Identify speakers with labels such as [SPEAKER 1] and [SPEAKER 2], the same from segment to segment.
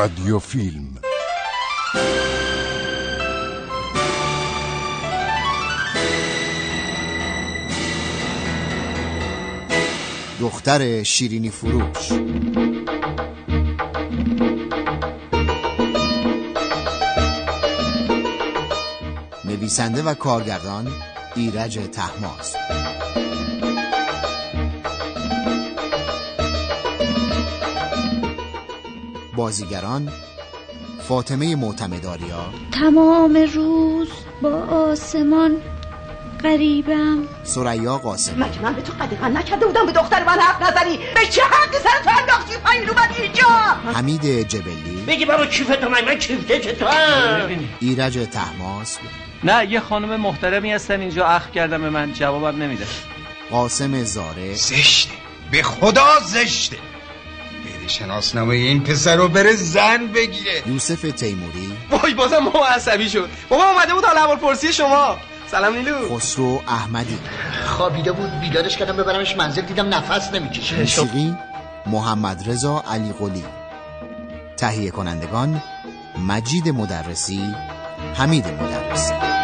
[SPEAKER 1] رادیو فیلم.
[SPEAKER 2] دختر شیرینی فروش. نویسنده و کارگردان ایرج تحماس بازیگران فاطمه معتمداریا.
[SPEAKER 3] تمام روز با آسمان قریبم
[SPEAKER 2] سریا قاسم
[SPEAKER 4] مگه من به تو قدقا نکرده بودم به دختر من حق نزنی؟ به چه حقی سر تو انداختی پایین رو من اینجا؟
[SPEAKER 2] حمید جبلی.
[SPEAKER 5] بگی بابا کیف تو من؟ من کیفته که تو
[SPEAKER 2] ایرج تحماس.
[SPEAKER 6] نه یه خانم محترمی هستن اینجا اخ کردم به من جوابم نمیده.
[SPEAKER 2] قاسم زاره.
[SPEAKER 7] زشته. به خدا زشته. شناسنامه این پسر رو بره زن بگیره.
[SPEAKER 2] یوسف تیموری.
[SPEAKER 8] وای بازم ما عصبی شد. بابا اومده بود حال پرسی شما. سلام نیلو.
[SPEAKER 2] خسرو احمدی.
[SPEAKER 9] خوابیده بود بیدارش کردم ببرمش منزل دیدم نفس نمی‌کشه.
[SPEAKER 2] موسیقی محمد رضا علی قلی. تهیه کنندگان مجید مدرسی حمید مدرسی.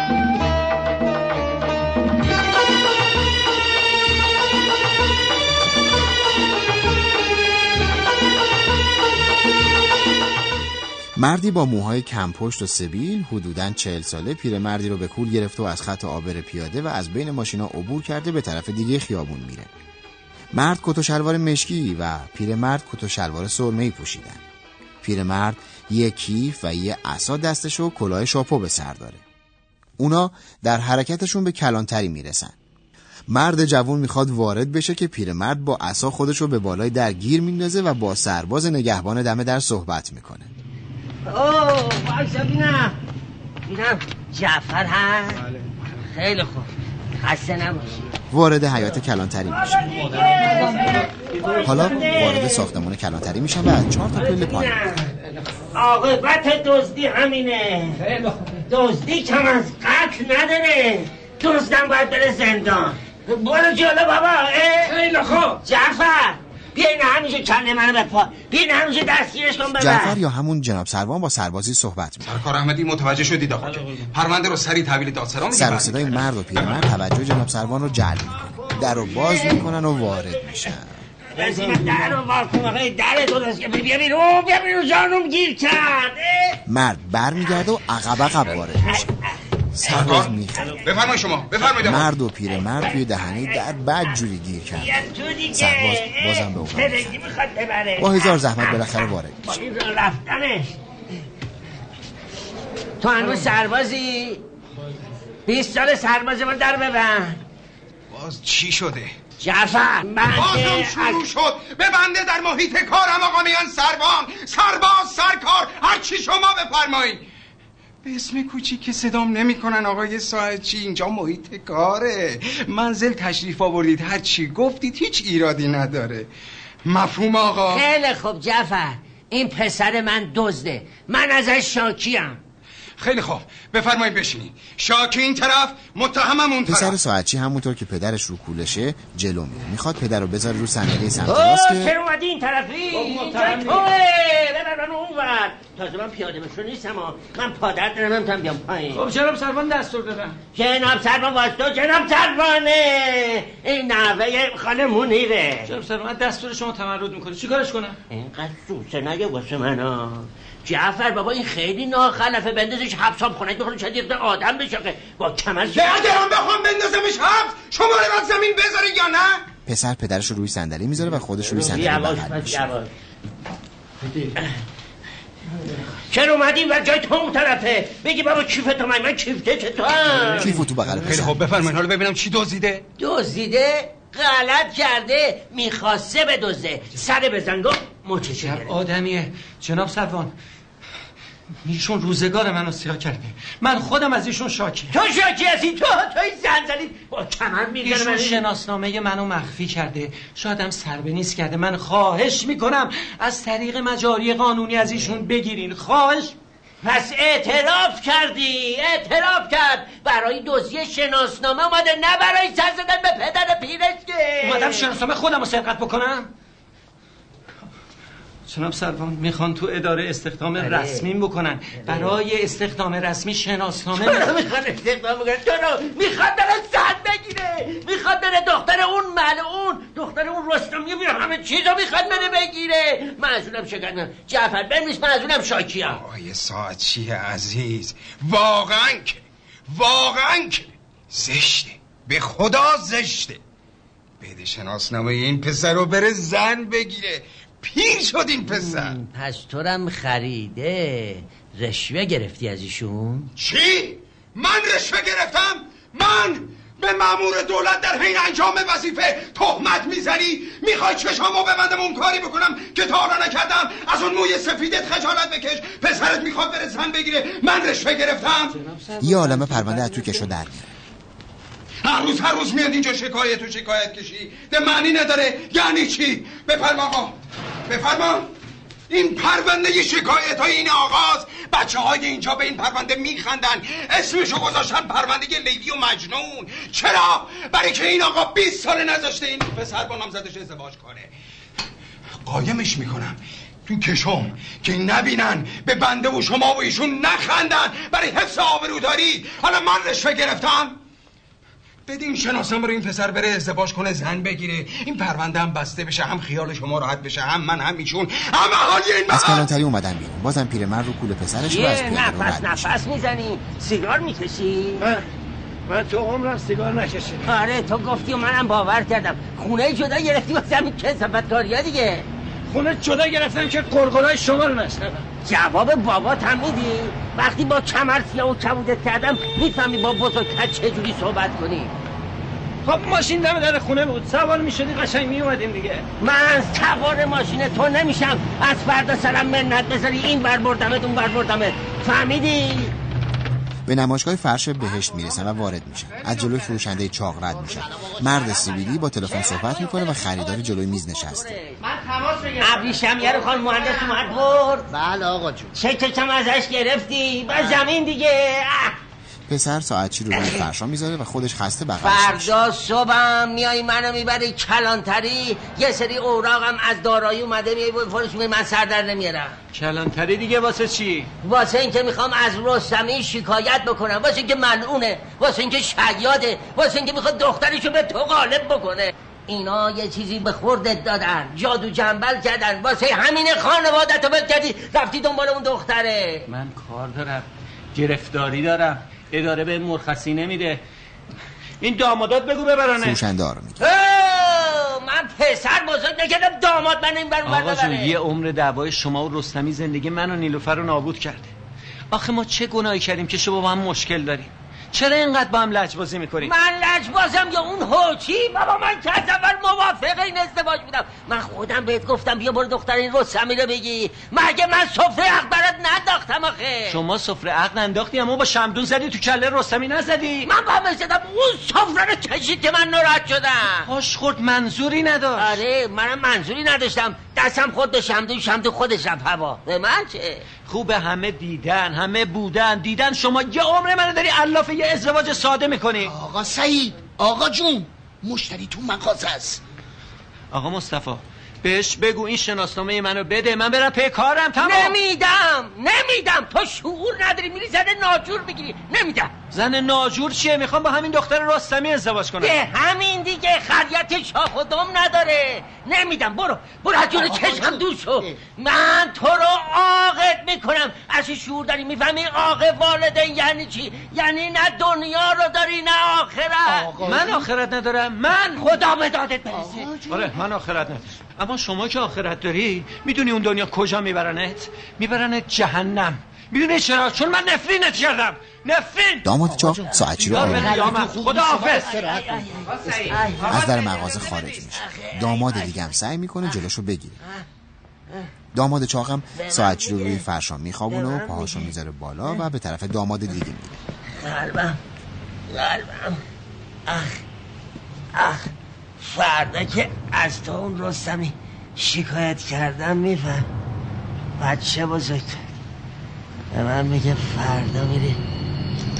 [SPEAKER 2] مردی با موهای کمپشت و سبیل حدوداً چهل ساله پیرمردی رو به کول گرفته و از خط آبر پیاده و از بین ماشینا عبور کرده به طرف دیگه خیابون میره. مرد کت و شلوار مشکی و پیرمرد کت و شلوار سرمه‌ای پوشیدن. پیرمرد یه کیف و یه عصا دستش و کلاه شاپو به سر داره. اونا در حرکتشون به کلانتری می‌رسن. مرد جوون می‌خواد وارد بشه که پیرمرد با عصا خودش رو به بالای در گیر میندازه و با سرباز نگهبان دم در صحبت می‌کنه.
[SPEAKER 5] اوه وایسا بینم بینم جعفر هست. خیلی خوب. خسته نباشی.
[SPEAKER 2] وارد حیات کلانتری میشن حالا وارد ساختمان کلانتری میشن و از چهار تا پله پایین.
[SPEAKER 5] عاقبت دزدی همینه. دزدی کم از قتل نداره. دزدم باید بره زندان. برو جلو بابا. خیلی خوب. جعفر. بیا این همیشه کله منو بپا بیا این همیشه دستگیرش کن
[SPEAKER 2] جعفر
[SPEAKER 5] ببر
[SPEAKER 2] یا همون جناب سروان با سربازی صحبت می‌کنه.
[SPEAKER 7] سرکار احمدی متوجه شدید آقا. پرونده رو سری تحویل دادسرا
[SPEAKER 2] سر و صدای مرد و پیرمرد توجه جناب سروان رو جلب می‌کنه. در رو باز می‌کنن و وارد میشن.
[SPEAKER 5] بسی من در رو وار کن آقای در درست که بیا بیرون بیا بیرون جانم گیر کرد. اه.
[SPEAKER 2] مرد بر میگرده و عقب عقب وارد میشه. سرباز میخنده
[SPEAKER 7] بفرمایید شما. بفرمایید.
[SPEAKER 2] مرد و پیرمرد توی دهنه در بد جوری گیر کرد. سرباز بازم به اون با هزار زحمت بالاخره وارد
[SPEAKER 5] رفتنش. تو هنوز سربازی؟ 20 سال سرباز ما در ببند.
[SPEAKER 7] باز چی شده؟
[SPEAKER 5] جعفر من
[SPEAKER 7] بازم شروع شد. ببنده در محیط کارم آقا میان سربان سرباز سرکار. هر چی شما بفرمایید. به اسم که صدام نمی‌کنن آقای ساعت چی؟ اینجا محیط کاره. منزل تشریف آوردید. هر چی گفتید هیچ ایرادی نداره. مفهوم آقا؟
[SPEAKER 5] خیلی خوب جعفر. این پسر من دزده. من ازش شاکیم.
[SPEAKER 7] خیلی خوب. بفرمایید بشینید. شاکی این طرف متهمم اون
[SPEAKER 2] پسر
[SPEAKER 7] طرف.
[SPEAKER 2] ساعتچی همونطور که پدرش رو کولشه جلو میره. می‌خواد پدر رو بذاره رو صندلی سمت
[SPEAKER 5] اوه
[SPEAKER 2] راست که
[SPEAKER 5] چرا اومدی این طرفی؟ اینجا توه؟ ببر من اون ور تازه من پیاده مشو نیستم ها. من پادر دارم نمی‌تونم بیام پایین.
[SPEAKER 6] خب جناب سروان دستور دادن.
[SPEAKER 5] جناب سروان واسطه جناب سروانه. این نوه خانه منیره
[SPEAKER 6] جناب سروان دستور شما تمرد می‌کنه. چیکارش کنم؟
[SPEAKER 5] اینقدر سوسه نگه واسه من ها جعفر بابا این خیلی ناخلفه بندازش حبسام خونه چه دیگه آدم بشه. با کمر
[SPEAKER 7] که اگرم بخوام بندازمش حبس شما رو زمین بذارید یا نه؟
[SPEAKER 2] پسر پدرش رو روی صندلی می‌ذاره و خودش روی صندلی بغل
[SPEAKER 5] چرا اومدی؟ و جای تو اون طرفه. بگی بابا کیف تو من؟ من کیفته که تو هم
[SPEAKER 2] کیفو تو بغل
[SPEAKER 7] خیلی
[SPEAKER 2] پسر
[SPEAKER 7] خوب بفرمایید حالا ببینم چی دزدیده.
[SPEAKER 5] دزدیده؟ غلط کرده. می‌خواسته بدزده. سر بزن گفت مچشه
[SPEAKER 6] آدمیه. جناب سروان ایشون روزگار منو سیاه کرده. من خودم از ایشون شاکی
[SPEAKER 5] تو شاکی هستی؟ تو توی زنزلی با کمر میگنه
[SPEAKER 6] ایشون
[SPEAKER 5] من
[SPEAKER 6] شناسنامه منو مخفی کرده. شایدم سر به نیست کرده. من خواهش می‌کنم از طریق مجاری قانونی از ایشون بگیرین. خواهش
[SPEAKER 5] پس اعتراف کردی. اعتراف کرد. برای دزدی شناسنامه اومده نه برای سر زدن به پدر پیرش که
[SPEAKER 6] اومدم شناسنامه خودم رو سرقت بکنم؟ جناب سروان می‌خوان تو اداره استخدام
[SPEAKER 5] بله.
[SPEAKER 6] رسمی بکنن. برای استخدام رسمی شناسنامه
[SPEAKER 5] چرا می‌خوان. استخدام بکنن؟ چرا؟ می‌خواد بره زن بگیره. می‌خواد بره دختر اون ملعون دختر اون رستمی بیا همه چیزا می‌خواد بره بگیره. معزولم شکرم. جعفر بنویس معزولم شاکیم
[SPEAKER 7] آقای ساعتچی عزیز واقعا که واقعا که زشته. به خدا زشته. بده شناسنامه این پسر رو بره زن بگیره. پیر شد این پسر.
[SPEAKER 5] پس تو رم خریده. رشوه گرفتی از ایشون؟
[SPEAKER 7] چی؟ من رشوه گرفتم؟ من به مامور دولت در حین انجام وظیفه تهمت می‌زنی؟ می‌خوای چشامو ببندم اون کاری بکنم که تا حالا نکردم؟ از اون موی سفیدت خجالت بکش. پسرت می‌خواد بره زن بگیره. من رشوه گرفتم.
[SPEAKER 2] یه عالمه پرونده از تو کشو در میاره
[SPEAKER 7] هر روز هر روز میاد اینجا شکایت و شکایت کشی. ده معنی نداره. یعنی چی؟ بفرما آقا. بفرما. این پرونده شکایت های این آغاز. بچه های اینجا به این پرونده میخندن. اسمشو گذاشتن پرونده لیلی و مجنون. چرا؟ برای که این آقا 20 سال نذاشته این پسر با نامزدش ازدواج کنه. قایمش می‌کنم. تو کشم که نبینن به بنده و شما و ایشون نخندن. برای حفظ آبروداری. حالا من رشوه گرفتم. بدین شناسم برای این پسر بره ازدواج کنه زن بگیره. این پرونده هم بسته بشه هم خیال شما راحت بشه هم من هم ایشون هم اهالی این
[SPEAKER 2] از کلانتری اومدن بیرون. بازم پیرمرد رو کوله پسرش رو از
[SPEAKER 5] یه
[SPEAKER 2] پیاده
[SPEAKER 5] نفس. نفس می‌زنی. سیگار می‌کشی.
[SPEAKER 10] من من تو عمرم سیگار نکشیدم.
[SPEAKER 5] آره تو گفتی و منم باور کردم. خونه جدا گرفتی واسه همین کسافت کاریا دیگه.
[SPEAKER 10] خونه جدا گرفتم که قرقرای شما رو نشنوم
[SPEAKER 5] جواب بابات هم میدی وقتی با کمر سیاه و کبودت کردم می‌فهمی با بزرگتر چجوری صحبت کنی؟
[SPEAKER 10] خب ماشین دم در خونه بود. سوار می‌شدی قشنگ میومدیم دیگه.
[SPEAKER 5] من سوار ماشین تو نمیشم. از فردا سرم منت بذاری این بر بردمت اون بر بردمت. فهمیدی؟
[SPEAKER 2] به نمایشگاه فرش بهشت می‌رسن و وارد میشن. از جلوی فروشنده چاق رد میشن. مرد سیبیلی با تلفن صحبت می‌کنه و خریداری جلوی میز نشسته.
[SPEAKER 5] ابریشمیه رو خان مهندس اومد برد.
[SPEAKER 9] بله آقا جون.
[SPEAKER 5] چکشم ازش گرفتی؟ و زمین دیگه. اه.
[SPEAKER 2] پسر ساعتچی رو روی فرشا می‌ذاره و خودش خسته بغلش میشه.
[SPEAKER 5] فردا صبحم میای منو می‌بری کلانتری. یه سری اوراقم از دارایی اومده میای فرش می من سر در نمیارم.
[SPEAKER 6] کلانتری دیگه واسه چی؟
[SPEAKER 5] واسه اینکه می‌خوام از رستمی شکایت بکنم. واسه اینکه منعونه واسه اینکه شیاده واسه اینکه می‌خواد دخترشو به تو غالب بکنه. اینا یه چیزی به خوردت دادن. جادو جنبل کردن. واسه همین خانوادت رو کردی. رفتی دنبال اون دختره.
[SPEAKER 6] من کار دارم. گرفتاری دارم. اداره به مرخصی نمیده. این دامادات بگو ببرنه
[SPEAKER 2] فروشنده رو میگه.
[SPEAKER 5] اوه، من پسر بزرگ نکردم داماد من این بر اون بر
[SPEAKER 6] آقا جون. یه عمر دعوای شما و رستمی زندگی من و نیلوفر رو نابود کرده. آخه ما چه گناهی کردیم که شما با هم مشکل داریم؟ چرا اینقدر با هم لجبازی می‌کنیم
[SPEAKER 5] من لجبازم یا اون هوچی بابا من که از اول موافق این ازدواج بودم. من خودم بهت گفتم بیا برو دختر این رستمی رو بگی. مگه من سفره برات نداختم آخه.
[SPEAKER 6] شما سفره عقل انداختی اما با شمدون زدی تو کله رستمی نزدی.
[SPEAKER 5] من با زدم اون سفره رو کشید که من ناراحت شدم.
[SPEAKER 6] پاش خورد منظوری نداشت.
[SPEAKER 5] آره منم منظوری نداشتم. دستم خود به شمدون شمدون خودش رفت هوا. به من چه؟
[SPEAKER 6] خوب همه دیدن همه بودن. دیدن شما یه عمر منو داری علاف یه ازدواج ساده می‌کنی.
[SPEAKER 9] آقا سعید آقا جون مشتری تو مغازه است.
[SPEAKER 6] آقا مصطفی بهش بگو این شناسنامه منو بده. من برم پی کارم تمام.
[SPEAKER 5] نمیدم نمیدم. تو شعور نداری. میری زن ناجور بگیری نمیدم.
[SPEAKER 6] زن ناجور چیه؟ می‌خوام با همین دختر رستمی ازدواج کنم.
[SPEAKER 5] به همین دیگه خریت شاخ و دم نداره. نمیدم برو. برو از
[SPEAKER 9] آقا
[SPEAKER 5] چشم. دور شو. من تو رو عاقت می‌کنم. از شعور داری می‌فهمی؟ عاقه والدین یعنی چی؟ یعنی نه دنیا رو داری نه آخرت.
[SPEAKER 6] من آخرت ندارم. من
[SPEAKER 5] خدا به دادت برسه.
[SPEAKER 6] آره من آخرت ندارم. اما شما که آخرت داری می‌دونی اون دنیا کجا میبرنت؟ میبرنت جهنم. می‌دونی چرا؟ چون من نفرینت کردم. نفرین.
[SPEAKER 2] داماد چاق ساعتچی رو
[SPEAKER 6] قیامت خدا حافظ.
[SPEAKER 2] از در مغازه خارج میشه. داماد دیگه هم سعی می‌کنه جلوشو بگیره. داماد چاقم ساعتچی رو روی فرشا میخوابونه و پاهاشو می‌ذاره بالا و به طرف داماد دیگه میره.
[SPEAKER 5] قلبم قلبم. اخ اخ فردا که از تو اون رستمی شکایت کردم میفهم. بچه بزرگ. به من میگه فردا میری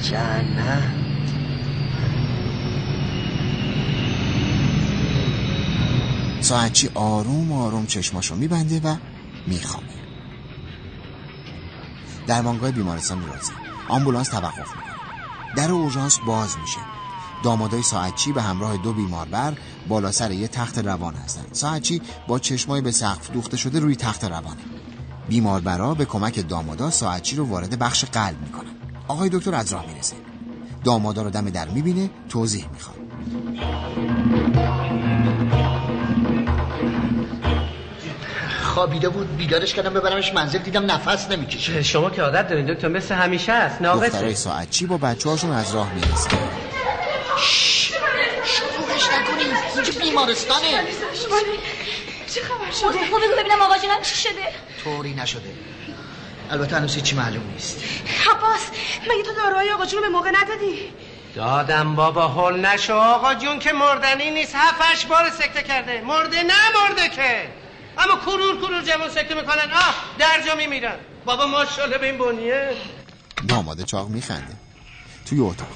[SPEAKER 5] جهنم.
[SPEAKER 2] ساعتچی آروم آروم چشماشو میبنده و میخوامه در مانگاه بیمارستان میرازه. آمبولانس توقف می‌کنه. در اورژانس باز میشه. دامادای ساعتچی به همراه دو بیماربر بالا سر یه تخت روان هستن. ساعتچی با چشمای به سقف دوخته شده روی تخت روانه بیماربرا به کمک دامادا ساعتچی رو وارد بخش قلب می‌کنن. آقای دکتر از راه می‌رسه. دامادا رو دم در می‌بینه توضیح می‌خواد.
[SPEAKER 9] خوابیده بود بیدارش کردم ببرمش منزل دیدم نفس نمی‌کشه.
[SPEAKER 11] شما که عادت دارین دکتر مثل همیشه است
[SPEAKER 2] دخترای
[SPEAKER 11] ناقصه
[SPEAKER 2] ساعتچی با بچه هاشون از راه می‌رسه؟
[SPEAKER 9] شروعش نکنیم اینجا بیمارستانه.
[SPEAKER 4] چه خبر شده؟
[SPEAKER 12] ببینم آقا چی شده؟
[SPEAKER 9] طوری نشده. البته هنوز هیچی معلوم نیست.
[SPEAKER 4] عباس مگه تو داروهای آقا جون رو به موقع ندادی؟
[SPEAKER 11] دادم بابا هول نشو. آقا جون که مردنی نیست. هفتش بار سکته کرده. مرده نه مرده که. اما کرور کرور جوان سکته می‌کنن. آه در جا میمیرن. بابا ماشاءالله به این بنیه.
[SPEAKER 2] داماد چاق میخنده توی اتاق.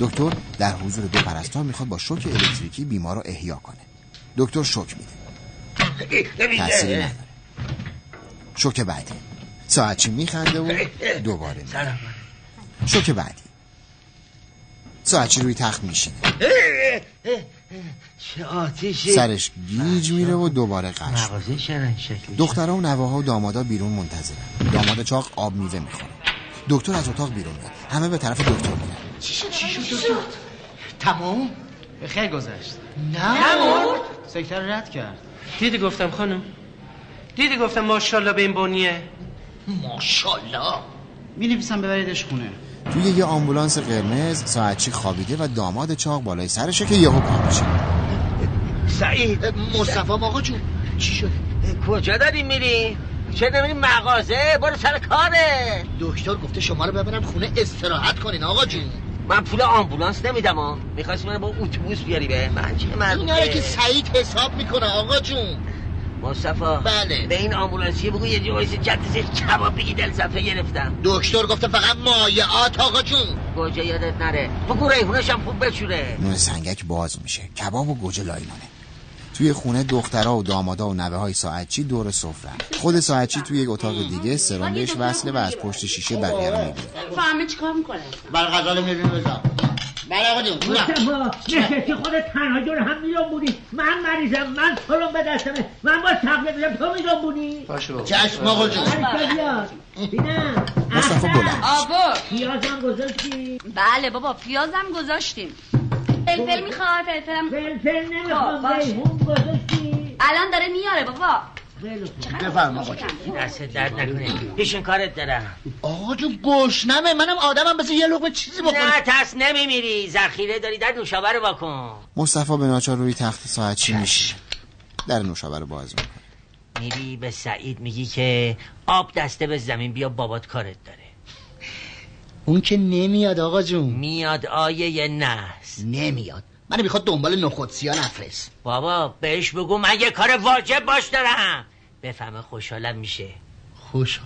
[SPEAKER 2] دکتر در حضور دو پرستار می‌خواد با شوک الکتریکی بیمار رو احیا کنه. دکتر شوک میده. تأثیری نداره. شوک بعدی. ساعتچی میخنده و دوباره میره شوک بعدی. ساعتچی روی تخت میشینه؟
[SPEAKER 5] چه آتیشی؟
[SPEAKER 2] سرش گیج میره و دوباره قش دخترها و نواها و دامادا بیرون منتظرن. داماد چاق آب میوه می‌خوره. دکتر از اتاق بیرون میاد. همه به طرف دکتر میرن.
[SPEAKER 9] چی شد؟ تمام
[SPEAKER 11] خیر گذشت.
[SPEAKER 9] نه
[SPEAKER 11] رو رد کرد. دیدی گفتم خانم؟ دیدی گفتم ماشاءالله به این بنیه؟
[SPEAKER 9] ماشاءالله.
[SPEAKER 13] می نویسم ببریدش خونه.
[SPEAKER 2] توی یه آمبولانس قرمز ساعتچی خوابیده و داماد چاق بالای سرشه که یهو پا میشه.
[SPEAKER 5] سعید
[SPEAKER 9] مصطفی آقا جون. چی شده
[SPEAKER 5] کجا داری میری؟ چه نمیری مغازه؟ برو سر کاره.
[SPEAKER 9] دکتر گفته شما رو ببرم خونه استراحت کنین آقا جون.
[SPEAKER 5] من پول آمبولانس نمیدم ها می‌خواستی من با اتوبوس بیاری به من؟ چه
[SPEAKER 9] اینا که سعید حساب می‌کنه آقا جون.
[SPEAKER 5] مصطفی
[SPEAKER 9] بله.
[SPEAKER 5] به این آمبولانسی بگو یه جوایز جدیز کباب بگی دل صفحه گرفتم.
[SPEAKER 9] دکتر گفته فقط مایعات آقا جون.
[SPEAKER 5] گوجه یادت نره. بگو ریحونش هم خوب بچوره.
[SPEAKER 2] نون سنگک باز میشه. کباب و گوجه لایلانه. توی خونه دخترها و دامادا و نوه های ساعتچی دور سفره خود ساعتچی توی یک اتاق دیگه سرم بهش وصله و از پشت شیشه بقیه رو می‌بینه.
[SPEAKER 12] فهمه چیکار می‌کنه؟
[SPEAKER 9] برای غذا رو می‌بینیم بزن. بله آقا جون جونم.
[SPEAKER 5] نشستی خودت تنها جور هم میدون من مریضم من پلم به دستمه من با تبلیغ بدم تو میدون بودی
[SPEAKER 9] چشم آقا جون
[SPEAKER 5] بینم
[SPEAKER 2] مصطفی بلند
[SPEAKER 12] آبا
[SPEAKER 5] پیازم گذاشتی
[SPEAKER 12] بله بابا پیازم گذاشتیم فلفل می‌خواد فلفلم
[SPEAKER 5] فلفل
[SPEAKER 12] خب،
[SPEAKER 5] نمی‌خوام
[SPEAKER 12] باشه.
[SPEAKER 5] گذاشتی
[SPEAKER 12] الان داره میاره بابا
[SPEAKER 9] بفرم آقا جون
[SPEAKER 5] دست درد نکنه. پیشن کارت دارم.
[SPEAKER 9] آقا جون گشنمه. منم آدمم. بس یه لقمه چیزی بخورم.
[SPEAKER 5] نه ترس نمیمیری. ذخیره داری. در نوشابه رو واکن.
[SPEAKER 2] مصطفی به ناچار روی تخت ساعتچی میشه در نوشابه رو باز می‌کنه
[SPEAKER 5] میری به سعید میگی که آب دسته به زمین بیا بابات کارت داره.
[SPEAKER 9] اون که نمیاد آقا جون.
[SPEAKER 5] میاد آیه نحس.
[SPEAKER 9] نمیاد. من می‌خواد دنبال نخودسیا نفرست.
[SPEAKER 5] بابا بهش بگو من یه کار واجب باش دارم. بفهمه خوشحالم میشه.
[SPEAKER 9] خوش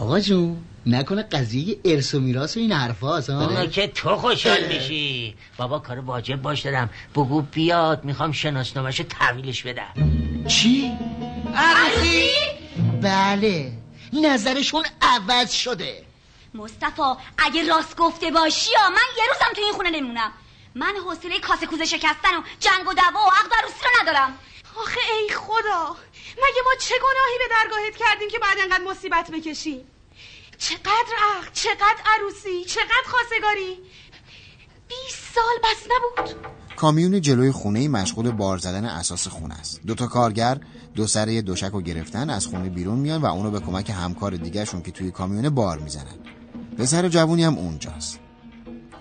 [SPEAKER 9] آقا جون نکنه قضیه ارث و میراث و این حرفاست ها
[SPEAKER 5] اونو که تو خوشحال میشی. بابا کار واجب باش دارم. بگو بیاد می‌خوام شناسنامهشو تحویلش بدم.
[SPEAKER 9] چی؟ عروسی؟ بله نظرشون عوض شده.
[SPEAKER 12] مصطفی اگه راست گفته باشی یا من یه روزم تو این خونه نمیمونم من حوصله کاسه کوزه شکستن و جنگ و دعوا و عقد عروسی رو ندارم.
[SPEAKER 4] آخه ای خدا مگه ما چه گناهی به درگاهت کردیم که بعد انقدر مصیبت بکشیم چقدر عقد چقدر عروسی چقدر خواستگاری؟ بیست سال بس نبود.
[SPEAKER 2] کامیون جلوی خونه مشغول بار زدن اساس خونه است. دو تا کارگر دو سره دوشک رو گرفتن از خونه بیرون میان و اونو به کمک همکار دیگهشون که توی کامیونه بار می‌زنن. پسر جوونی هم اونجاست.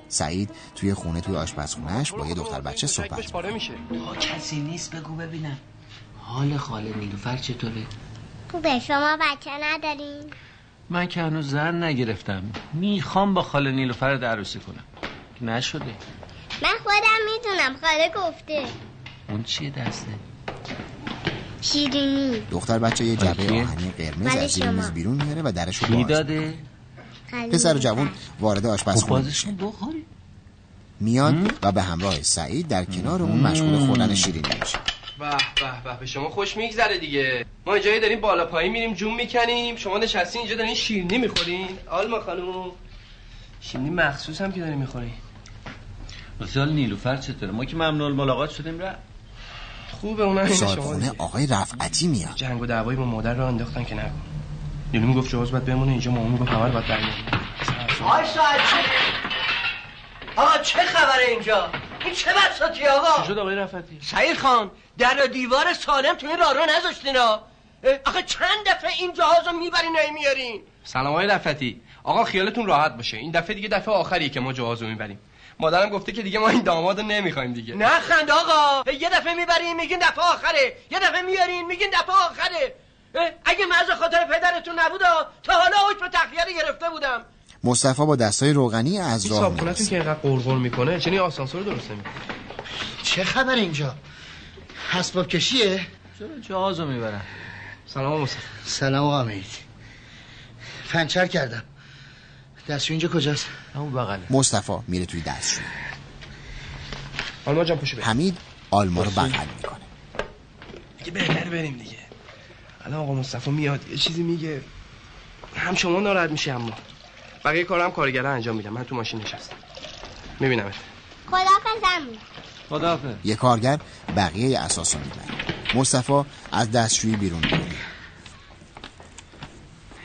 [SPEAKER 2] سعید توی خونه توی آشپزخونهش با یه دختر بچه صحبت می‌کنه.
[SPEAKER 11] میشه.
[SPEAKER 13] کسی نیست بگو ببینم. حال خاله نیلوفر چطوره؟
[SPEAKER 14] خوبه شما بچه ندارین؟
[SPEAKER 6] من که هنوز زن نگرفتم. می‌خوام با خاله نیلوفر رو عروسی کنم. نشده.
[SPEAKER 14] من خودم می‌دونم خاله گفته.
[SPEAKER 6] اون چیه دسته؟
[SPEAKER 14] شیرینی.
[SPEAKER 2] دختر بچه یه جبه؟ آهنی قرمز از زیر. میز بیرون میاره و درش رو باز
[SPEAKER 6] داده
[SPEAKER 2] پسر جوون وارد
[SPEAKER 6] خب
[SPEAKER 2] آشپزخونه
[SPEAKER 6] کن بخوری
[SPEAKER 2] میاد و به همراه سعید در کنار اون مشغول خوردن شیرینی میشه.
[SPEAKER 8] به به به به. شما خوش میگذره دیگه. ما اینجا داریم بالا پایین میریم جون می‌کنیم. شما نشستین اینجا دارین شیرینی می‌خورین. آلما خانم شیرینی مخصوص هم که دارین می‌خورین
[SPEAKER 6] مثال نیلوفر چطوره؟ ما که ممنون ملاقات شدیم رفت.
[SPEAKER 8] خوبه این شما.
[SPEAKER 2] آقای رفعتی میاد.
[SPEAKER 8] جنگ و دعوایی با مادر رو انداختن که نکن نیلو می‌گفت جواز باید بمونه اینجا مامان می‌گفت همه رو باید برگردیم
[SPEAKER 11] ساعت آقا چه خبره اینجا؟ این چه بساتی آقا؟
[SPEAKER 8] شد آقای رفتی
[SPEAKER 11] سعید خان در و دیوار سالم تو این راه رو نذاشتین ها؟ آخه چند دفعه این جهاز رو می‌برین نمیارین
[SPEAKER 8] سلام آقای رفتی آقا خیالتون راحت باشه. این دفعه دیگه دفعه آخریه که ما جواز رو می‌بریم. مادرم گفته که دیگه ما این داماد رو نمی‌خوایم دیگه.
[SPEAKER 11] نه خند آقا یه دفعه می‌برین میگین دفعه آخره. یه دفعه میارین میگین دفعه آخره. اگه من از خاطر پدرتون نبود تا حالا حکم تخلیه رو گرفته بودم.
[SPEAKER 2] مصطفی با دستای روغنی از
[SPEAKER 8] این
[SPEAKER 2] راه
[SPEAKER 8] صابخونتون
[SPEAKER 2] می‌رسه.
[SPEAKER 8] که اینقدر قرقر می‌کنه چنین آسانسور درست نمی‌کنه
[SPEAKER 9] چه خبر اینجا؟ اسباب کشیه؟
[SPEAKER 6] چرا جهازو می‌برن؟
[SPEAKER 8] سلام مصطفی.
[SPEAKER 9] سلام آقا امید پنچر کردم. دستشو اینجا کجاست؟
[SPEAKER 6] همون بغله.
[SPEAKER 2] مصطفی میره توی دستشوی
[SPEAKER 8] آلما جان پشو بریم
[SPEAKER 2] حمید آلما رو بغل می‌کنه.
[SPEAKER 8] دیگه بهتر بریم دیگه. الان آقا مصطفی میاد یه چیزی میگه. هم شما ناراحت میشه اما بقیه کارم کارگرا انجام میدم من تو ماشین نشستم. میبینمت.
[SPEAKER 14] عمو
[SPEAKER 6] خداحافظ.
[SPEAKER 2] یه کارگر بقیه اساس رو می‌بره. مصطفی از دستشویی بیرون میره.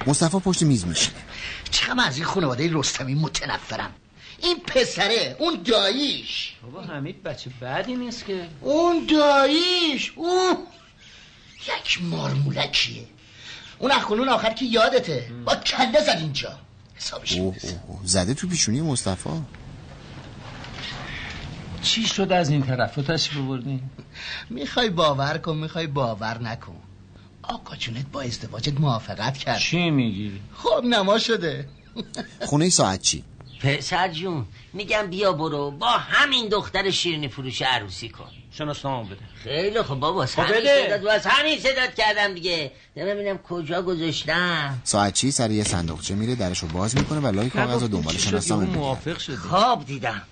[SPEAKER 2] مصطفی پشت میز میشینه.
[SPEAKER 9] چقدر از این خانواده رستمی متنفرم؟ این پسره اون داییش.
[SPEAKER 6] بابا حمید بچه بعدی نیست که.
[SPEAKER 9] اون داییش اون یک مارمولکیه. اون اخونون آخر که یادته. با کله زد اینجا. حسابش
[SPEAKER 2] اوه. زده تو پیشونی مصطفی؟
[SPEAKER 6] چی شد از این طرف؟ رو تشریف بردین
[SPEAKER 9] می‌خوای باور کن می‌خوای باور نکن. آقا جونت با ازدواجت موافقت کرد.
[SPEAKER 6] چی میگی؟
[SPEAKER 9] خب نما شده.
[SPEAKER 2] خونه ساعت چی؟
[SPEAKER 5] پسر جون میگم بیا برو با همین دختر شیرینی فروش عروسی کن.
[SPEAKER 6] شناسنامه بده.
[SPEAKER 5] خیلی خب بابا از
[SPEAKER 6] خب
[SPEAKER 5] همین
[SPEAKER 6] بده.
[SPEAKER 5] صدات از همین صدات کردم دیگه. ببینم کجا گذاشتم.
[SPEAKER 2] ساعت چی؟ سر یه صندوقچه میره درشو باز می‌کنه و لای کاغذ رو دنبال شناسنامه میگرده
[SPEAKER 6] موافق شدی.
[SPEAKER 5] خواب دیدم.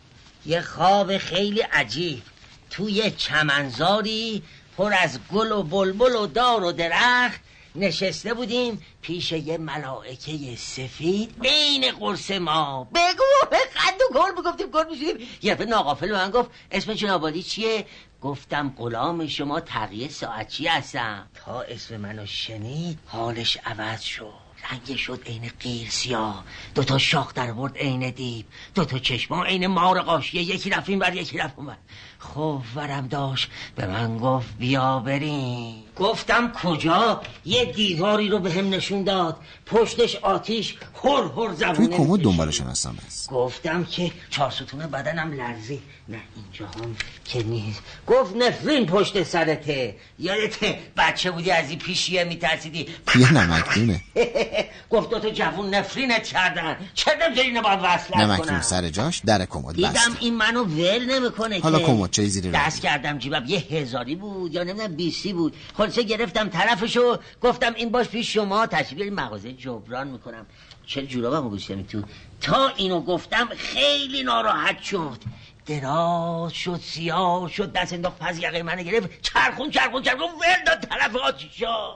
[SPEAKER 5] یه خواب خیلی عجیب. توی چمنزاری پر از گل و بلبل و دار و درخت. نشسته بودیم پیش یه ملائکه سفید بین قرص ما. بگو به قد و گل بگفتیم گل میشیم یه دفعه ناقافل به من گفت اسم جنابالی چیه؟ گفتم غلام شما تقیه ساعتچی هستم؟ تا اسم منو شنید حالش عوض شد. رنگ شد عین قیر سیاه. دو تا شاخ در برد عین دیب دو تا چشما عین مار قاشیه. یکی رفت بر یکی رفت اون خب ورم داشت. به من گفت بیا بریم. گفتم کجا؟ یه دیواری رو به هم نشون داد. پشتش آتیش هر هر
[SPEAKER 2] توی
[SPEAKER 5] زبونه
[SPEAKER 2] کمد
[SPEAKER 5] می‌کشید.
[SPEAKER 2] دنبال شناسنامه است
[SPEAKER 5] گفتم که چهار ستون بدنم لرزی نه اینجا هم که نیست. گفت نفرین پشت سرته یادته بچه بودی از این پیشیه میترسیدی؟
[SPEAKER 2] یه نمکدونه
[SPEAKER 5] گفت دو تا جوون نفرینت کردن. چرا نمی‌ذاری اینو باید وصلت
[SPEAKER 2] نمکدون
[SPEAKER 5] کنم؟
[SPEAKER 2] سر جاش در کمد
[SPEAKER 5] دیدم
[SPEAKER 2] بسته.
[SPEAKER 5] این منو ول نمی‌کنه
[SPEAKER 2] حالا. کمد. چه زیر
[SPEAKER 5] دست
[SPEAKER 2] رفت
[SPEAKER 5] کردم جیبم. یه هزاری بود یا نمی‌دونم بیستی بود. خلاصه گرفتم طرفشو گفتم این باش پیش شما. تشریف مغازه جبران می‌کنم. چه جورابمو گوشتم تو. تا اینو گفتم خیلی ناراحت شد. دراز شد سیاه شد دست انداخت پس یقه منو گرفت. چرخون چرخون چرخون. ول داد طرف آتیشا.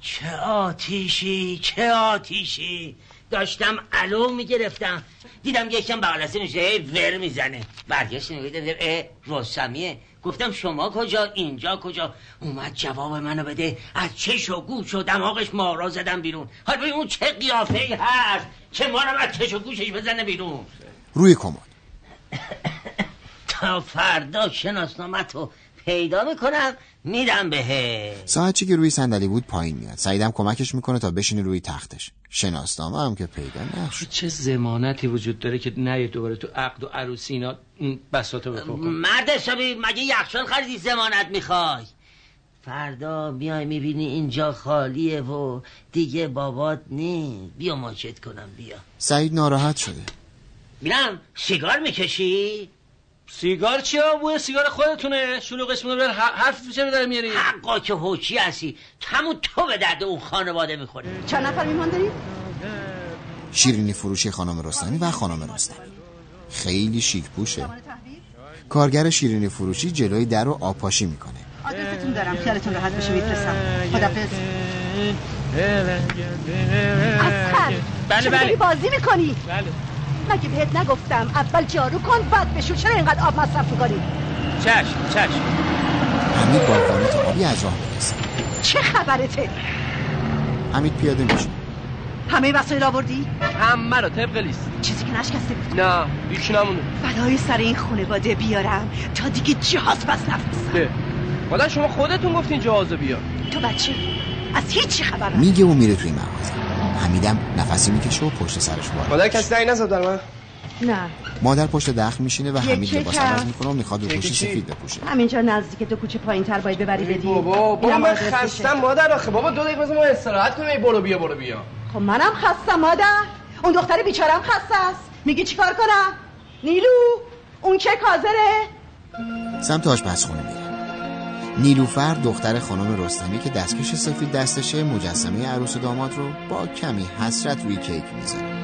[SPEAKER 5] چه آتیشی چه آتیشی. داشتم علو می‌گرفتم. دیدم یکم بغل نوشته هی ور می‌زنه. برگشت نگاه دیدم اه رستمیه. گفتم شما کجا؟ اینجا کجا؟ اومد جواب منو بده. از چش و گوش و دماغش مارا زدم بیرون. حالا ببین اون چه قیافه ای هست که ما از چش و گوشش بزنه بیرون.
[SPEAKER 2] روی کمد.
[SPEAKER 5] تا فردا شناسنامت پیدا می‌کنم میدم بهه
[SPEAKER 2] ساعت چی که روی صندلی بود پایین میاد. سعیدم کمکش می‌کنه تا بشینه روی تختش. شناسنامه هم که پیدا نشد.
[SPEAKER 6] چه زمانتی وجود داره که نه دوباره تو عقد و عروسی اینا این بساطو بپا کن
[SPEAKER 5] مرد حسابی مگه یخچال خریدی زمانت می‌خوای؟ فردا میای می‌بینی اینجا خالیه و دیگه بابات نی بیا ماچت کنم بیا.
[SPEAKER 2] سعید ناراحت شده.
[SPEAKER 5] بینم سیگار می‌کشی؟
[SPEAKER 6] سیگار چیا بوی سیگار خودتونه. شلوغش می‌کنه بر حرف چرا داره میاری؟
[SPEAKER 5] حقا که هوچی هستی همون تو به درد اون خانواده می‌خوری.
[SPEAKER 15] چند نفر میمان داریم؟
[SPEAKER 2] شیرینی فروشی خانم رستمی و خانم رستمی. خیلی شیک پوشه. کارگر شیرینی فروشی جلوی در رو آبپاشی می‌کنه.
[SPEAKER 4] آدرستون دارم. خیالتون راحت بشه میفرستم. خدافظ. اصخر
[SPEAKER 16] بله بله.
[SPEAKER 4] بازی می‌کنی؟
[SPEAKER 16] بله.
[SPEAKER 4] مگه بهت نگفتم اول جارو کن بعد بشور چرا اینقدر آب مصرف می‌کنی؟
[SPEAKER 16] چشم چشم.
[SPEAKER 2] حمید با وانت آبی از راه می‌رسه.
[SPEAKER 4] چه خبرته؟
[SPEAKER 2] حمید پیاده میشه.
[SPEAKER 4] همه وسایل آوردی؟
[SPEAKER 8] همه رو طبق لیست.
[SPEAKER 4] چیزی که نشکسته بود.
[SPEAKER 8] نه هیچ نمونه
[SPEAKER 4] بلای سر این خانواده بیارم تا دیگه جهاز بس نفرستم.
[SPEAKER 8] ده مادر شما خودتون گفتین جهازو بیار.
[SPEAKER 4] تو بچه از هیچی خبر.
[SPEAKER 2] میگه و میره توی مغازه. حمیدم نفسی می‌کشه و پشت سرش وارد
[SPEAKER 8] مادر کسی دایی نزد در من؟
[SPEAKER 4] نه.
[SPEAKER 2] مادر پشت دخل میشینه و حمید لباس عوض. می‌کنه و می‌خواد رو پوشی؟ سفید بپوشه.
[SPEAKER 4] همینجا نزدیک دو کوچه پایین تر باید ببری بدی.
[SPEAKER 8] بابا بابا من. خستم مادر آخه بابا دو دقیقه بذار ما استراحت کنیم. ای برو بیا برو بیا.
[SPEAKER 4] خب منم خستم مادر. اون دختر بیچارم خسته است. میگی چیکار کنم؟ نیلو اون که کازره
[SPEAKER 2] سمت آشپزخونه میره نیلوفر دختر خانم رستمی که دستکش سفید دستشه مجسمه عروس و داماد رو با کمی حسرت روی کیک می‌ذاره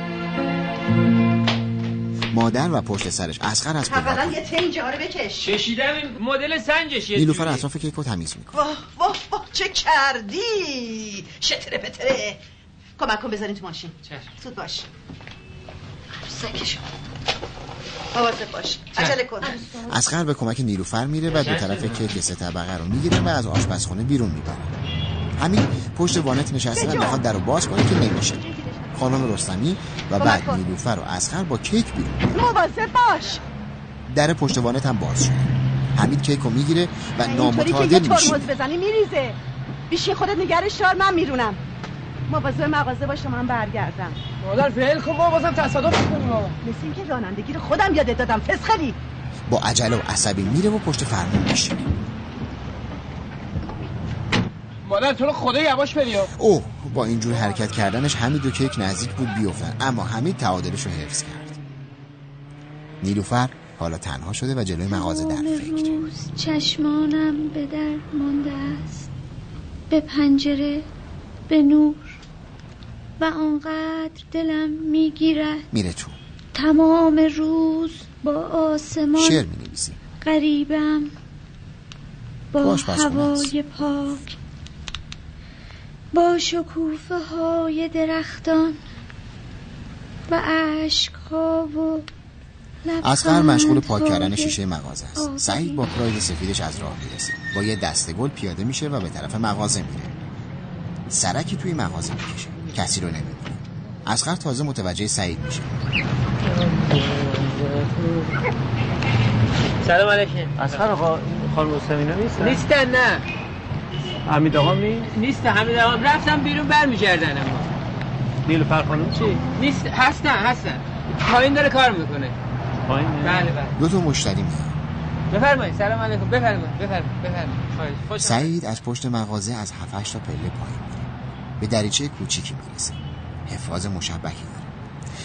[SPEAKER 2] مادر و پشت سرش اسخر از پدر.
[SPEAKER 4] اولا یه جاره بکش.
[SPEAKER 16] کشیدم این مدل سنجش یه
[SPEAKER 2] نیلوفر. اطراف کیک رو تمیز می‌کنه.
[SPEAKER 4] واه واه واه چه کردی؟ شتره پتره. کمک کن بذارین تو ماشین. زود باش. سکشو مواظب باش. عجله کن.
[SPEAKER 2] اسخر به کمک نیلوفر میره و دو طرف کیک سه طبقه رو می‌گیره و از آشپزخونه بیرون می‌بره. همین پشت وانت نشسته و می‌خواد در رو باز کنه که نمیشه. خانم رستمی و بعد. نیلوفر و اسخر با کیک بیرون.
[SPEAKER 4] مواظب باش.
[SPEAKER 2] در پشت وانت هم باز شده حمید کیک رو می‌گیره و نامتعادل میشه
[SPEAKER 4] بزنی میریزه. بیشی خودت نگرش دار من میرونم. مواظب مغازه باش تا من برگردم.
[SPEAKER 8] مادر ول کن بابا بازم تصادف می‌کنیم بابا
[SPEAKER 4] مثل اینکه رانندگی رو خودم یادت دادم فسخلی.
[SPEAKER 2] با عجله و عصبی میره و پشت فرمون میشینه
[SPEAKER 8] مادر تو رو خدا یواش بریا
[SPEAKER 2] اوه با اینجور حرکت کردنش حمید و کیک نزدیک بود بیفتن اما حمید تعادلش رو حفظ کرد. نیلوفر حالا تنها شده و جلوی مغازه در فکر.
[SPEAKER 3] روز چشمانم به در مانده است. به پنجره به نور. و آنقدر دلم می‌گیرد.
[SPEAKER 2] میره تو.
[SPEAKER 3] تمام روز با آسمان
[SPEAKER 2] شعر می نویسی
[SPEAKER 3] غریبم با
[SPEAKER 2] باش.
[SPEAKER 3] هوای پاک با شکوفه های درختان و عشق ها و
[SPEAKER 2] اسقر مشغول پاک کردن شیشه مغازه است. سعید با پراید سفیدش از راه می‌رسه. با یه دسته گل پیاده میشه و به طرف مغازه میره. سرکی توی مغازه می‌کشه. کسی رو نمی‌بینه اسقر تازه متوجه سعید میشه.
[SPEAKER 16] سلام علیکم.
[SPEAKER 6] اسخر آقا خانم رستمینا نیستن؟
[SPEAKER 16] نیستن نه.
[SPEAKER 6] حمید آقا نیست؟
[SPEAKER 16] نیست همین آقا. رفتم بیرون برمیگردن اما.
[SPEAKER 6] نیلوفر خانم چی؟
[SPEAKER 16] نیست هستن هستن. پایین داره کار می‌کنه.
[SPEAKER 6] پایین؟
[SPEAKER 16] بله بله.
[SPEAKER 2] دو تا مشتری میاد
[SPEAKER 16] بفرمایید سلام علیکم. بفرمایید بفرمایید بفرمایید.
[SPEAKER 2] سعید از پشت مغازه از 7 تا پله پایین. به دریچه کوچیکی می‌رسه. حفاظ مشبکی داره.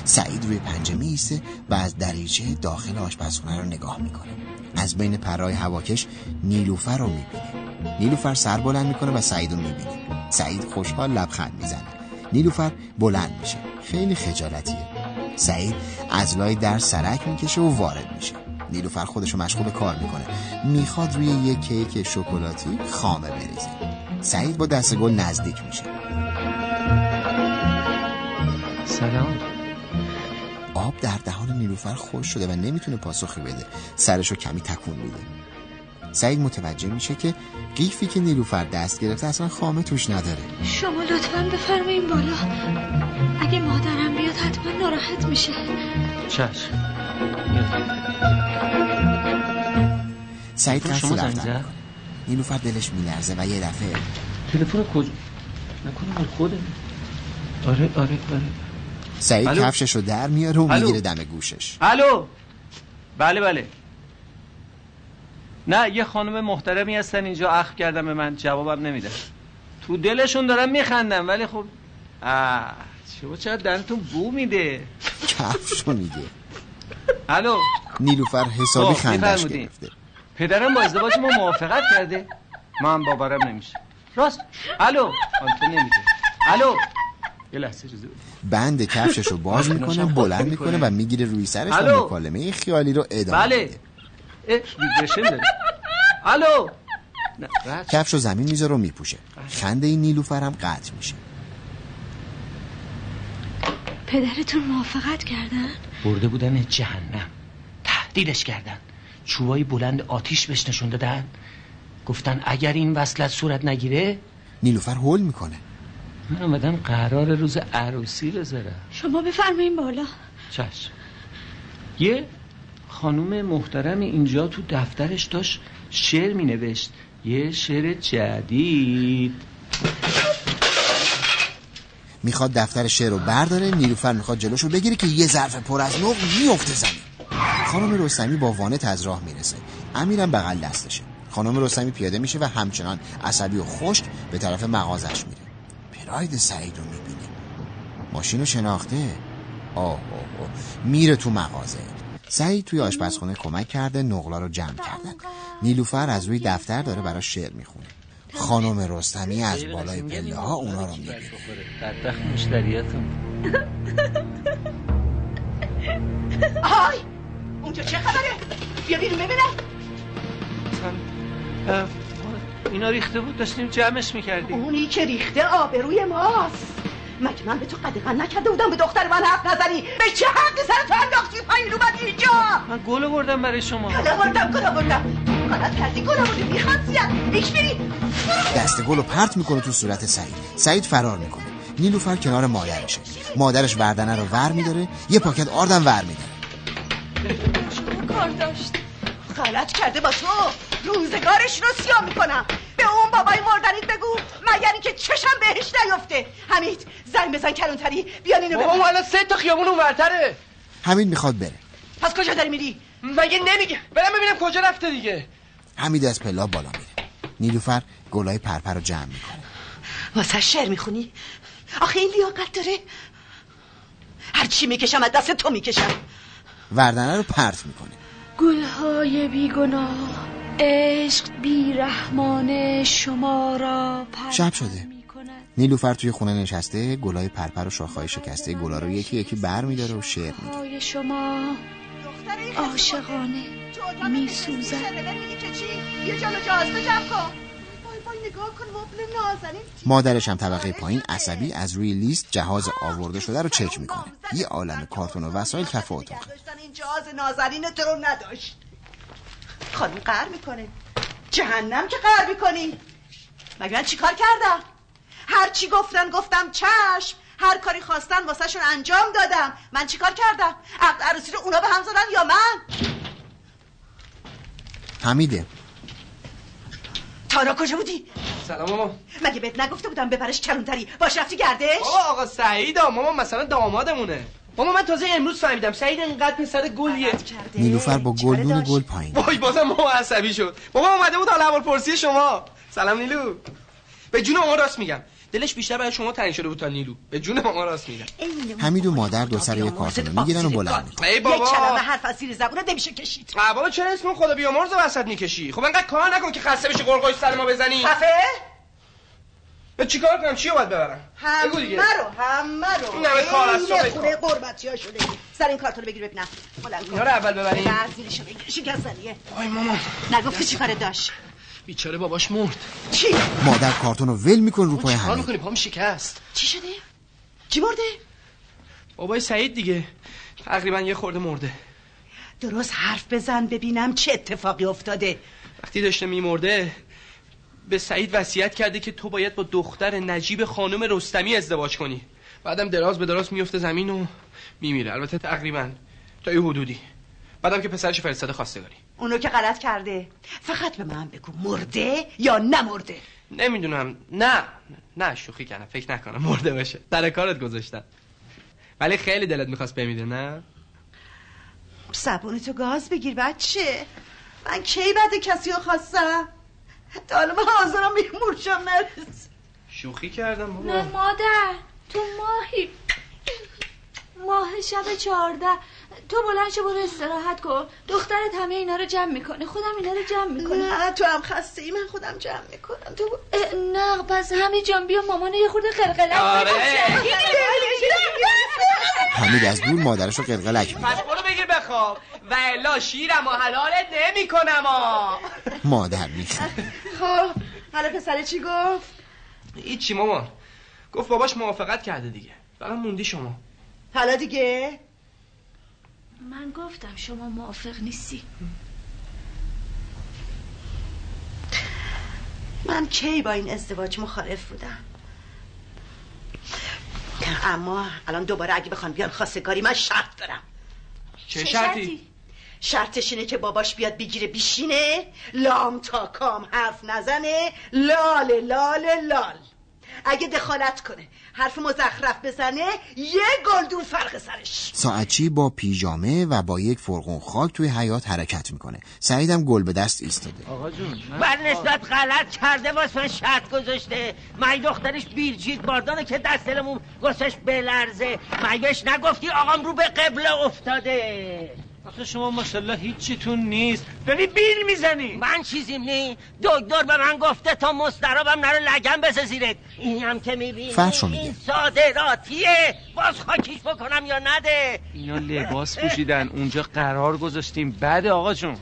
[SPEAKER 2] سعید روی پنجه میسته و از دریچه داخل آشپزخونه رو نگاه می‌کنه. از بین پرهای هواکش نیلوفر رو می‌بینه. نیلوفر سر بلند می‌کنه و سعید رو می‌بینه. سعید خوشحال لبخند می‌زنه. نیلوفر بلند میشه. خیلی خجالتیه. سعید از لای در سرک می‌کشه و وارد میشه. نیلوفر خودش رو مشغول کار می‌کنه. می‌خواد روی یک کیک شکلاتی خامه بریزه. سعید با دست گل نزدیک میشه.
[SPEAKER 6] سلام.
[SPEAKER 2] آب در دهان نیلوفر خوش شده و نمی‌تونه پاسخی بده. سرشو کمی تکون میده. سعید متوجه میشه که قیفی که نیلوفر دست گرفته اصلا خامه توش نداره.
[SPEAKER 3] شما لطفا بفرمایین بالا. اگه مادرم بیاد حتما ناراحت میشه.
[SPEAKER 6] چشم.
[SPEAKER 2] سعید قصد
[SPEAKER 6] شما زنگ
[SPEAKER 2] رفتن نیلوفر دلش میلرزه و یه دفعه
[SPEAKER 6] تلفن کجا؟ نکنه خوده آره آره آره.
[SPEAKER 2] سعید؟ کفشش رو در میاره و؟ می‌گیره دم گوشش.
[SPEAKER 6] الو؟ بله بله. نه یه خانم محترمی هستن اینجا اخ کردم به من جوابم نمیده. تو دلشون دارم میخندم ولی خب آه شما چرا دهنتون بو میده؟
[SPEAKER 2] کفش رو میگه.
[SPEAKER 6] الو؟
[SPEAKER 2] نیلوفر حسابی خندش. گرفته.
[SPEAKER 6] پدرم با ازدواج ما موافقت کرده. من باورم نمیشه راست. الو؟ آن تو نمیده الو؟ یه لحظه اجازه بده.
[SPEAKER 2] بند کفشش رو باز می‌کنه بلند می‌کنه. و می‌گیره روی سرش و؟ مکالمه خیالی رو ادامه
[SPEAKER 6] بله. الو؟
[SPEAKER 2] کفش و زمین می‌ذاره و میپوشه. خنده این نیلوفر هم قطع میشه.
[SPEAKER 3] پدرتون موافقت کردن؟
[SPEAKER 6] برده بودن جهنم. تهدیدش کردن. چوبای بلند آتیش بهش نشون دادن. گفتن اگر این وصلت صورت نگیره؟
[SPEAKER 2] نیلوفر هول می‌کنه.
[SPEAKER 6] من آمدم قرار روز عروسی بذارم
[SPEAKER 3] شما بفرمایین بالا.
[SPEAKER 6] چشم یه خانوم محترم اینجا تو دفترش داشت شعر می نوشت یه شعر جدید.
[SPEAKER 2] می‌خواد دفتر شعر رو برداره نیلوفر می‌خواد جلوشو بگیره که یه ظرف پر از نقل میفته زمین. خانم رستمی با وانت از راه می‌رسه. امیرم بغل دستشه. خانم رستمی پیاده میشه و همچنان عصبی و خشک به طرف مغازش میره. پراید سعید رو می‌بینه ماشین رو شناخته؟ آه آه آه. میره تو مغازه. سعید توی آشپزخونه کمک کرده نقلا رو جمع کردن نیلوفر از روی دفتر داره براش شعر می‌خونه. خانم رستمی از بالای پله ها اونا رو می‌بینه.
[SPEAKER 6] بدبخت مشتریاتون.
[SPEAKER 4] آهای اونجا چه خبره؟ بیا بیرون ببینم.
[SPEAKER 6] اینا ریخته بود داشتیم جمعش می‌کردیم.
[SPEAKER 4] اونی که ریخته آبروی ماست. مگه من به تو قدقن نکرده بودم به دختر من حرف نزنی؟ به چه حقی سر تو انداختی پایین اومدی اینجا؟
[SPEAKER 6] من گل بردم برای شما.
[SPEAKER 4] گل بردم گل بردم. غلط کردی گل بردی میخواستیت ایش بری.
[SPEAKER 2] دست گل رو پرت می‌کنه تو صورت سعید. سعید فرار می‌کنه. نیلوفر کنار مادرشه مادرش وردنه رو ور میداره یه پاکت آردم ور میداره
[SPEAKER 3] کار داشت.
[SPEAKER 4] غلط کرده با تو. روزگارش رو سیاه می‌کنم. به اون بابای مردنیت بگو مگر اینکه چشم بهش نیفته. حمید زنگ بزن کلونتری بیان اینو
[SPEAKER 8] بابا. الان سه تا خیابون اونورتره.
[SPEAKER 2] حمید می‌خواد بره.
[SPEAKER 4] پس کجا داری میری؟
[SPEAKER 8] مگه نمیگه. برم ببینم کجا رفته دیگه.
[SPEAKER 2] حمید از پلا بالا میره. نیلوفر گلای پرپر رو جمع می‌کنه.
[SPEAKER 4] واسه شعر می‌خونی؟ آخه این لیاقت داره. هر چی می‌کشم از دست تو می‌کشم.
[SPEAKER 2] وردنه رو پرت می‌کنه.
[SPEAKER 3] گلهای بیگناه. عشق بیرحمانه شما را پر
[SPEAKER 2] شب شده. نیلوفر توی خونه نشسته گلای پرپر و شاخهای شکسته گلا رو یکی یکی بر میداره و شعر میگه.
[SPEAKER 3] شما عاشقانه می سوزد
[SPEAKER 4] یه جلو جازده جمع کن وای وای نگاه کن مبل نازنین.
[SPEAKER 2] مادرش هم طبقه پایین عصبی از روی لیست جهاز آورده شده رو چک می‌کنه. یه عالم کارتون و وسایل کف اتاق
[SPEAKER 4] داشتن این جهاز نازنین تو رو نداشت. خانم قهر می‌کنه. جهنم که قهر می‌کنی. مگه من چیکار کردم؟ هر چی گفتن گفتم چشم. هر کاری خواستن واسه شون انجام دادم. من چیکار کردم؟ عقد عروسی رو اونا به هم زدن یا من؟
[SPEAKER 2] حمیده.
[SPEAKER 4] تارا کجا بودی؟
[SPEAKER 8] سلام ماما.
[SPEAKER 4] مگه بهت نگفته بودم ببرش کلونتری باش رفتی گردش؟
[SPEAKER 8] بابا آقا سعیدا ماما مثلا دامادمونه. ماما من تازه امروز فهمیدم. سعید انقدر پسر گلیه.
[SPEAKER 2] نیلوفر با گلدون گل پایین.
[SPEAKER 8] وای بازم ماما عصبی شد. بابا اومده بود حال احوال پرسی شما. سلام نیلو. به جون ماما راست میگم. دلش بیشتر برای شما تنگ شده بود تا نیلو. به جون ماما راست میگم.
[SPEAKER 2] حمید و مادر دو سر یه کارتون می‌گیرن و بلند می‌کنن
[SPEAKER 8] ای
[SPEAKER 4] یک
[SPEAKER 8] بابا.
[SPEAKER 4] کلمه حرف از زیر زبونت نمیشه کشید.
[SPEAKER 8] بابا چرا اسم خدا بیامرز وسط می‌کشی؟ خب انقدر کار نکن که خسته بشی قرقای سر ما بزنی.
[SPEAKER 4] خفه؟
[SPEAKER 8] به چیکار کنم؟ چی باید ببرم؟ بگو دیگه.
[SPEAKER 4] همه رو همه رو.
[SPEAKER 8] این همه کار از صبح
[SPEAKER 4] خونه قربتی ها شده. سر این کارتون رو بگیر ببینم. بلند کن.
[SPEAKER 8] اینا رو اول ببریم.
[SPEAKER 4] نه، زیرشو بگیر. شکستنیه.
[SPEAKER 8] وای ماما
[SPEAKER 4] نگفتی چی کار داشت؟
[SPEAKER 8] بیچاره باباش مرد.
[SPEAKER 4] چی؟
[SPEAKER 2] مادر کارتون رو ول میکن رو پای
[SPEAKER 8] چیکار
[SPEAKER 2] حمید
[SPEAKER 8] می‌کنی؟ پام شکست.
[SPEAKER 4] چی شده؟ کی مرده؟
[SPEAKER 8] بابای سعید دیگه. تقریبا یه خورده مرده.
[SPEAKER 4] درست حرف بزن ببینم چه اتفاقی افتاده.
[SPEAKER 8] وقتی داشته میمرده به سعید وصیت کرده که تو باید با دختر نجیب خانم رستمی ازدواج کنی. بعدم دراز به دراز میفته زمین و میمیره. البته تقریبا تا یه حدودی. بعدم که پسرش فرستاده خواستگاری.
[SPEAKER 4] اونو که غلط کرده. فقط به من بگو مرده یا نمرده؟
[SPEAKER 8] نمی‌دونم. نه نه شوخی کردم. فکر نکنم مرده باشه. در کارت گذاشتم. ولی خیلی دلت می‌خواست بمیره نه؟
[SPEAKER 4] زبونتو گاز بگیر بچه. من کی بعد کسی رو خواستم؟ تا حالا من حاضرم میمورشم نرس
[SPEAKER 8] شوخی کردم
[SPEAKER 3] نه
[SPEAKER 8] بابا
[SPEAKER 3] مادر تو ماهی ماه شب چهارده. تو بلند شو برو استراحت کن. دخترت همه اینا رو جمع می‌کنه. خودم اینا رو جمع می‌کنم.
[SPEAKER 4] نه تو هم خسته ای من خودم جمع می‌کنم. تو
[SPEAKER 3] نه پس همه جان بیا مامان یه خورده قلقلک
[SPEAKER 8] آره.
[SPEAKER 2] حمید از دور مادرش رو قلقلک می‌کنه
[SPEAKER 8] پس برو بگیر بخواب. و الا شیرم و حلالت نمی کنم
[SPEAKER 2] مادر میخند
[SPEAKER 4] خب حالا پسر چی گفت؟
[SPEAKER 8] هیچی مامان. گفت باباش موافقت کرده دیگه. فقط موندی شما.
[SPEAKER 4] حالا دیگه؟
[SPEAKER 3] من گفتم شما موافق نیستی.
[SPEAKER 4] من کی با این ازدواج مخالف بودم؟ اما الان دوباره اگه بخوان بیان خواستگاری من شرط دارم.
[SPEAKER 8] چه شرطی؟
[SPEAKER 4] شرطش اینه که باباش بیاد بگیره بیشینه لام تا کام حرف نزنه لال لال لال. اگه دخالت کنه. حرف مزخرف بزنه یه گلدون فرق سرش.
[SPEAKER 2] ساعتچی با پیژامه و با یک فرقون خاک توی حیات حرکت می‌کنه. سعیدم گل به دست ایستاده.
[SPEAKER 5] آقا جون بر نسبت غلط کرده واسه من شرط گذاشته. من دخترش بیرجیت باردانه که دست دلمون واسش بلرزه؟ من بهش نگفتی آقام رو به قبله افتاده.
[SPEAKER 1] آخه شما ماشالله هیچیتون نیست. داری بیل می‌زنی.
[SPEAKER 5] من چیزیم نی. دکتر به من گفته تا مسترابم نره لگم بسه زیرت. این هم که می‌بینی
[SPEAKER 2] فرشو میگه.
[SPEAKER 5] این صادراتیه باز خاکیش بکنم یا نده؟
[SPEAKER 6] اینا لباس پوشیدن. اونجا قرار گذاشتیم. بعد آقا جون.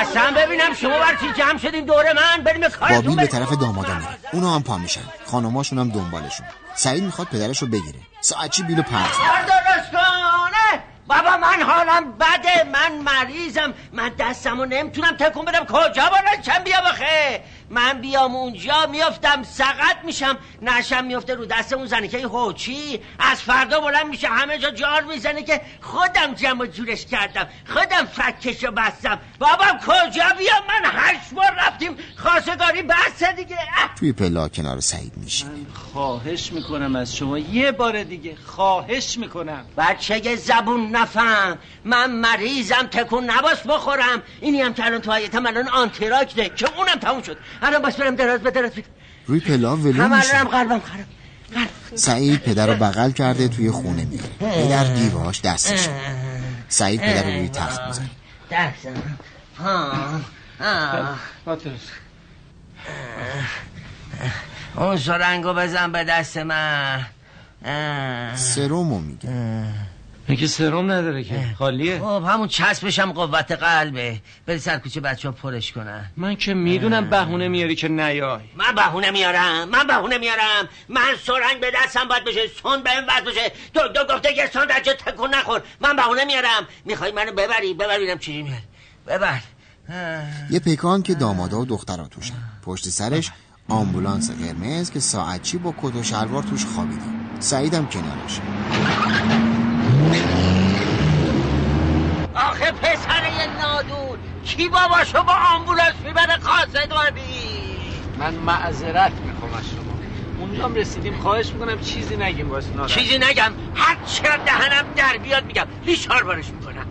[SPEAKER 5] اصلا ببینم شما بر چی جمع شدین دور من؟ بریم کارتون
[SPEAKER 2] بابی به. طرف دامادا میره. اونا هم پا میشن. خانماشون هم دنبالشون. سعید می‌خواد پدرش رو بگیره ساعتچی بیلو پرت می‌کنه.
[SPEAKER 5] کار درست کنه بابا من حالم بده من مریضم من دستمو نمی‌تونم تکون بدم کجا بالا چم بیام آخه من بیام اونجا میافتم سقط میشم. نشم میفته رو دست اون زنی که هوچی از فردا بلند میشه همه جا جار می‌زنه که خودم جمع و جورش کردم خودم فکشو بستم. بابا کجا بیام؟ من هشت بار رفتیم. خواستگاری بسته دیگه.
[SPEAKER 2] توی پلا کنار سعید میشینه
[SPEAKER 1] خواهش می‌کنم از شما یه بار دیگه. خواهش می‌کنم.
[SPEAKER 5] بچه زبون نفهم. من مریضم تکون نباس بخورم. اینی هم که الان تو حیاتم الان آنتراکته که اونم تموم شد. الان باس برم دراز به دراز.
[SPEAKER 2] روی پلا ولو
[SPEAKER 5] همه
[SPEAKER 2] میشه
[SPEAKER 5] الانم قلبم خراب.
[SPEAKER 2] سعید پدر رو بغل کرده توی خونه میره. پدر دیواش دستشه سعید پدر رو روی تخت
[SPEAKER 5] آه. اون سرنگو بزن به دست من.
[SPEAKER 2] سرومو میگه.
[SPEAKER 6] میگه سرم نداره که. خالیه.
[SPEAKER 5] خب همون چسبشم قوت قلبه. بری سر کوچه بچه ها پرش کنن.
[SPEAKER 6] من که می‌دونم بهونه میاری که نیای.
[SPEAKER 5] من بهونه میارم من بهونه میارم. من سرنگ به دستم باید بشه سون به این بشه. دکتر گفته که سون در جا تکون نخور. من بهونه میارم. می‌خوای منو ببری؟ ببرینم چیزی میاری ببر.
[SPEAKER 2] یه پیکان که دامادا و دخترا توشن. پشت سرش آمبولانس قرمز که ساعتچی با کت و شلوار توش خوابیده سعیدم کنارش.
[SPEAKER 5] آخه پسر نادون کی باباشو با آمبولانس می‌بره خواستگاری
[SPEAKER 6] من معذرت می‌خوام از شما. اونجا هم رسیدیم خواهش می‌کنم چیزی نگیم واسه
[SPEAKER 5] چیزی نگم هر چقدر دهنم در بیاد میگم لیشار بارش می‌کنم.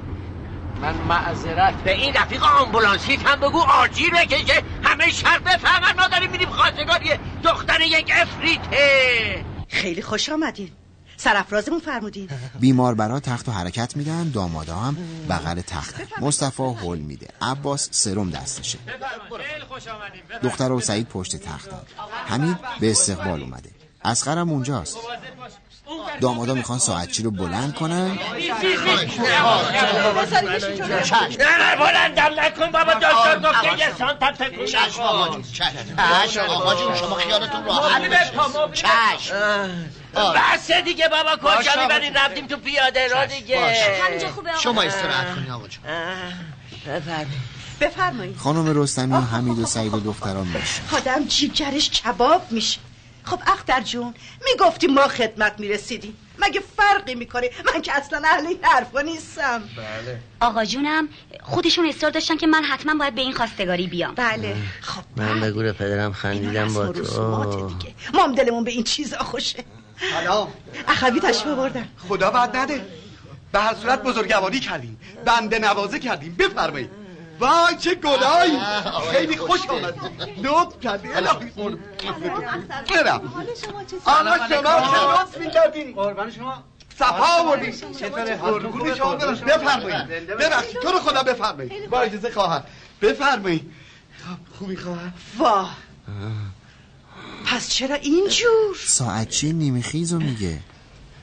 [SPEAKER 6] من معذرت
[SPEAKER 5] به این رفیق آمبولانسیت هم بگو آجیر بکشه همه شهر بفهمن ما داریم میریم خواستگاری دختر یک افریته.
[SPEAKER 4] خیلی خوش آمدین. سرفرازمون فرمودین.
[SPEAKER 2] بیمار برا تخت و حرکت میدن دامادا هم بغل تخت. مصطفی هول میده. عباس سرم دستشه. دختر و سعید پشت تختن حمید به استقبال اومده. اسقرم اونجاست. دامادا می‌خوان ساعتچی رو بلند کنن؟
[SPEAKER 5] نه نه بلندم نکن بابا دکتر گفته یه سانتم تکون
[SPEAKER 9] چشم آقا جون چشم آقا جون شما خیالتون راحت بشه چشم
[SPEAKER 5] بس دیگه بابا کجا می‌برین رفتیم تو پیاده رو دیگه
[SPEAKER 9] شما استراحت کنید آقا جون
[SPEAKER 5] بفرمایید.
[SPEAKER 4] بفرمایید
[SPEAKER 2] خانم رستمی و حمید و سعید و دختران میشن.
[SPEAKER 4] آدم جیگرش کباب میشه. خب اختر جون می‌گفتی ما خدمت می‌رسیدیم. مگه فرقی می‌کنه؟ من که اصلا اهل این حرفا نیستم.
[SPEAKER 12] بله. آقا جونم خودشون اصرار داشتن که من حتما باید به این خواستگاری بیام.
[SPEAKER 4] بله. خب
[SPEAKER 5] من به گور پدرم خندیدم با تو.
[SPEAKER 4] ما هم دلمون به این چیزا خوشه.
[SPEAKER 7] حالا
[SPEAKER 4] اخوی تشبه بردن
[SPEAKER 7] خدا بعد نده. به هر صورت بزرگواری کردیم. بنده نوازه کردیم. بفرمایید. وای چه گلایی خیلی خوش آمد. لطف کردی الهی قرب برم. آقا شما چه لطف می‌کردین؟
[SPEAKER 16] قربان شما.
[SPEAKER 7] صفا آوردین. قربون شما برم. بفرمایید. ببخشید. تو رو خدا بفرمایید. با اجازه خواهر. بفرمایید. خب خوبی خواهر؟
[SPEAKER 4] واه پس چرا اینجور؟
[SPEAKER 2] ساعتچی نیمه خیزو میگه؟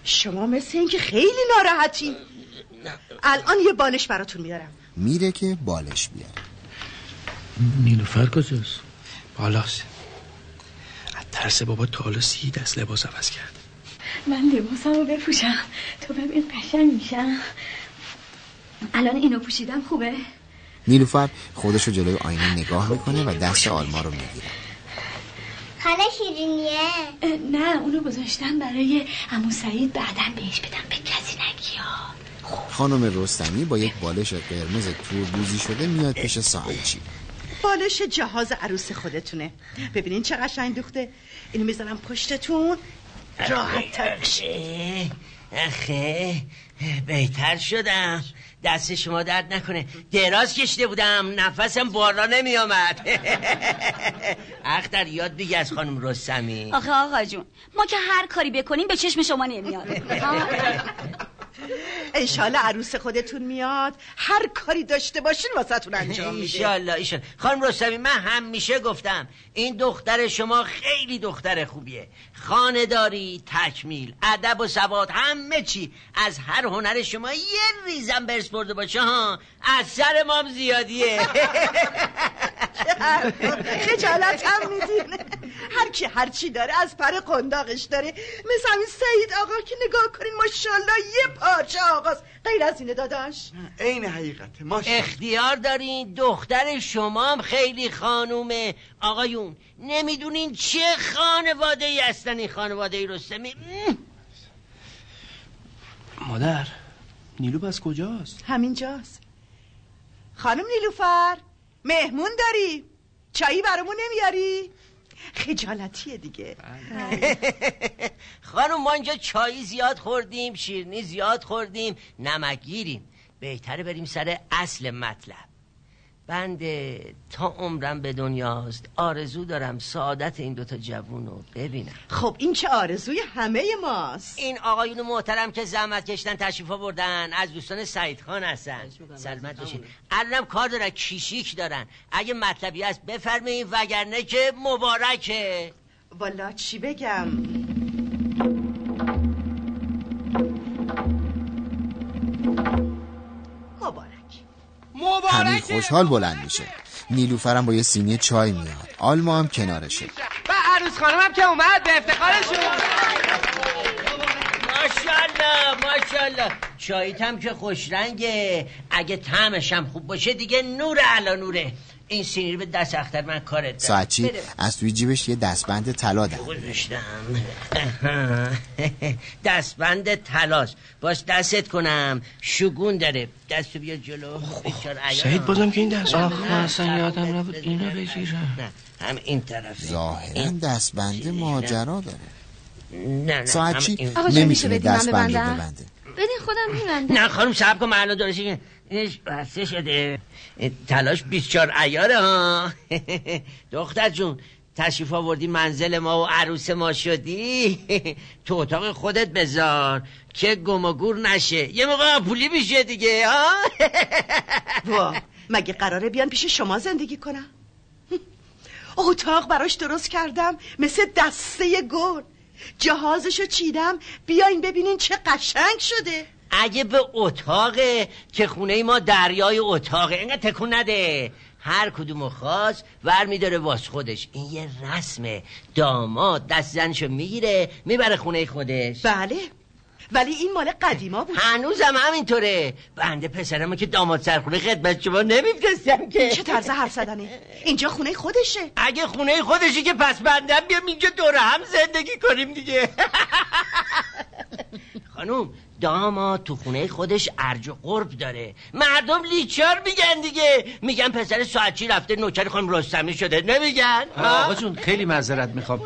[SPEAKER 4] شما مثل اینکه خیلی ناراحتین. الان یه بالش براتون میارم.
[SPEAKER 2] میره که بالش بیاره.
[SPEAKER 8] نیلوفر کجاست؟ بالاست. از ترس بابا تا حالا سی دست لباس عوض کرد.
[SPEAKER 3] من لباسم رو بپوشم. تو ببین قشنگ میشم. الان اینو پوشیدم خوبه.
[SPEAKER 2] نیلوفر خودش رو جلوی آینه نگاه می‌کنه و دست آلما رو می‌گیره.
[SPEAKER 14] خاله شیرینیه.
[SPEAKER 3] نه اونو گذاشتم برای عمو سعید. بعدا بهش بدم به کسی نگیا
[SPEAKER 2] خانم رستمی با یک بالش قرمز توربوزی شده میاد پیش ساعتچی.
[SPEAKER 4] بالش جهاز عروس خودتونه. ببینین چه قشنگ دوخته. اینو می‌ذارم پشتتون. راحت تر
[SPEAKER 5] اخه اخه بهتر شدم. دست شما درد نکنه. دراز کشیده بودم. نفسم بالا نمی آمد اختر یاد بگی از خانم رستمی.
[SPEAKER 12] آخه آقا جون ما که هر کاری بکنیم به چشم شما نمیاد.
[SPEAKER 4] انشالله عروس خودتون میاد. هر کاری داشته باشین واسهتون انجام میده.
[SPEAKER 5] ایشالله ایشالله خانم رستمی من همیشه گفتم این دختر شما خیلی دختر خوبیه. خانداری تکمیل ادب و سواد همه چی. از هر هنر شما یه ریزم برس برده باشه ها. از سر مام زیادیه.
[SPEAKER 4] خجالت هم میدین. هر کی هر چی داره از پر قنداقش داره. مثل همین سعید آقا که نگاه کنین ماشاءالله یه پارچه آقاست غیر از اینه داداش.
[SPEAKER 17] عین حقیقته
[SPEAKER 5] اختیار دارین. دختر شما هم خیلی خانومه. آقایون نمی‌دونین چه خانواده ای هستن این خانواده ای رستمی
[SPEAKER 8] مادر نیلو بس کجاست؟
[SPEAKER 4] همینجاست. خانم نیلوفر مهمون داری. چایی برامون نمیاری؟ خجالتیه دیگه.
[SPEAKER 5] خانم ما اینجا چایی زیاد خوردیم شیرنی زیاد خوردیم نمک گیریم بهتره بریم سر اصل مطلب. بنده تا عمرم به دنیاست. آرزو دارم سعادت این دوتا جوون رو ببینم.
[SPEAKER 4] خب این چه آرزوی همه ماست؟
[SPEAKER 5] این آقایون محترم که زحمت کشتن تشریف بردن از دوستان سعید خان هستن. سلمت باشین. الانم کار دارن کیشیک دارن. اگه مطلبی هست بفرمایین وگرنه که مبارکه.
[SPEAKER 4] والا چی بگم؟
[SPEAKER 2] همین خوشحال بلند میشه. نیلوفرم با یه سینی چای میاد. آلما هم کنارشه.
[SPEAKER 8] و عروس خانم که اومد به افتخارشون.
[SPEAKER 5] ماشاءالله ماشاءالله. چاییت هم که خوش رنگه اگه طعمش هم خوب باشه دیگه نور علا نوره. این سینی رو به دست اختر من کارت دارم.
[SPEAKER 2] ساعتچی از توی جیبش یه دستبند طلا
[SPEAKER 5] گذاشتم دستبند تلاش. باش دستت کنم. شگون داره. دستو بیا جلو.
[SPEAKER 8] سعید بازم که این دست. آخ من اصلا یادم نبود. اینو بگیرم
[SPEAKER 5] نه. هم این طرفه
[SPEAKER 2] ظاهرا دستبند ماجرا داره.
[SPEAKER 5] نه نه
[SPEAKER 2] ساعتچی
[SPEAKER 5] هم این-
[SPEAKER 3] آقا جان، میشه
[SPEAKER 2] نمی‌تونه
[SPEAKER 3] بدی من
[SPEAKER 2] دستبند رو
[SPEAKER 3] ببندم؟
[SPEAKER 2] ببنده
[SPEAKER 3] بدین خودم میبندم.
[SPEAKER 5] نه خانم صاحب کن من الان درست اینش بسته شده. تلاش 24 عیاره ها. دختر جون تشریف آوردی منزل ما و عروس ما شدی؟ تو اتاق خودت بذار که گم و گور نشه. یه موقع پولی میشه دیگه ها؟
[SPEAKER 4] وا مگه قراره بیان پیش شما زندگی کنم؟ اتاق براش درست کردم مثل دسته گل جهازشو چیدم بیاین ببینین چه قشنگ شده.
[SPEAKER 5] اگه به اتاقه که خونه ما دریای اتاقه. اینقدر تکون نده. هر کدومو خواست ور میداره واس خودش. این یه رسمه. داماد دست زنشو می‌گیره می‌بره خونه خودش.
[SPEAKER 4] بله. ولی این مال قدیما بود.
[SPEAKER 5] هنوزم همینطوره. بنده پسرمو که داماد سرخونه خدمت شما نمیفرستم که.
[SPEAKER 4] چه طرز حرف زدنه اینجا خونه خودشه.
[SPEAKER 5] اگه خونه خودشی که پس بندم بیام اینجا دور هم زندگی کنیم دیگه. خانوم داماد تو خونه خودش ارج و قرب داره. مردم لیچار میگن دیگه. میگن پسر ساعتچی رفته نوکر خانم رستمی شده. نمیگن؟
[SPEAKER 6] آقا جون خیلی معذرت می‌خوام.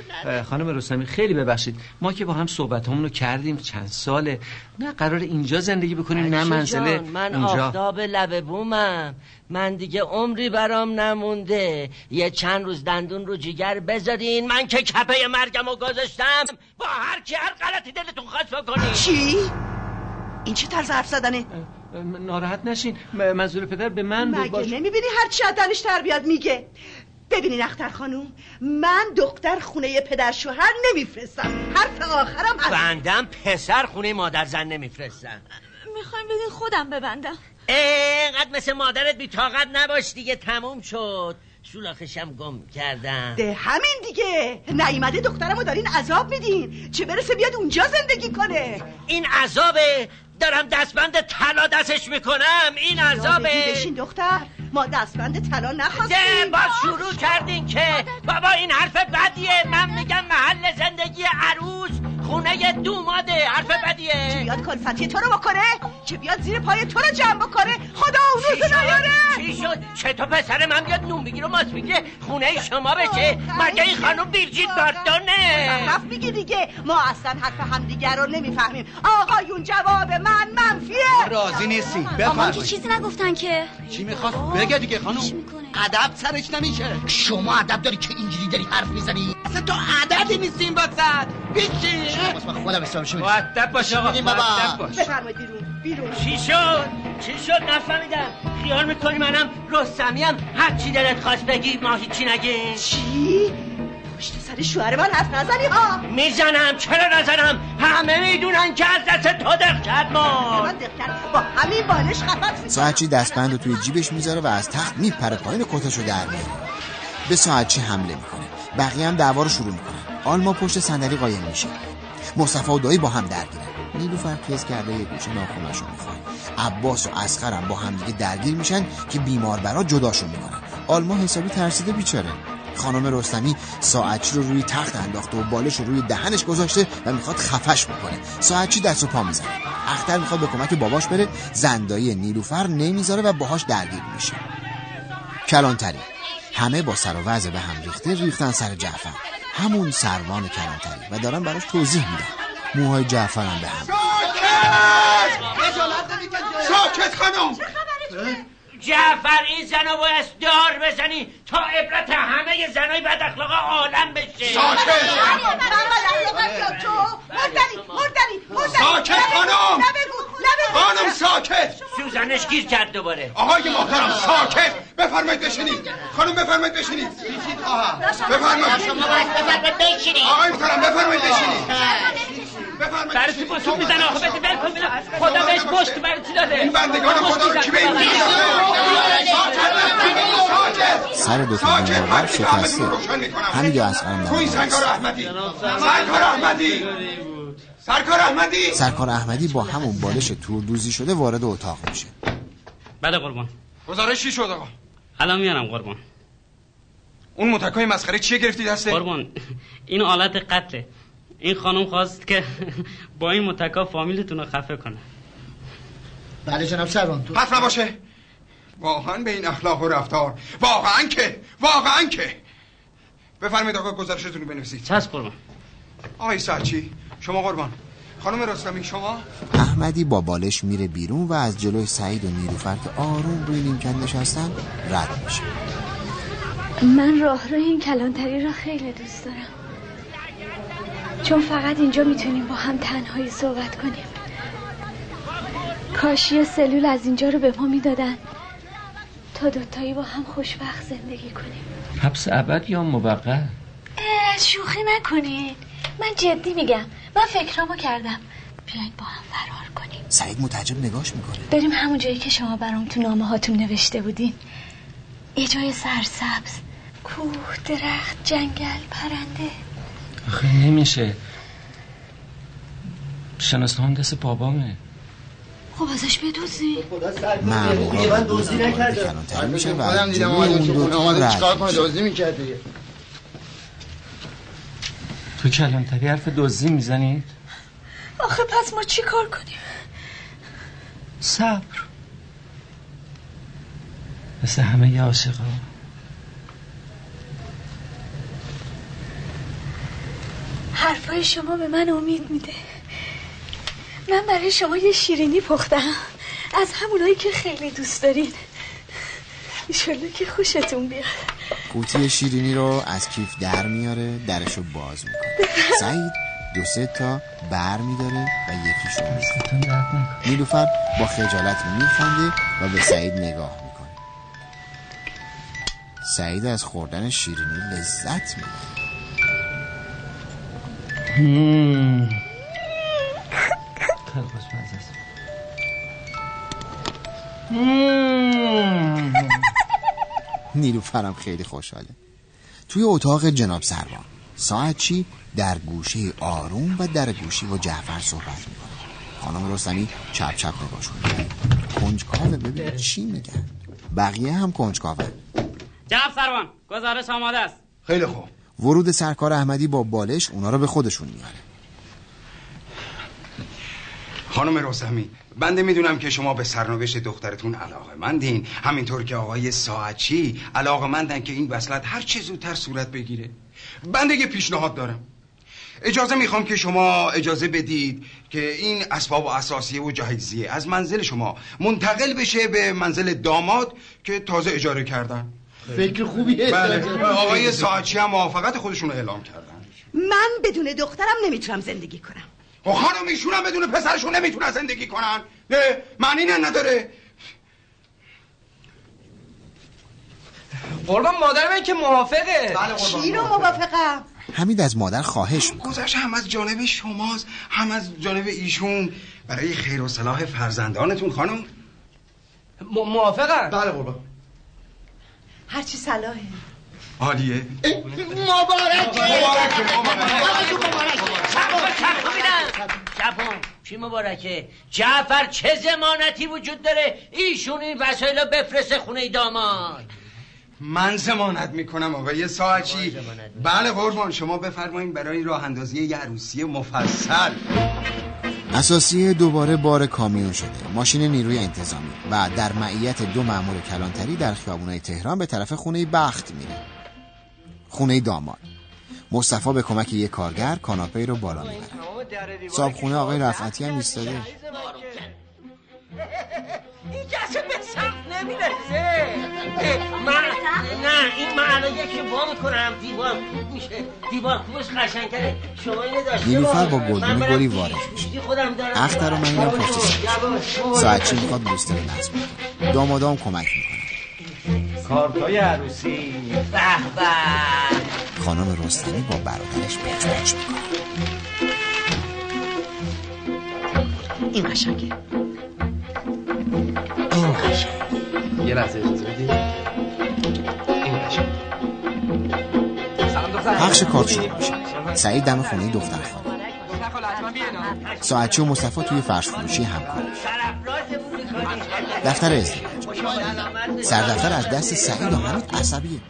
[SPEAKER 6] خانم رستمی خیلی ببخشید. ما که با هم صحبت رو کردیم چند ساله. نه قرار اینجا زندگی بکنیم نه
[SPEAKER 5] عیشی
[SPEAKER 6] منزل
[SPEAKER 5] جان، من
[SPEAKER 6] اونجا
[SPEAKER 5] آفتاب لب بومم. من دیگه عمری برام نمونده. یه چند روز دندون رو جیگر بذارین. من که کپه مرگم رو گذاشتم. با هر کی هر غلطی دلتون خواست بکنین.
[SPEAKER 4] چی؟ این چه طرز حرف زدنه؟
[SPEAKER 6] ناراحت نشین. منظور پدر به من بود
[SPEAKER 4] مگه
[SPEAKER 6] باش.
[SPEAKER 4] نمی‌بینی هر چی دلش در بیاد میگه؟ ببینین اختر خانوم من دختر خونه پدر شوهر نمیفرستم. حرف آخرم همین.
[SPEAKER 5] بندم پسر خونه مادر زن نمیفرستم.
[SPEAKER 3] می‌خوایم بدین خودم ببندم.
[SPEAKER 5] اینقدر مثل مادرت بیتاقت نباش دیگه تموم شد. سولاخشم گم کردم.
[SPEAKER 4] ده همین دیگه. نیومده دخترمو دارین عذاب میدین. چه برسه بیاد اونجا زندگی کنه.
[SPEAKER 5] این عذابه دارم دستبند طلا دستش می‌کنم. این عذابه
[SPEAKER 4] بشین دختر. ما دستبند طلا نخواستیم.
[SPEAKER 5] باز شروع کردین که بابا این حرف بدیه. من میگم محل خونه دوماده حرف بدیه.
[SPEAKER 4] چه بیاد کلفتی تو رو بکنه؟ چه بیاد زیر پای تو رو جمع بکنه؟ خدا اون روز نیاره.
[SPEAKER 5] چی شد؟ چطور پسر من بیاد نون بگیر و ماست بگیره خونه شما بشه مگه این خانم بیرجیت باردانه
[SPEAKER 4] حرف میگی دیگه. ما اصلا حرف همدیگر رو نمی‌فهمیم. آقایون جواب من منفیه.
[SPEAKER 7] راضی
[SPEAKER 12] که
[SPEAKER 7] بفرمایید.
[SPEAKER 12] چیزی نگفتن که؟
[SPEAKER 7] چی می‌خواست؟ بگه دیگه خانم. ادب سرش نمیشه.
[SPEAKER 9] شما ادب داری که اینجوری داری حرف می‌زنی؟
[SPEAKER 7] اصلا تو عددی نیستیم وسط بیشی
[SPEAKER 9] خودم حسابشو
[SPEAKER 5] مؤدب باش آقا باش.
[SPEAKER 4] بفرمایید بیرون بیرون.
[SPEAKER 5] چی شد؟ چی شد؟ نفهمیدم. خیال می‌کنی منم رستمیم هر چی دلت خواست بگی ما هیچی نگیم.
[SPEAKER 4] چی؟ پشت سر شوهر من حرف نزنی ها
[SPEAKER 5] می‌زنم. چرا نزنم؟ همه می‌دونن که از دست تو دق کرد ما
[SPEAKER 4] من دق کرد. با همین بالش خفت.
[SPEAKER 2] ساعتچی دستبند رو توی جیبش می‌ذاره و از تخت میپره پایین کتشو در میاره. به ساعتچی حمله می‌کنه؟ بقیه هم دعوا رو شروع می‌کنن. آلما پشت صندلی قایم میشه. مصطفی و دایی با هم درگیرن. نیلوفر کیس کرده یه گوشه ناخوناشو می‌خوره عباس و اسخر هم با همدیگه درگیر میشن که بیمار برا جداشون می‌کنن. آلما حسابی ترسیده بیچاره. خانم رستمی ساعتچی رو روی تخت انداخته و بالش رو روی دهنش گذاشته و می‌خواد خفش بکنه. ساعتچی دست و پا می‌زنه. اختر می‌خواد به کمک باباش بره. زندایی نیلوفر نمی‌ذاره و باهاش درگیر میشه. کلانتری. همه با سر و وضع به هم ریخته ریختن سر جعفر. همون سروان کلانتری. و دارن براش توضیح میدن موهای جعفر هم. به هم
[SPEAKER 7] ساکت خانم!
[SPEAKER 5] جعفر این زن رو باید دار بزنی تا عبرت همه زنای بد اخلاق عالم بشه
[SPEAKER 7] ساکت
[SPEAKER 4] مردنی مردنی مردنی
[SPEAKER 7] ساکت خانم خانم ساکت
[SPEAKER 5] سوزنش گیر کرد دوباره
[SPEAKER 7] آقای محترم ساکت بفرمایید بشینید خانم بفرمایید بشینید بفرمایید
[SPEAKER 5] شما باید بفرمایید بشینید
[SPEAKER 7] آقای محترم بفرمایید بشینید
[SPEAKER 1] برای چی بسون می‌زنه آخه بده ببینم. خدا بهش پشت برای چی داده
[SPEAKER 7] این بندگان خدا رو کی به این
[SPEAKER 2] سر دو تا بیماربر شکسته. اسقرم
[SPEAKER 7] توی
[SPEAKER 2] دارن
[SPEAKER 7] سرکار احمدی. سرکار احمدی. سرکار احمدی.
[SPEAKER 2] سرکار احمدی با همون بالش توردوزی شده وارد اتاق میشه.
[SPEAKER 17] بله قربان.
[SPEAKER 7] گزارش چی شد آقا؟
[SPEAKER 17] الان میارم قربان.
[SPEAKER 7] اون متکای مسخره چیه گرفتی دسته
[SPEAKER 17] قربان این آلت قتله. این خانم خواست که با این متکا فامیلتون رو خفه کنه.
[SPEAKER 9] بله جناب سروان تو
[SPEAKER 7] پس نباشه. واقعا به این اخلاق و رفتار. واقعا که واقعا که. بفرمایید آقا گزارشتون رو بنویسید.
[SPEAKER 17] چشم قربان.
[SPEAKER 7] آقای سرچی شما قربان. خانم رستمی شما؟
[SPEAKER 2] احمدی با بالش میره بیرون و از جلوی سعید و نیلوفر که آروم روی نیمکت نشستن رد میشه.
[SPEAKER 3] من راه رو این کلانتری را خیلی دوست دارم. چون فقط اینجا می‌تونیم با هم تنهایی صحبت کنیم. کاشی سلول از اینجا رو به ما می‌دادن. تا دوتایی با هم خوشبخت زندگی کنیم.
[SPEAKER 18] حبس ابد یا موقت؟
[SPEAKER 3] شوخی نکنید من جدی میگم من فکرامو کردم. بیاید با هم فرار کنیم.
[SPEAKER 2] سعید متعجب نگاش می‌کنه.
[SPEAKER 3] بریم همون جایی که شما برام تو نامه هاتون نوشته بودین. یه جای سرسبز. کوه درخت جنگل پرنده.
[SPEAKER 18] آخه نمیشه. شناسنامه دست بابامه.
[SPEAKER 3] خب ازش بدوزی.
[SPEAKER 2] مامورا دزدی وارد کلانتری میشه. و از جلوی اون دوتا رد میشه.
[SPEAKER 9] دزدی می‌کرد دیگه
[SPEAKER 18] تو کلانتری حرف دزدی می‌زنید
[SPEAKER 3] آخه پس ما چی کار کنیم؟
[SPEAKER 18] صبر. مثل همه عاشقا.
[SPEAKER 3] حرفای شما به من امید میده. من برای شما یه شیرینی پختم. از همونایی که خیلی دوست دارین. ایشالله که خوشتون بیاد.
[SPEAKER 2] قوطی شیرینی رو از کیف در میاره درشو باز می‌کنه. سعید دو سه تا بر میداره و یکیشو می‌زنه. نیلوفر با خجالت میخنده و به سعید نگاه می‌کنه. سعید از خوردن شیرینی لذت می‌بره.
[SPEAKER 18] خیلی خوشمزه است.
[SPEAKER 2] نیلوفرم خیلی خوشحاله. توی اتاق جناب سروان. ساعت چی؟ در گوشه آروم و در گوشی با جعفر صحبت می‌کنه. خانم رستمی چپ چپ نگاش کنه. کنجکاوه ببین چی میگن. بقیه هم کنجکاوه.
[SPEAKER 17] جناب سروان گزارش آماده است.
[SPEAKER 7] خیلی خوب.
[SPEAKER 2] ورود سرکار احمدی با بالش اونا رو به خودشون میاره.
[SPEAKER 7] خانم رستمی بنده می‌دونم که شما به سرنوشت دخترتون علاقه مندین همینطور که آقای ساعتچی علاقه مندن که این وصلت هر چه زودتر صورت بگیره. بنده یه پیشنهاد دارم. اجازه می‌خوام که شما اجازه بدید که این اسباب و اساسیه و جهیزیه از منزل شما منتقل بشه به منزل داماد که تازه اجاره کردن.
[SPEAKER 9] فکر خوبیه.
[SPEAKER 7] بله. آقای ساعتچی هم موافقت خودشون رو اعلام کردن.
[SPEAKER 4] من بدون دخترم نمی‌تونم زندگی کنم.
[SPEAKER 7] و خانم ایشون هم بدون پسرشون نمی‌تونن زندگی کنن. نه معنی نه نداره.
[SPEAKER 8] قربان مادر من که موافقه.
[SPEAKER 4] چی رو موافقم؟
[SPEAKER 2] حمید از مادر خواهش می‌کنه.
[SPEAKER 7] گذشت هم از جانب شماست هم از جانب ایشون. برای خیر و صلاح فرزندانتون خانم.
[SPEAKER 8] موافقم.
[SPEAKER 7] بله قربان.
[SPEAKER 4] هرچی صلاحه.
[SPEAKER 7] عالیه.
[SPEAKER 9] مبارکه.
[SPEAKER 5] جوان چی مبارکه؟ جعفر چه زمانتی وجود داره؟ ایشون این وسایل رو بفرسته خونه داماد.
[SPEAKER 7] من زمانت می‌کنم آقای ساعتی بله قربان شما بفرمایید برای راه اندازی یه عروسی مفصل.
[SPEAKER 2] اساسی دوباره بار کامیون شده. ماشین نیروی انتظامی و در معیت دو مأمور کلانتری در خیابونای تهران به طرف خونه بخت میره. خونه داماد. مصطفی به کمک یک کارگر کاناپه رو بالا می‌بره صاحب خونه آقای رفعتی هم ایستاده.
[SPEAKER 5] این جسه به سقف نمی‌رسه. من نه این الان یکی وا می‌کنم. دیوار خوب میشه. دیوار خوبش قشنگتره شما اینو داشته
[SPEAKER 2] نیلوفر با
[SPEAKER 5] باش.
[SPEAKER 2] گلدون
[SPEAKER 5] من برم
[SPEAKER 2] گلی وارد میشه. اختر و من اینم پشت سر. ساعتچی می‌خواد بوسته رو نصب کنه دامادام کمک می‌کنه.
[SPEAKER 6] کارتای عروسی.
[SPEAKER 5] به به.
[SPEAKER 2] خانم رستمی با برادرش پچ پچ می‌کنه.
[SPEAKER 4] این قشنگه.
[SPEAKER 5] این قشنگ
[SPEAKER 8] یه لحظه اجازه بدید این قشنگ سلام دختر.
[SPEAKER 2] پخش کارت شروع میشه سعید دم خونه دختر خانم. ساعتچی و مصطفی توی فرش فروشی همکار. دفتر ازدواج سردفتر از دست سعید و حمید عصبیه.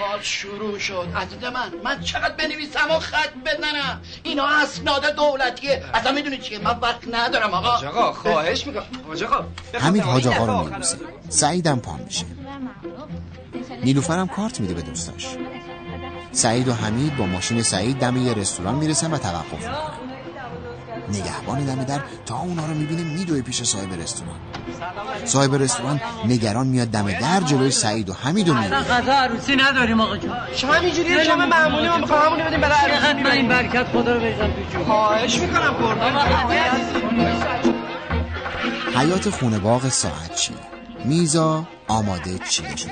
[SPEAKER 9] باز شروع شد. عزیز من من چقدر بنویسم و خط بزنم؟ اینا اسناد دولتیه اصلا می‌دونی چیه؟ من وقت ندارم آقا.
[SPEAKER 8] آقا خواهش می‌کنم. حاج آقا
[SPEAKER 2] حمید حاج آقا رو میبوسه سعیدم پا میشه نیلوفرم کارت میده به دوستاش سعید و حمید با ماشین سعید دم یه رستوران می‌رسن و توقف می‌کنن. نگهبان دم در تا اونا رو می‌بینه میدوه پیش صاحب رستوران. صاحب رستوران نگران میاد دم در جلوی سعید و حمید و می‌بینه
[SPEAKER 17] غذا عروسی نداریم آقا جان.
[SPEAKER 8] شما همینجوری شما معمولی ما می‌خوام همونی بدیم برای عروسی
[SPEAKER 17] من این برکت خدا رو بریزم تو جون.
[SPEAKER 8] خواهش می‌کنم قربان.
[SPEAKER 2] حیات خونه باغ ساعت چی؟ میزا آماده چیده شده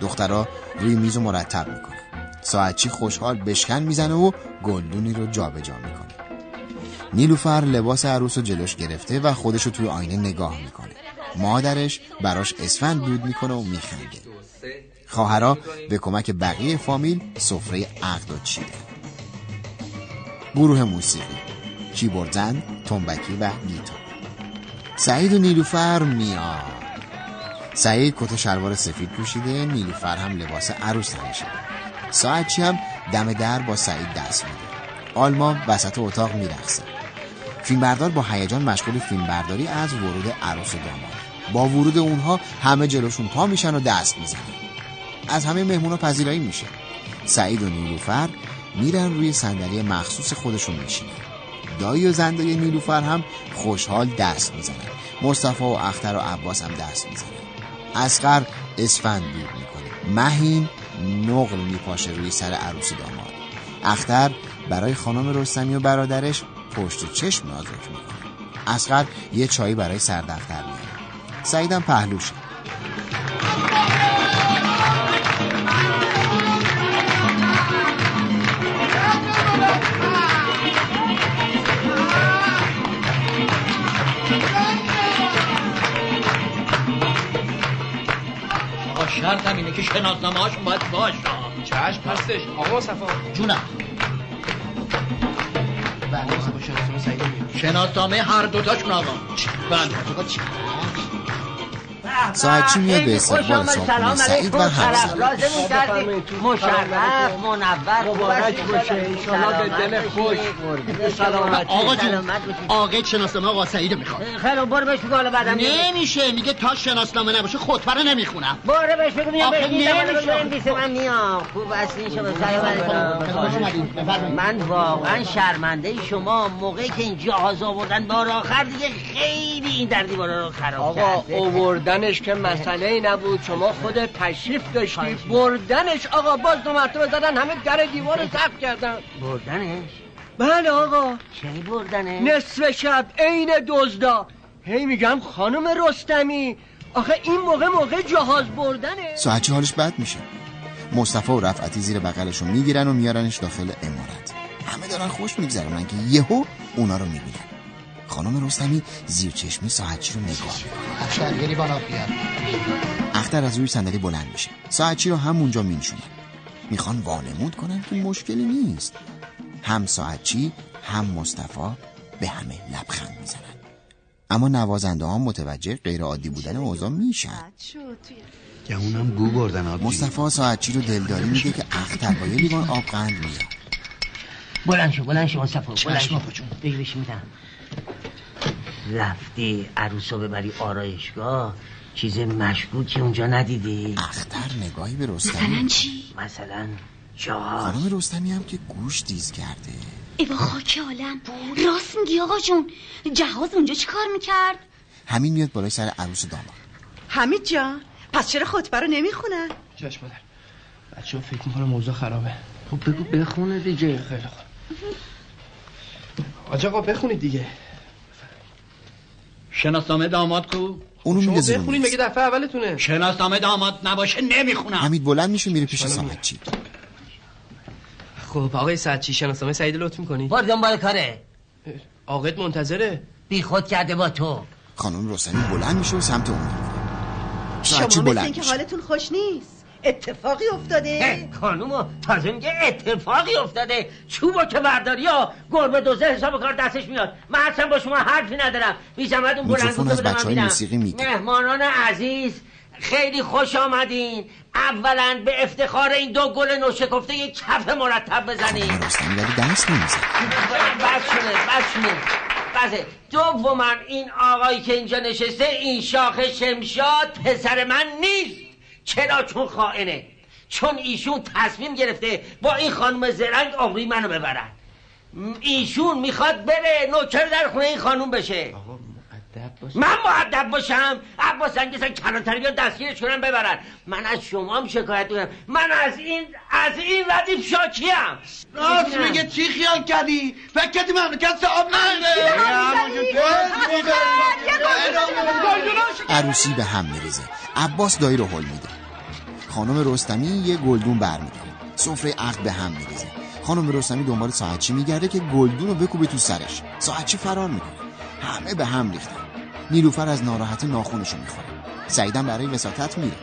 [SPEAKER 2] دخترها روی میز رو مرتب می‌کنه ساعتچی خوشحال بشکن می‌زنه و گلدونی رو جابجا می‌کنه. نیلوفر لباس عروس رو جلوش گرفته و خودش رو توی آینه نگاه می‌کنه. مادرش براش اسفند دود می‌کنه و میخنده خواهرها به کمک بقیه فامیل سفره عقد و چیده گروه موسیقی. کیبورد زن تنبکی و گیتار. سعید و نیلوفر میاد. سعید کت و شلوار سفید پوشیده نیلوفر هم لباس عروس تنشه ساعتچی هم دم در با سعید دست میده. آلما وسط اتاق میرقصه. فیلمبردار با هیجان مشغول فیلمبرداری از ورود عروس و داماد. با ورود اونها همه جلوشون پا میشن و دست می‌زنن. از همه مهمونا پذیرایی میشه. سعید و نیلوفر میرن روی صندلی مخصوص خودشون میشینن دایی و زندای نیلوفر هم خوشحال دست می‌زنن. مصطفی و اختر و عباس هم دست می‌زنن. اسقر اسفند می‌کنه. مهین نقل میپاشه روی سر عروس داماد. اختر برای خانم رستمی و برادرش پشت و چشم نازک می‌کنه. اسقر یه چایی برای سردفتر میاره سعیدم پهلوشه
[SPEAKER 9] آقا شرطم اینه که شناسنامه هاشون باید باشه.
[SPEAKER 8] چشم هستش. آقا صفا.
[SPEAKER 9] جونم.
[SPEAKER 8] بله شناسنامه
[SPEAKER 9] هر دوتاشون آقا. بله.
[SPEAKER 2] ساعتچی میاد به استقبال صاحب سعید و همسر
[SPEAKER 5] لازمون کردیم مشرف منور.
[SPEAKER 9] مبارک باشه. انشالله به دل خوش. آقا جون آقا شناسنامه آقا سعید می‌خواد
[SPEAKER 5] خیلی برو بهش بگو حالا بعدم
[SPEAKER 9] نمیشه. میگه تا شناسنامه نباشه خطبه رو نمی‌خونم.
[SPEAKER 5] برو بهش بگو میام
[SPEAKER 9] نمیشه.
[SPEAKER 5] من میام. خوب اصلی شما من واقعا شرمنده شما موقعی که این جهاز آوردن بار آخر دیگه خیلی این در دیوارا رو خراب
[SPEAKER 19] آقا
[SPEAKER 5] کرده.
[SPEAKER 19] اووردنش که مسئله ای نبود شما خود تشریف داشتی بردنش. آقا باز دو مرتبه زدن همه در دیوار رو سقف کردن.
[SPEAKER 5] بردنش؟
[SPEAKER 19] بله آقا.
[SPEAKER 5] کی بردنش؟
[SPEAKER 19] نصف شب عین دزدا. هی میگم خانم رستمی. آخه این موقع موقع جهاز بردنه
[SPEAKER 2] ساعتچی حالش بد میشه؟ مصطفی و رفعتی زیر بغلش رو می‌گیرن و میارنش داخل امارت. همه دارن خوش میگذرونن که یهو اونا رو می‌بینن؟ خانم رستمی زیر چشمی ساعتچی رو نگاه
[SPEAKER 9] بیار.
[SPEAKER 2] اختر از روی صندلی بلند میشه. ساعتچی رو همونجا مینشونن می‌خوان وانمود کنن که مشکلی نیست. هم ساعتچی هم مصطفی به همه لبخند می‌زنن. اما نوازنده ها متوجه غیر عادی بودن اوضاع میشن.
[SPEAKER 20] گمونم بو بردن آبی.
[SPEAKER 2] مصطفی ساعتچی رو دلداری میگه که اختر با یه لیوان آب قند میاد
[SPEAKER 5] بلند شو بلند شو مصطفی بلند شو.
[SPEAKER 2] آقا جون.
[SPEAKER 5] بگی بهش میدم. رفتی عروسو ببری آرایشگاه چیز مشکوکی اونجا ندیدی؟
[SPEAKER 2] اختر نگاهی به رستمی.
[SPEAKER 12] مثلا چی؟
[SPEAKER 5] مثلا جهاز
[SPEAKER 2] خانم رستمی هم که گوش دیز کرده.
[SPEAKER 12] ایوا خاک عالم. راست میگی آقا جون. جهاز اونجا چی کار می‌کرد؟
[SPEAKER 2] همین میاد بالای سر عروس و داماد
[SPEAKER 4] حمید جان پس چرا خطبه رو نمی‌خونن
[SPEAKER 8] چشم مادر بچه ها فکر می‌کنه موضوع خرابه.
[SPEAKER 5] خب بگو بخونه دیگه.
[SPEAKER 8] خیلی خوب. آج آقا بخونید دیگه.
[SPEAKER 9] شناسنامه داماد کو؟
[SPEAKER 2] اونو
[SPEAKER 8] شما
[SPEAKER 2] میز.
[SPEAKER 8] مگه دفعه اولتونه.
[SPEAKER 9] شناسنامه داماد نباشه نمی‌خونم.
[SPEAKER 2] حمید بلند میشه میره پیش ساعتچی
[SPEAKER 8] خب آقای سعدچی شناسنامه سعید لطف می‌کنی؟
[SPEAKER 5] بار دنبال کاره.
[SPEAKER 8] آقایت منتظره؟
[SPEAKER 5] بی خود کرده با تو.
[SPEAKER 2] خانم رستمی بلند میشه و سمت اون میره
[SPEAKER 4] شما مثل
[SPEAKER 2] بلند میشه؟
[SPEAKER 4] حالتون خوش نیست. اتفاقی افتاده؟
[SPEAKER 5] خانومو تازه میگه اتفاقی افتاده. چوبو که برداری ها گربه دوزه حساب کار دستش میاد. من اصلا با شما حرفی ندارم. بی زحمت اون بلند
[SPEAKER 2] از بچهای موسیقی می‌گیره.
[SPEAKER 5] مهمانان عزیز خیلی خوش آمدین. اولا به افتخار این دو گل نوشکفته یک کف مرتب
[SPEAKER 2] رستمی ولی دست نمیزن
[SPEAKER 5] بله دوما این آقایی که اینجا نشسته این شاخ شمشاد پسر من نیست. چرا چون خائنه؟ چون ایشون تصمیم گرفته با این خانم زرنگ عمری منو ببرن. ایشون می‌خواد بره نوکر در خونه این خانم بشه. من معدب باشم؟ عباس انگیزن کلانتری بیان دستگیرش کنم ببرن. من از شما هم شکایت دارم من از این از این ردیف شاکیم.
[SPEAKER 9] راست میگه. چی خیال کردی؟ فکر کردی مملکت صاحب
[SPEAKER 2] عروسی به هم میریزه. عباس دایی رو حل میده. خانم رستمی یه گلدون برمیداره. سفره عقد به هم میریزه. خانم رستمی دنبال ساعتچی میگرده که گلدون رو بکوبه تو سرش؟ ساعتچی فرار می‌کنه؟ همه به هم ریختن. نیلوفر از ناراحتی ناخونشو می‌خوره. سعیدم برای وساطت میره.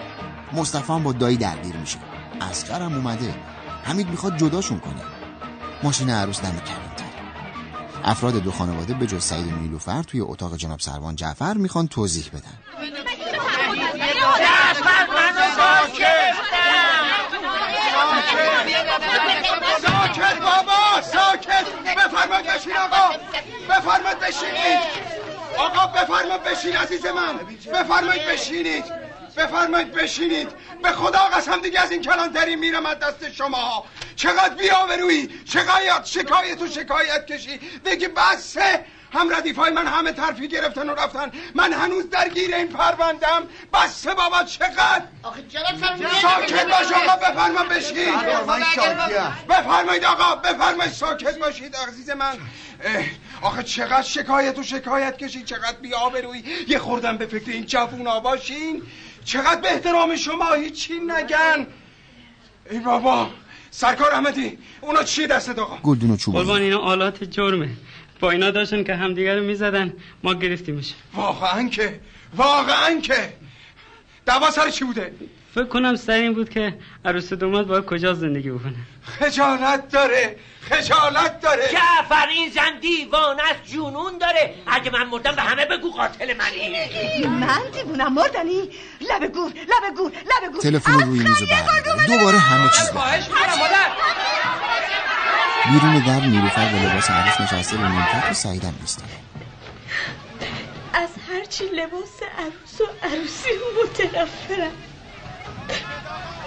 [SPEAKER 2] مصطفی هم با دایی درگیر میشه. اسقرم اومده. حمید می‌خواد جداشون کنه. ماشین عروس دم کلانتر. افراد دو خانواده به جز سعید و نیلوفر توی اتاق جناب سروان جعفر می‌خوان توضیح بدن.
[SPEAKER 7] ساکت بابا ساکت. بفرمایید بشین آقا. بفرمایید بشینید. آقا بفرمایید بشین عزیز من. بفرمایید بشینید. بفرمایید بشینید. به خدا قسم دیگه از این کلانتری میرم از دست شما. چقدر بیاورویی چقدر شکایت و شکایت کشی؟ دیگه بسه هم ردیفای من همه ترفی گرفتن و رفتن. من هنوز درگیر این پروندم. بسه بابا چقدر؟ ساکت باش آقا بفرما بشین. بفرمایید آقا بفرمایید ساکت باشید عزیز من. آخه چقدر شکایت و شکایت کشید چقدر بی آبرویی یه خوردم به فکر این جوونا باشین. چقدر به احترام شما هیچی نگن. ای بابا سرکار احمدی اونا چی دست آقا؟
[SPEAKER 2] گلدون و چوب
[SPEAKER 17] قربان اینا آلات جرمه. با اینا داشتن که همدیگه رو می‌زدن. ما گرفتیمش.
[SPEAKER 7] واقعا که واقعا که. دعوا سر چی بوده؟
[SPEAKER 17] فکر کنم سر این بود که عروس دومات باید کجا زندگی بکنه.
[SPEAKER 7] خجالت داره خجالت داره.
[SPEAKER 5] جعفر این زن دیوانه است جنون داره. اگه من مردم به همه بگو قاتل منی.
[SPEAKER 4] من دیوونم مردنی؟ لب گور لب گور لب گور.
[SPEAKER 2] تلفن روی میز دوباره همه چیز به
[SPEAKER 8] خواهش می‌کنم مادر.
[SPEAKER 2] بیرون در نیلوفر به لباس عروس نشسته رو نیمکت و سعیدم ایستاده
[SPEAKER 3] از هرچی لباس عروس و عروسی متنفرم.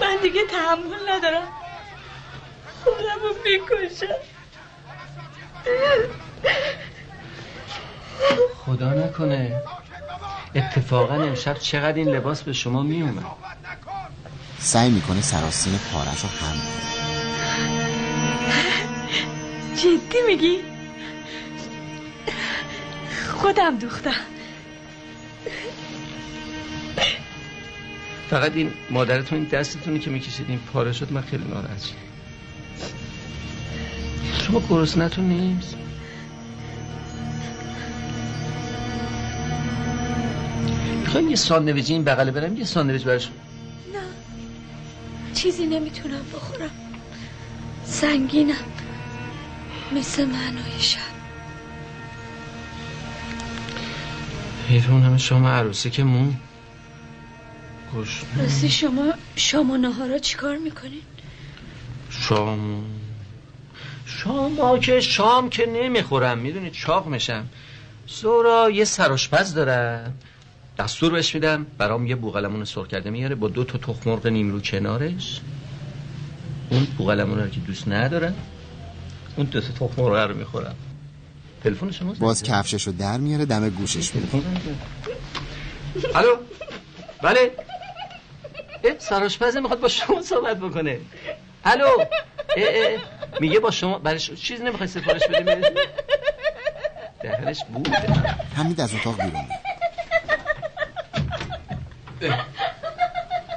[SPEAKER 3] من دیگه تحمل ندارم. خودم رو می‌کشم.
[SPEAKER 6] خدا نکنه. اتفاقا امشب چقدر این لباس به شما میومد
[SPEAKER 2] سعی می‌کنه سراسین پارش رو هم.
[SPEAKER 3] جدی میگی؟ خودم دوختم.
[SPEAKER 6] فقط این مادرتون این دستتونی که می‌کشید این پاره شد من خیلی ناراحت شدم. شما گرسنتون نیست؟ می‌خوایم یه ساندویجی این بغله برم یه ساندویج براش
[SPEAKER 3] نه چیزی نمی‌تونم بخورم. سنگینم مثل معنای شب
[SPEAKER 6] حیفون همه شام عروسی که مون؟ گوش
[SPEAKER 3] راستی شما شام و نهارا چیکار می‌کنین؟
[SPEAKER 6] شام. شام که شام که نمی‌خورم. می‌دونی چاق میشم. سورا یه سراشپز دارم. دستور بهش میدم. برام یه بوغلمون سرخ کرده میاره. با دو تا تخم مرغ نیمرو کنارش. اون بوغلمون رو که دوست ندارم اون دو تا تخم مرغ رو می‌خورم. تلفن شما
[SPEAKER 2] باز کفشش رو در میاره دم گوشش میره
[SPEAKER 6] الو؟ بله؟ سراشپزه می‌خواد با شما صحبت بکنه. الو؟ اه، اه، میگه با شما برای ش... چیز نمی‌خوای سفارش بدیم دهنش بوده
[SPEAKER 2] حمید از اتاق بیرون.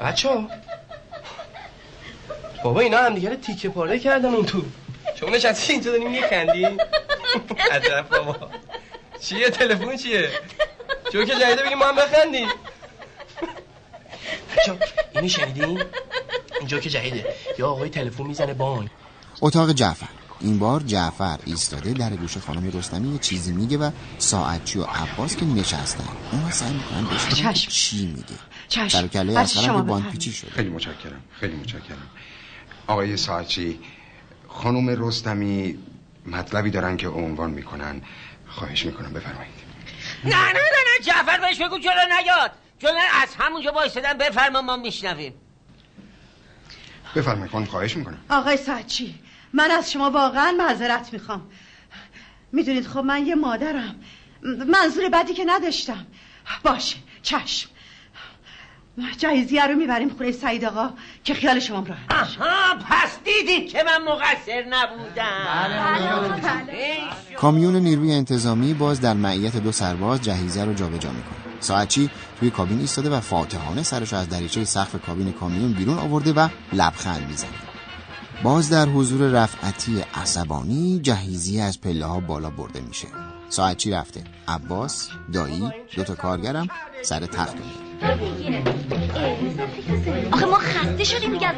[SPEAKER 8] بچه ها بابا اینا هم دیگه تیکه پاره کردن اون تو. شما نشستی اینجا داریم میخندی؟ عجب بابا. چیه؟ تلفن چیه؟ جوک جدیده بگیم ما هم بخندیم. بچه اینو شنیدین این جوک جدیده. یا آقای تلفن می‌زنه بانک.
[SPEAKER 2] اتاق جعفر. این بار جعفر ایستاده در گوش خانم رستمی یه چیزی میگه و ساعتچی و عباس که نشستن. اونا سعی می‌کنن بشنون
[SPEAKER 4] چشم.
[SPEAKER 2] چی میگه.
[SPEAKER 4] چشم.
[SPEAKER 2] در کله اصلا به باند. پیچی شده.
[SPEAKER 7] خیلی متشکرم. خیلی متشکرم. آقای ساعتچی خانم رستمی مطلبی دارن که عنوان می‌کنن. خواهش می‌کنم بفرمایید.
[SPEAKER 5] نه نه نه نه جعفر بهش بگو جلو نیاد. جلو از همونجا وایسادن بفرما ما میشنویم.
[SPEAKER 7] بفرمایید خانم خواهش می‌کنم.
[SPEAKER 4] آقای ساعتچی من از شما واقعا معذرت می‌خوام. می‌دونید خب من یه مادرم. منظور بدی که نداشتم. باشه چشم. جایزیه رو می‌بریم خونه سعید آقا که خیال شما راحت
[SPEAKER 5] آها پس دیدید که من مقصر نبودم.
[SPEAKER 2] کامیون نیروی انتظامی باز در معیت دو سرباز جهیزه رو جابجا می‌کنه. ساعتچی توی کابین ایستاده و فاتحانه سرش از دریچه سقف کابین کامیون بیرون آورده و لبخند می‌زنه. باز در حضور رفعتی عصبانی جهیزی از پله ها بالا برده میشه. ساعتچی رفته؟ عباس دایی دوتا کارگرم سر تخت
[SPEAKER 12] آخه ما خسته شدیم دیگه از.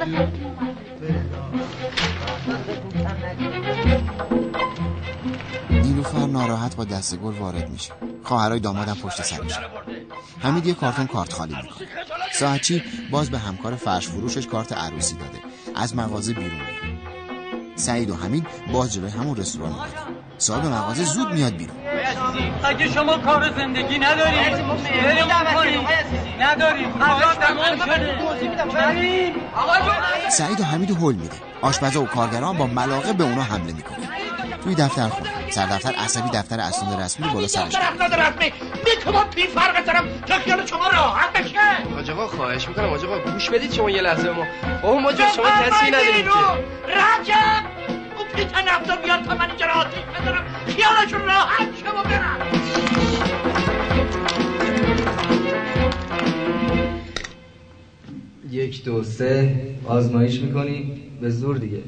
[SPEAKER 2] نیلوفر ناراحت با دستگل وارد میشه خواهرای دامادم پشت سرش حمید یه کارتون کارت خالی می‌کنه. ساعتچی باز به همکار فرش فروشش کارت عروسی داده. از مغازه بیرون. میره سعید و حمید باز جلوی همون رستوران میاد صاحب مغازه زود میاد بیرون.
[SPEAKER 11] اگه شما کار زندگی ندارید بریم بریم
[SPEAKER 2] سعید و حمید هول میده. آشپزا و کارگران با ملاقه به اونا حمله می‌کنه توی دفتر خونه سردفتر عصبی دفتر اسناد رسمی بالا سرش.
[SPEAKER 9] اسناد رسمی. می‌تونم بی فرق دارم که خیال شما راحت بشه.
[SPEAKER 8] حاج آقا خواهش می‌کنم. حاج آقا گوش بدید شما یه لحظه به ما. بابا ما جز شما کسی نداریم که.
[SPEAKER 9] رجب اون پیت نفتا بیار تا من اینجا را آتیش بذارم. خیالشون راحت شما برم
[SPEAKER 21] یک دو سه. آزمایش می‌کنی؟ به زور دیگه.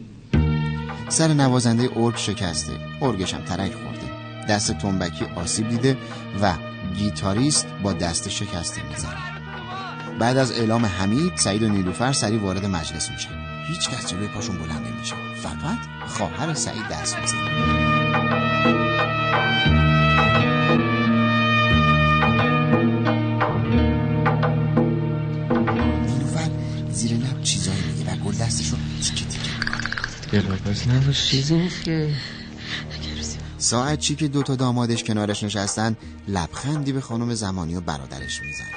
[SPEAKER 2] سر نوازنده ارگ شکسته. ارگش هم ترک خورده. دست تنبکی آسیب دیده و گیتاریست با دست شکسته می‌زنه. بعد از اعلام حمید سعید و نیلوفر سریع وارد مجلس میشن. هیچ کس جلوی پاشون بلند نمیشه. فقط خواهر سعید دست می‌زنه.
[SPEAKER 18] نباش. چیزی که.
[SPEAKER 2] ساعت چی که دوتا دامادش کنارش نشستن لبخندی به خانم زمانی و برادرش می‌زنه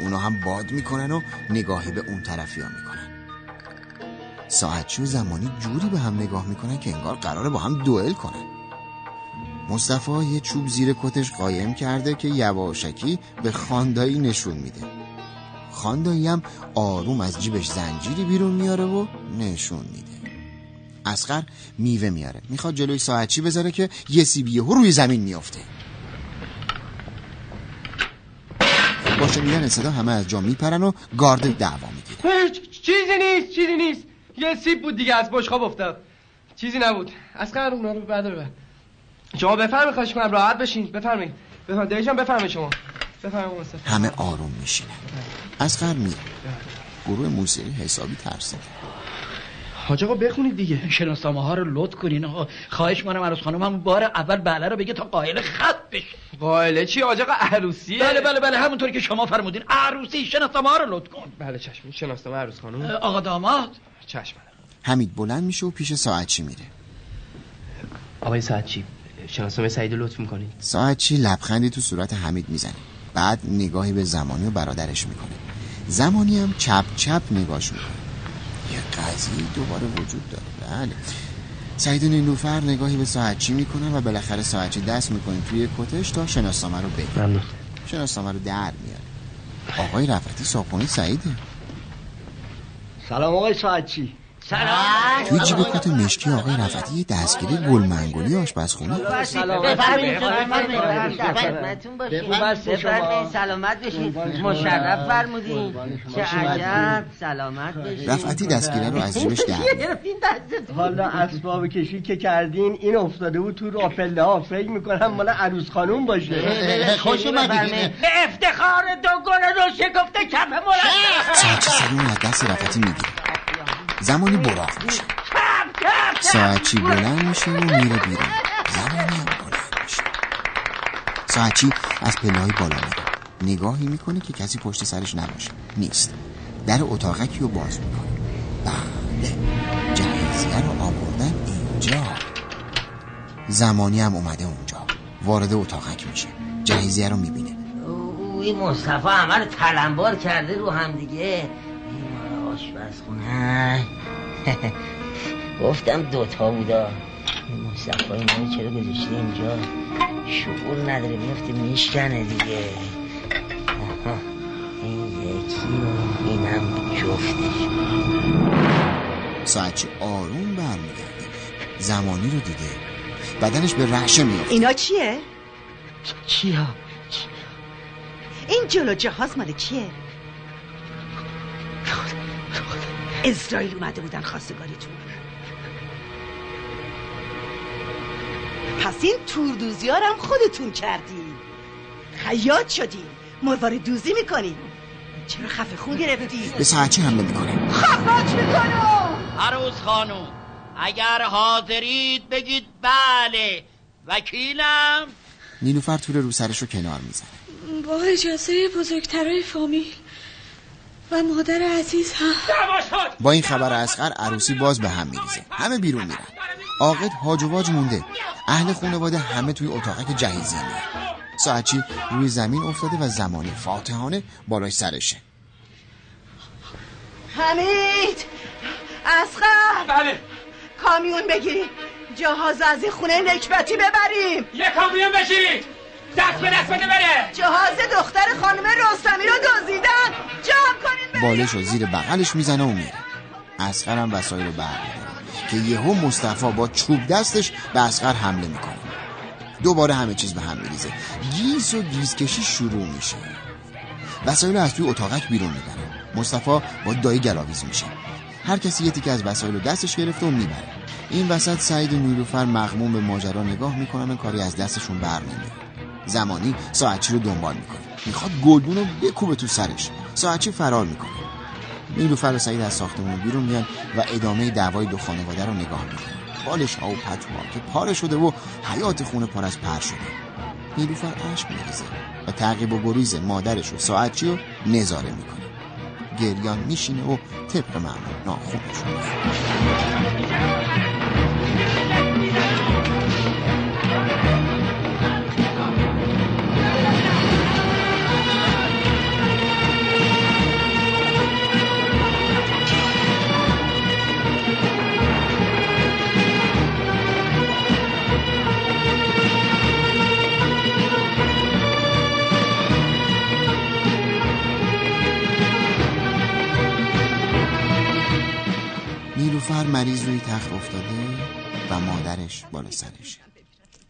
[SPEAKER 2] اونا هم باد می‌کنن و نگاهی به اون طرفی ها می‌کنن. ساعتچی و زمانی جوری به هم نگاه می‌کنن که انگار قراره با هم دوئل کنن. مصطفی یه چوب زیر کتش قایم کرده که یواشکی به خاندایی نشون میده. خاندایی هم آروم از جیبش زنجیری بیرون میاره و نشون میده. اسقر میوه میاره. می‌خواد جلوی ساعتچی بذاره که یه سیب یهو روی زمین میافته. با شنیدن صدا همه از جا میپرن و گارد دعوا می‌گیره
[SPEAKER 8] هیچ چیزی نیست چیزی نیست. یه سیب بود دیگه از بشقاب افتاد. چیزی نبود. از قرار اونا رو بر شما بفرمایید خواهش کنم راحت بشین. بفرمایید. بفرمایید. دیجان بفرمایید شما. بفرمایید
[SPEAKER 2] همه آروم میشینن. اسقر میره گروه موسیقی حسابی ترسیده.
[SPEAKER 8] حاج آقا بخونید دیگه.
[SPEAKER 9] شناسنامه ها رو لط کنین. آقا خواهش کنم عروس خانم هم بار اول بله رو بگه تا قائل خط بشه.
[SPEAKER 8] قائله چی؟ حاج آقا عروسیه؟
[SPEAKER 9] بله بله بله همونطور که شما فرمودین. عروسی شناسنامه ها رو لط کن.
[SPEAKER 8] بله چشم. شناسنامه عروس خانم.
[SPEAKER 9] آقا داماد.
[SPEAKER 8] چشم.
[SPEAKER 2] حمید بلند میشه و پیش ساعتچی میره؟
[SPEAKER 8] آقای ساعتچی شناسنامه سعید رو لطف می‌کنید
[SPEAKER 2] ساعتچی لبخندی تو صورت حمید می‌زنه. بعد نگاهی به زمانی و برادرش می‌کنه. زمانی هم چپ چپ نگاش می‌کنه. یه قضیه دوباره وجود داره. بله. سعید و نیلوفر نگاهی به ساعتچی می‌کنن و بالاخره ساعتچی دست می‌کنه توی کتش تا شناسنامه رو بگیره
[SPEAKER 8] ممنون
[SPEAKER 2] شناسنامه رو در میاره. آقای رفتی صاحبخونه سعیده.
[SPEAKER 19] سلام آقای ساعتچی.
[SPEAKER 2] توی جیب کت مشکی آقای رفتی دستگیری گلمنگولی آشپزخونه.
[SPEAKER 5] سلامت بشین. مشرف فرمودین. چه عجب. سلامت بشین.
[SPEAKER 2] رفعتی دستگیره رو از جیبش در
[SPEAKER 19] حالا اسباب کشی که کردین این افتاده بود تو راپله ها. فکر می‌کنم مال عروس خانوم باشه.
[SPEAKER 5] خوش اومدین به افتخار دو گل رو شکفته کف مرتب
[SPEAKER 2] ساعتچی سریع از دست رفتی می‌گیره. زمانی براق میشه. ساعتچی بلند میشه و میره بیرون. زمانی هم بلند میشه. ساعتچی از پله های بالا میره نگاهی می‌کنه که کسی پشت سرش نباشه. نیست. در اتاقکی رو باز می‌کنه. بله. جهیزیه رو آوردن اینجا. زمانی هم اومده اونجا. وارد اتاقک میشه. جهیزیه رو می‌بینه.
[SPEAKER 5] اوی مصطفی همه رو تلمبار کرده رو هم دیگه. این مال آشپزخونه گفتم دوتا بودا. مصطفی اینا چرا گذاشته اینجا؟ شعور نداره میفته میشکنه دیگه. آها، این یکی و اینم جفتش.
[SPEAKER 2] ساعتچی آروم برمیگرده زمانی رو دیده بدنش به رعشه میافته.
[SPEAKER 4] اینا چیه؟
[SPEAKER 5] چیا؟
[SPEAKER 4] این جلو جهاز مال چیه؟ اسرائیل اومده بودن خواستگاریتون پس این توردوزیارم خودتون کردین. خیاط شدین. مروارید دوزی می‌کنین. چرا خفه خون گرفتی؟
[SPEAKER 2] به ساعتچی حمله می‌کنه
[SPEAKER 4] خفت می‌کنم
[SPEAKER 9] عروس خانم اگر حاضرید بگید بله وکیلم.
[SPEAKER 2] نیلوفر تور رو سرش رو کنار می‌زنه.
[SPEAKER 3] با اجازه بزرگترای فامیل. و مادر عزیز هم
[SPEAKER 2] با این خبر اسقر عروسی باز به هم میریزه. همه بیرون میرن. عاقد هاج و واج مونده. اهل خانواده همه توی اتاقک جهیزیه میرن. ساعتچی روی زمین افتاده و زمانی فاتحانه بالای سرشه.
[SPEAKER 4] حمید! اسخر
[SPEAKER 1] بله.
[SPEAKER 4] کامیون بگیریم جهاز از این خونه نکبتی ببریم.
[SPEAKER 1] یه کامیون بشیرید دست به دست بده بره.
[SPEAKER 4] جهاز دختر خانم رستمی رو دزدیدن. جمع کنین
[SPEAKER 2] بالش رو زیر بغلش می‌زنه و میره. اسقر هم وسایل رو برمیداره که یهو مصطفی با چوب دستش به اسقر حمله می‌کنه. دوباره همه چیز به هم میریزه. گیس و گیسکشی شروع میشه. وسایل رو از توی اتاقک بیرون می‌برن مصطفی با دایی گلاویز میشه. هر کسی یه تیکه از وسایل رو دستش گرفته و می‌بره. این وسط سعید و نیلوفر مغموم به ماجرا نگاه می‌کنن و کاری از دستشون بر نمیاد زمانی ساعتچی رو دنبال می‌کنه؟ می‌خواد گلدون رو بکوبه تو سرش. ساعتچی فرار می‌کنه؟ نیلوفر و سعید از ساختمون بیرون میان و ادامه دعوای دو خانواده رو نگاه می‌کنن. بالش ها و پتوها که پاره شده و حیات خونه پر از پر شده. نیلوفر عشق میریزه و تعقیب و گریز مادرش و ساعتچی رو نظاره می‌کنه. گریان میشینه و طبق معمول ناخونش نیلوفر مریض روی تخت افتاده و مادرش بالا سرشه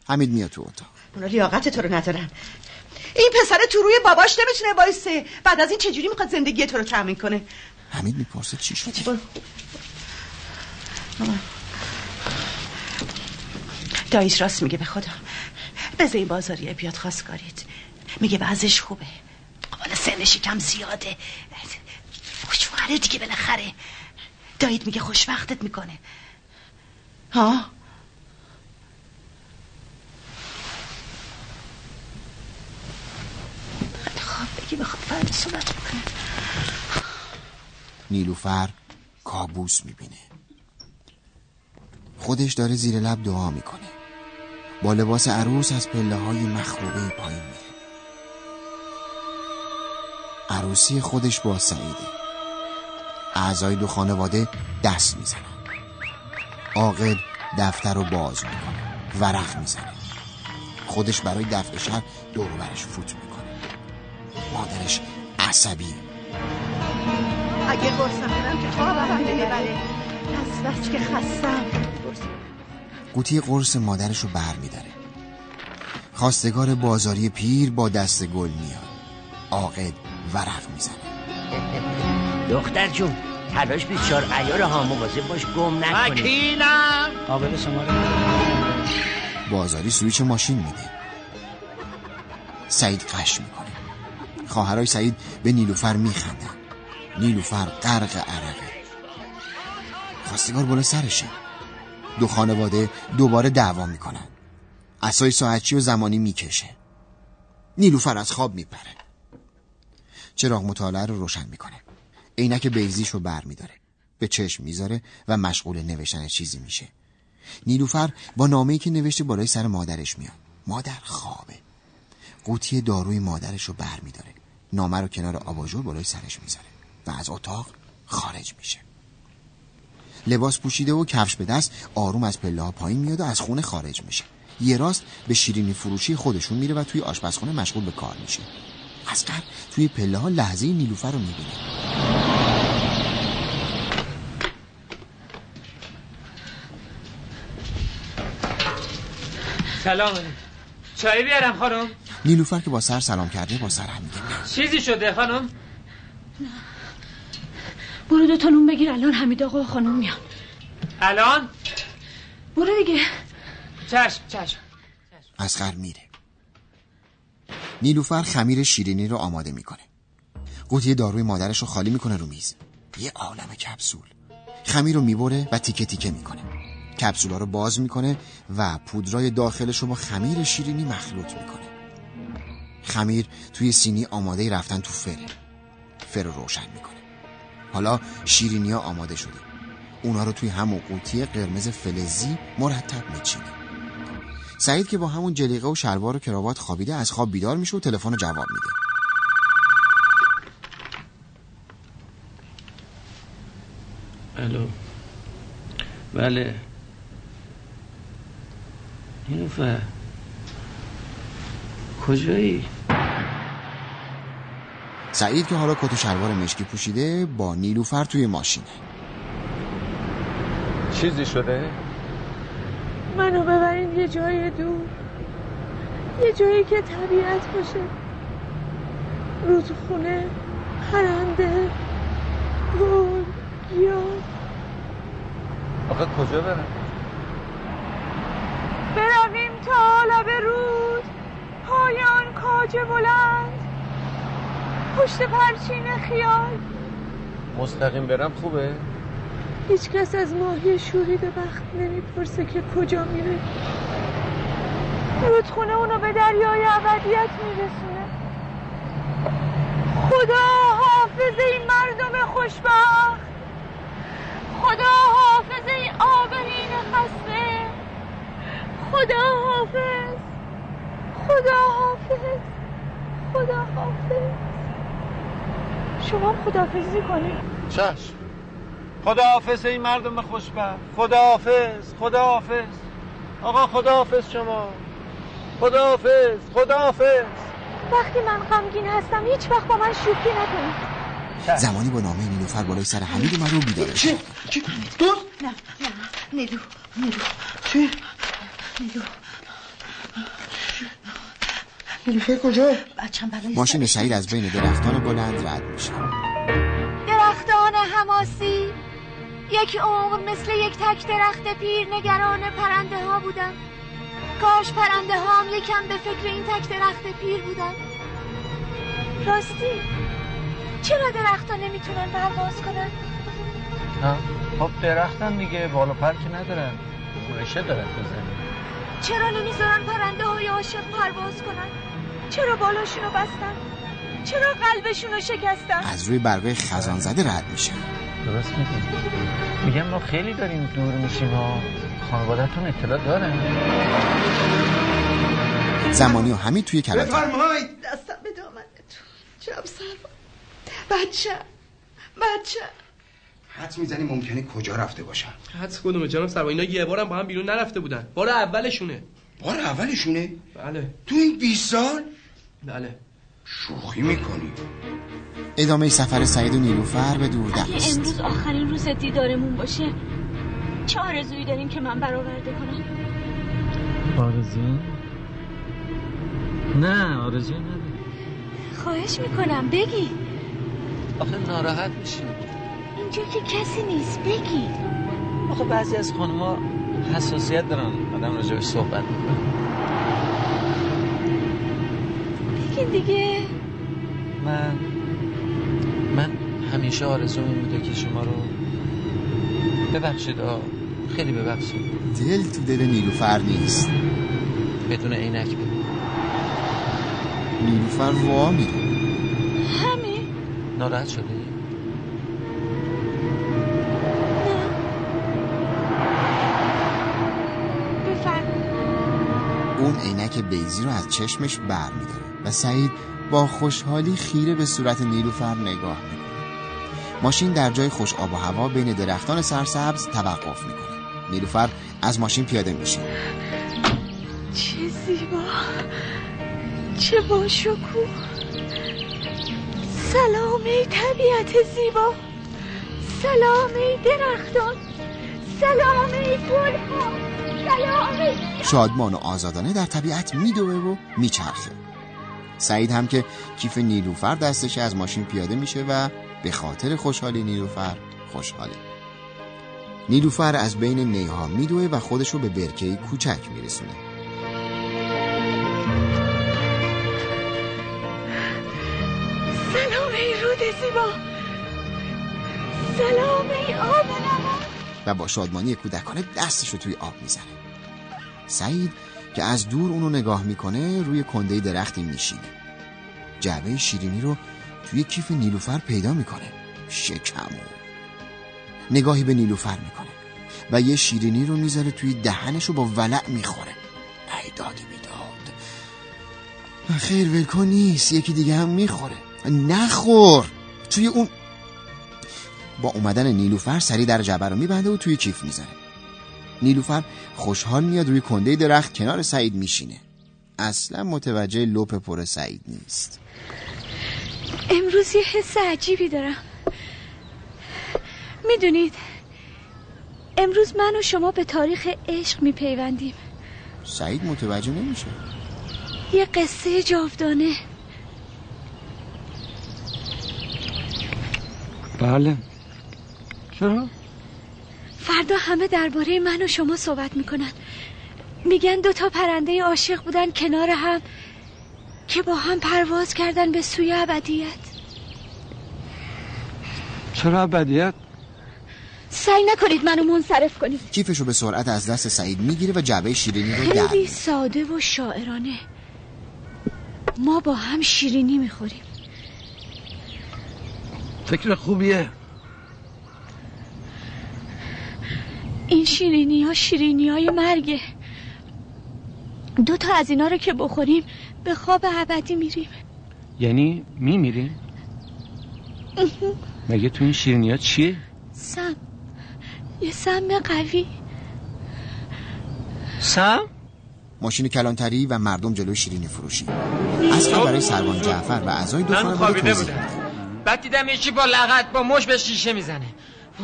[SPEAKER 2] حمید میاد تو اتاق.
[SPEAKER 4] اونا لیاقت تو رو ندارن. این پسر تو روی باباش نمی‌تونه وایسه. بعد از این چجوری می‌خواد زندگی تو رو تأمین کنه؟
[SPEAKER 2] حمید می‌پرسه چی شد
[SPEAKER 4] داییش راست میگه به خدا. بذار این بازاریه بیاد خواستگارید میگه بعضش خوبه. بالا سنش کم زیاده. شوهره دیگه بالاخره. دایید میگه خوشبختت می‌کنه. ها؟ خب بگی بخواد فرد صورت می‌کنه
[SPEAKER 2] نیلوفر کابوس می‌بینه. خودش داره زیر لب دعا می‌کنه. با لباس عروس از پله های مخروبه پایین میره. عروسی خودش با سعیده. اعضای دو خانواده دست می‌زنن. عاقل دفتر رو باز می‌کنه ورق می‌زنه. خودش برای دفع شر دور برش فوت می‌کنه. مادرش عصبیه.
[SPEAKER 4] اگه قرصم برم که خوابم نمی‌بره بس بس که خستم.
[SPEAKER 2] قوطی قرص مادرش رو بر میداره. خواستگار بازاری پیر با دست گل میاد. عاقد ورق می‌زنه.
[SPEAKER 5] دختر جون تلاش 24 ایار ها مواظب باش گم نکنی.
[SPEAKER 19] وکیلم.
[SPEAKER 17] قابل شماره.
[SPEAKER 2] بازاری سویچ ماشین میده. سعید قش می‌کنه. خواهرای سعید به نیلوفر میخندن. نیلوفر غرق عرقه. خواستگار بالا سرشه. دو خانواده دوباره دعوا می‌کنن. اسای ساعتچی و زمانی می‌کشه. نیلوفر از خواب میپره. چراغ مطالعه رو روشن می‌کنه. عینک بیزیش رو بر میداره به چشم می‌ذاره و مشغول نوشتن چیزی میشه. نیلوفر با نامه‌ای که نوشته بالای سر مادرش میاد. مادر خوابه. قوطی داروی مادرش رو بر میداره نامه رو کنار آباژور بالای سرش می‌ذاره و از اتاق خارج میشه. لباس پوشیده و کفش به دست آروم از پله ها پایین میاد و از خونه خارج میشه. یه راست به شیرینی فروشی خودشون میره و توی آشپزخونه مشغول به کار میشه. اصغر توی پله ها لحظه نیلوفر رو می‌بینه.
[SPEAKER 16] سلام. چای بیارم خانم.
[SPEAKER 2] نیلوفر که با سر سلام کرده با سر هم میگه
[SPEAKER 16] چیزی شده خانم؟
[SPEAKER 3] برو دو تا نون بگیر الان حمید آقا و خانم میان.
[SPEAKER 16] الان؟
[SPEAKER 3] برو دیگه.
[SPEAKER 16] چشم چشم.
[SPEAKER 2] اسقر میره. نیلوفر خمیر شیرینی رو آماده می‌کنه. قوطی داروی مادرش رو خالی می‌کنه رو میز. یه عالم کپسول. خمیر رو می‌بره و تیکه تیکه می‌کنه. کپسولا رو باز می‌کنه و پودرای داخلش رو با خمیر شیرینی مخلوط می‌کنه. خمیر توی سینی آماده رفتن تو فره فر رو روشن می‌کنه. حالا شیرینی ها آماده شده. اونا رو توی همون قوطی قرمز فلزی مرتب میچینه. سعید که با همون جلیقه و شلوار و کراوات خوابیده از خواب بیدار میشه و تلفن رو جواب میده.
[SPEAKER 18] الو. بله. نیلوفر کجایی؟
[SPEAKER 2] سعید که حالا کت و شلوار مشکی پوشیده با نیلوفر توی ماشینه
[SPEAKER 22] چیزی شده؟
[SPEAKER 3] منو ببرین یه جای دور یه جایی که طبیعت باشه رودخونه پرنده گل گیاه
[SPEAKER 22] آخه کجا برم؟
[SPEAKER 3] برویم تا لب رود. پایان موج بلند. پشت پرچین خیال.
[SPEAKER 18] مستقیم برم خوبه؟
[SPEAKER 3] هیچ کس از ماهی شوری به وقت نمی‌پرسه که کجا میره. رودخونه اونو به دریای ابدیت میرسونه. خدا حافظ این مردم خوشبخت. خدا حافظ این آبرین خسته. خدا حافظ خدا حافظ خدا حافظ شما هم خداحافظی کنید.
[SPEAKER 18] چشم. خداحافظ این مردم خوشبخت. خداحافظ خداحافظ. آقا خداحافظ شما. خداحافظ خداحافظ.
[SPEAKER 3] وقتی من غمگین هستم هیچ وقت با من شوخی نکنید.
[SPEAKER 2] زمانی با نامه نیلوفر بالای سر حمید اومد و بیدارش کرد.
[SPEAKER 4] دوست؟ نه نه. نیلو نیلو.
[SPEAKER 7] چی؟ نیلوفر کجا؟
[SPEAKER 4] بچم برای
[SPEAKER 2] ماشین سعید از بین درختان بلند رد میشه.
[SPEAKER 3] درختان حماسی. یک عمر مثل یک تک درخت پیر نگران پرنده ها بودم کاش پرنده ها هم یکم به فکر این تک درخت پیر بودن. راستی چرا درختها نمی‌تونن پرواز کنن؟
[SPEAKER 18] ها خب درختن دیگه بالا پر که ندارن. ریشه درخت بزنی
[SPEAKER 3] چرا نمی‌ذارن پرنده های عاشق پرواز کنن؟ چرا بالاشونو بستن؟ چرا قلبشونو شکستن؟
[SPEAKER 2] از روی برگای خزان زده رد میشه.
[SPEAKER 18] درست میگی. میگم ما خیلی داریم دور میشیم ها خانوادتون اطلاع دارن.
[SPEAKER 2] زمانی و حمید توی کلانتر
[SPEAKER 4] بفرمایید. دستم به دامنتون. جب سربان بچه. بچه.
[SPEAKER 7] حد می‌زنی ممکنه کجا رفته باشن؟
[SPEAKER 8] حدس کدومه جناب سروا اینا یه بارم با هم بیرون نرفته بودن. بار اولشونه.
[SPEAKER 7] بار اولشونه؟
[SPEAKER 8] بله.
[SPEAKER 7] تو این 20 سال؟
[SPEAKER 8] بله.
[SPEAKER 7] شوخی می‌کنی.
[SPEAKER 2] ادامه سفر سعید و نیلوفر به دور
[SPEAKER 3] اگه امروز آخرین روز دیدارمون باشه چه آرزویی داریم که من برآورده کنم؟
[SPEAKER 18] آرزو؟ نه آرزو نداره
[SPEAKER 3] خواهش می‌کنم بگی.
[SPEAKER 18] آخه ناراحت میشیم
[SPEAKER 3] اینجا که کسی نیست بگی.
[SPEAKER 18] آخه بعضی از خانمها حساسیت دارن آدم راجبش صحبت می‌کنه
[SPEAKER 3] بگین دیگه.
[SPEAKER 18] من من همیشه آرزو این بوده که شما رو ببخشید آه خیلی ببخشید.
[SPEAKER 2] دل تو دل نیلوفر نیست.
[SPEAKER 18] بدون عینک بگو.
[SPEAKER 2] نیلوفر وا میره
[SPEAKER 3] همین.
[SPEAKER 18] ناراحت شده
[SPEAKER 2] اون عینک بیزی رو از چشمش بر میداره و سعید با خوشحالی خیره به صورت نیلوفر نگاه می‌کنه. ماشین در جای خوش آب و هوا بین درختان سرسبز توقف می‌کنه. نیلوفر از ماشین پیاده میشه.
[SPEAKER 3] چه زیبا چه با شکوه. سلام ای طبیعت زیبا. سلام ای درختان. سلام ای گلها
[SPEAKER 2] شادمان و آزادانه در طبیعت میدوه و میچرخه. سعید هم که کیف نیلوفر دستش از ماشین پیاده میشه و به خاطر خوشحالی نیلوفر خوشحاله. نیلوفر از بین نیها میدوه و خودش رو به برکه کوچک میرسونه.
[SPEAKER 3] سلام ای رود زیبا. سلام ای آب نما
[SPEAKER 2] و با شادمانی کودکانه دستش رو توی آب می‌زنه. سعید که از دور اونو نگاه می‌کنه روی کنده درختی میشینه. جعبه شیرینی رو توی کیف نیلوفر پیدا می‌کنه. شکمو نگاهی به نیلوفر می‌کنه و یه شیرینی رو می‌ذاره توی دهنش رو با ولع می‌خوره. ای دادی بیداد. خیر ولکن نیست. یکی دیگه هم می‌خوره. نخور. توی اون با اومدن نیلوفر سری در جعبه رو میبنده و توی کیف می‌ذاره نیلوفر خوشحال میاد روی کنده درخت کنار سعید میشینه. اصلا متوجه لپ پر سعید نیست.
[SPEAKER 3] امروز یه حس عجیبی دارم. می‌دونید امروز من و شما به تاریخ عشق میپیوندیم.
[SPEAKER 2] سعید متوجه نمیشه.
[SPEAKER 3] یه قصه جاودانه.
[SPEAKER 18] بله. چرا؟
[SPEAKER 3] فردا همه درباره من و شما صحبت می‌کنن. میگن دو تا پرنده عاشق بودن کنار هم که با هم پرواز کردن به سوی ابدیت.
[SPEAKER 6] چرا ابدیت؟
[SPEAKER 3] سعی نکنید منو منصرف کنید.
[SPEAKER 2] کیفشو به سرعت از دست سعید می‌گیره و جعبه شیرینی رو در
[SPEAKER 3] خیلی ساده و شاعرانه. ما با هم شیرینی می‌خوریم.
[SPEAKER 6] فکر خوبیه.
[SPEAKER 3] این شیرینی ها شیرینی های مرگه دو تا از اینا رو که بخوریم به خواب ابدی میریم.
[SPEAKER 6] یعنی میمیریم؟ مگه تو این شیرینی ها چیه؟
[SPEAKER 3] سم. یه سم قوی.
[SPEAKER 6] سم؟
[SPEAKER 2] ماشین کلانتری و مردم جلوی شیرینی فروشی. از برای سروان جعفر و اعضای دو
[SPEAKER 16] من
[SPEAKER 2] خانواده
[SPEAKER 16] خوابیده
[SPEAKER 2] توضیح
[SPEAKER 16] بودم. بعد دیدم یکی با لغت با مش به شیشه می‌زنه.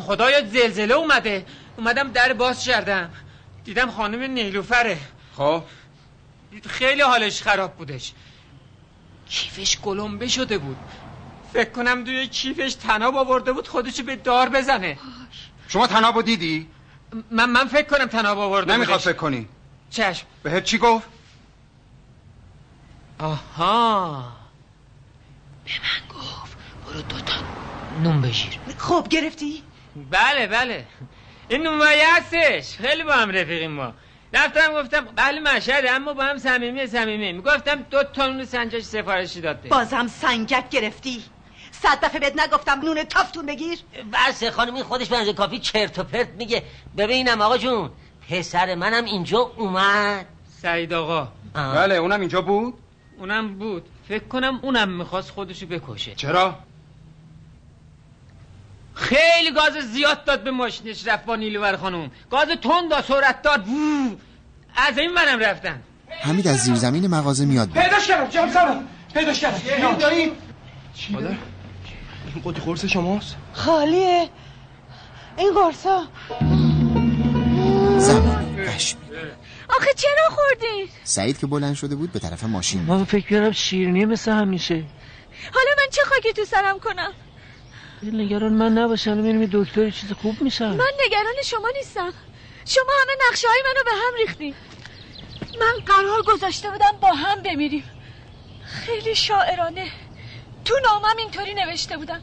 [SPEAKER 16] خدایا زلزله اومده. اومدم در باز کردم. دیدم خانم نیلوفره.
[SPEAKER 7] خب؟
[SPEAKER 16] خیلی حالش خراب بودش. کیفش گلمبه شده بود. فکر کنم توی کیفش تناب آورده بود خودشو به دار بزنه.
[SPEAKER 7] شما تنابو دیدی؟
[SPEAKER 16] من من فکر کنم تناب آورده
[SPEAKER 7] نمی‌خواد. فکر کنی.
[SPEAKER 16] چشم.
[SPEAKER 7] بهت چی گفت؟
[SPEAKER 16] آها. به من گفت. برو دوتا نون بگیر
[SPEAKER 4] خب گرفتی؟
[SPEAKER 16] بله بله. این نونوایی هستش خیلی با هم رفیقیم ما. رفتم گفتم بله مشهده اما با هم صمیمی صمیمی. می‌گفتم دو تا نون سنجش سفارشی داده.
[SPEAKER 4] بازم سنگک گرفتی. صد دفعه بهت نگفتم نون تافتون بگیر.
[SPEAKER 5] بس خانم این خودش بنز کافی چرت و پرت میگه. ببینم آقا جون پسر منم اینجا اومد.
[SPEAKER 16] سعید آقا.
[SPEAKER 7] بله اونم اینجا بود؟
[SPEAKER 16] اونم بود. فکر کنم اونم می‌خواست خودشو بکشه.
[SPEAKER 7] چرا؟
[SPEAKER 16] خیلی گاز زیاد داد به ماشینش رفت با نیلوور خانم. گاز تند داد سرعت داد. وو. از این منم رفتن.
[SPEAKER 2] حمید از زیرزمین مغازه میاد.
[SPEAKER 8] پیداش کردم جام سلام پیداش کردم دایی مادر این قوطی قرص شماست؟
[SPEAKER 4] خالیه. این قرصا.
[SPEAKER 2] زمان قش
[SPEAKER 3] آخه چرا خوردین؟
[SPEAKER 2] سعید که بلند شده بود به طرف ماشین.
[SPEAKER 6] ما فکر کردم شیرینی مثل همیشه.
[SPEAKER 3] حالا من چه خاکی تو سرم کنم؟
[SPEAKER 6] نگران من نباشن میریم دکتر چیز خوب میشن.
[SPEAKER 3] من نگران شما نیستم. شما همه نقشه های منو به هم ریختین. من قرار گذاشته بودم با هم بمیریم. خیلی شاعرانه. تو نامم اینطوری نوشته بودم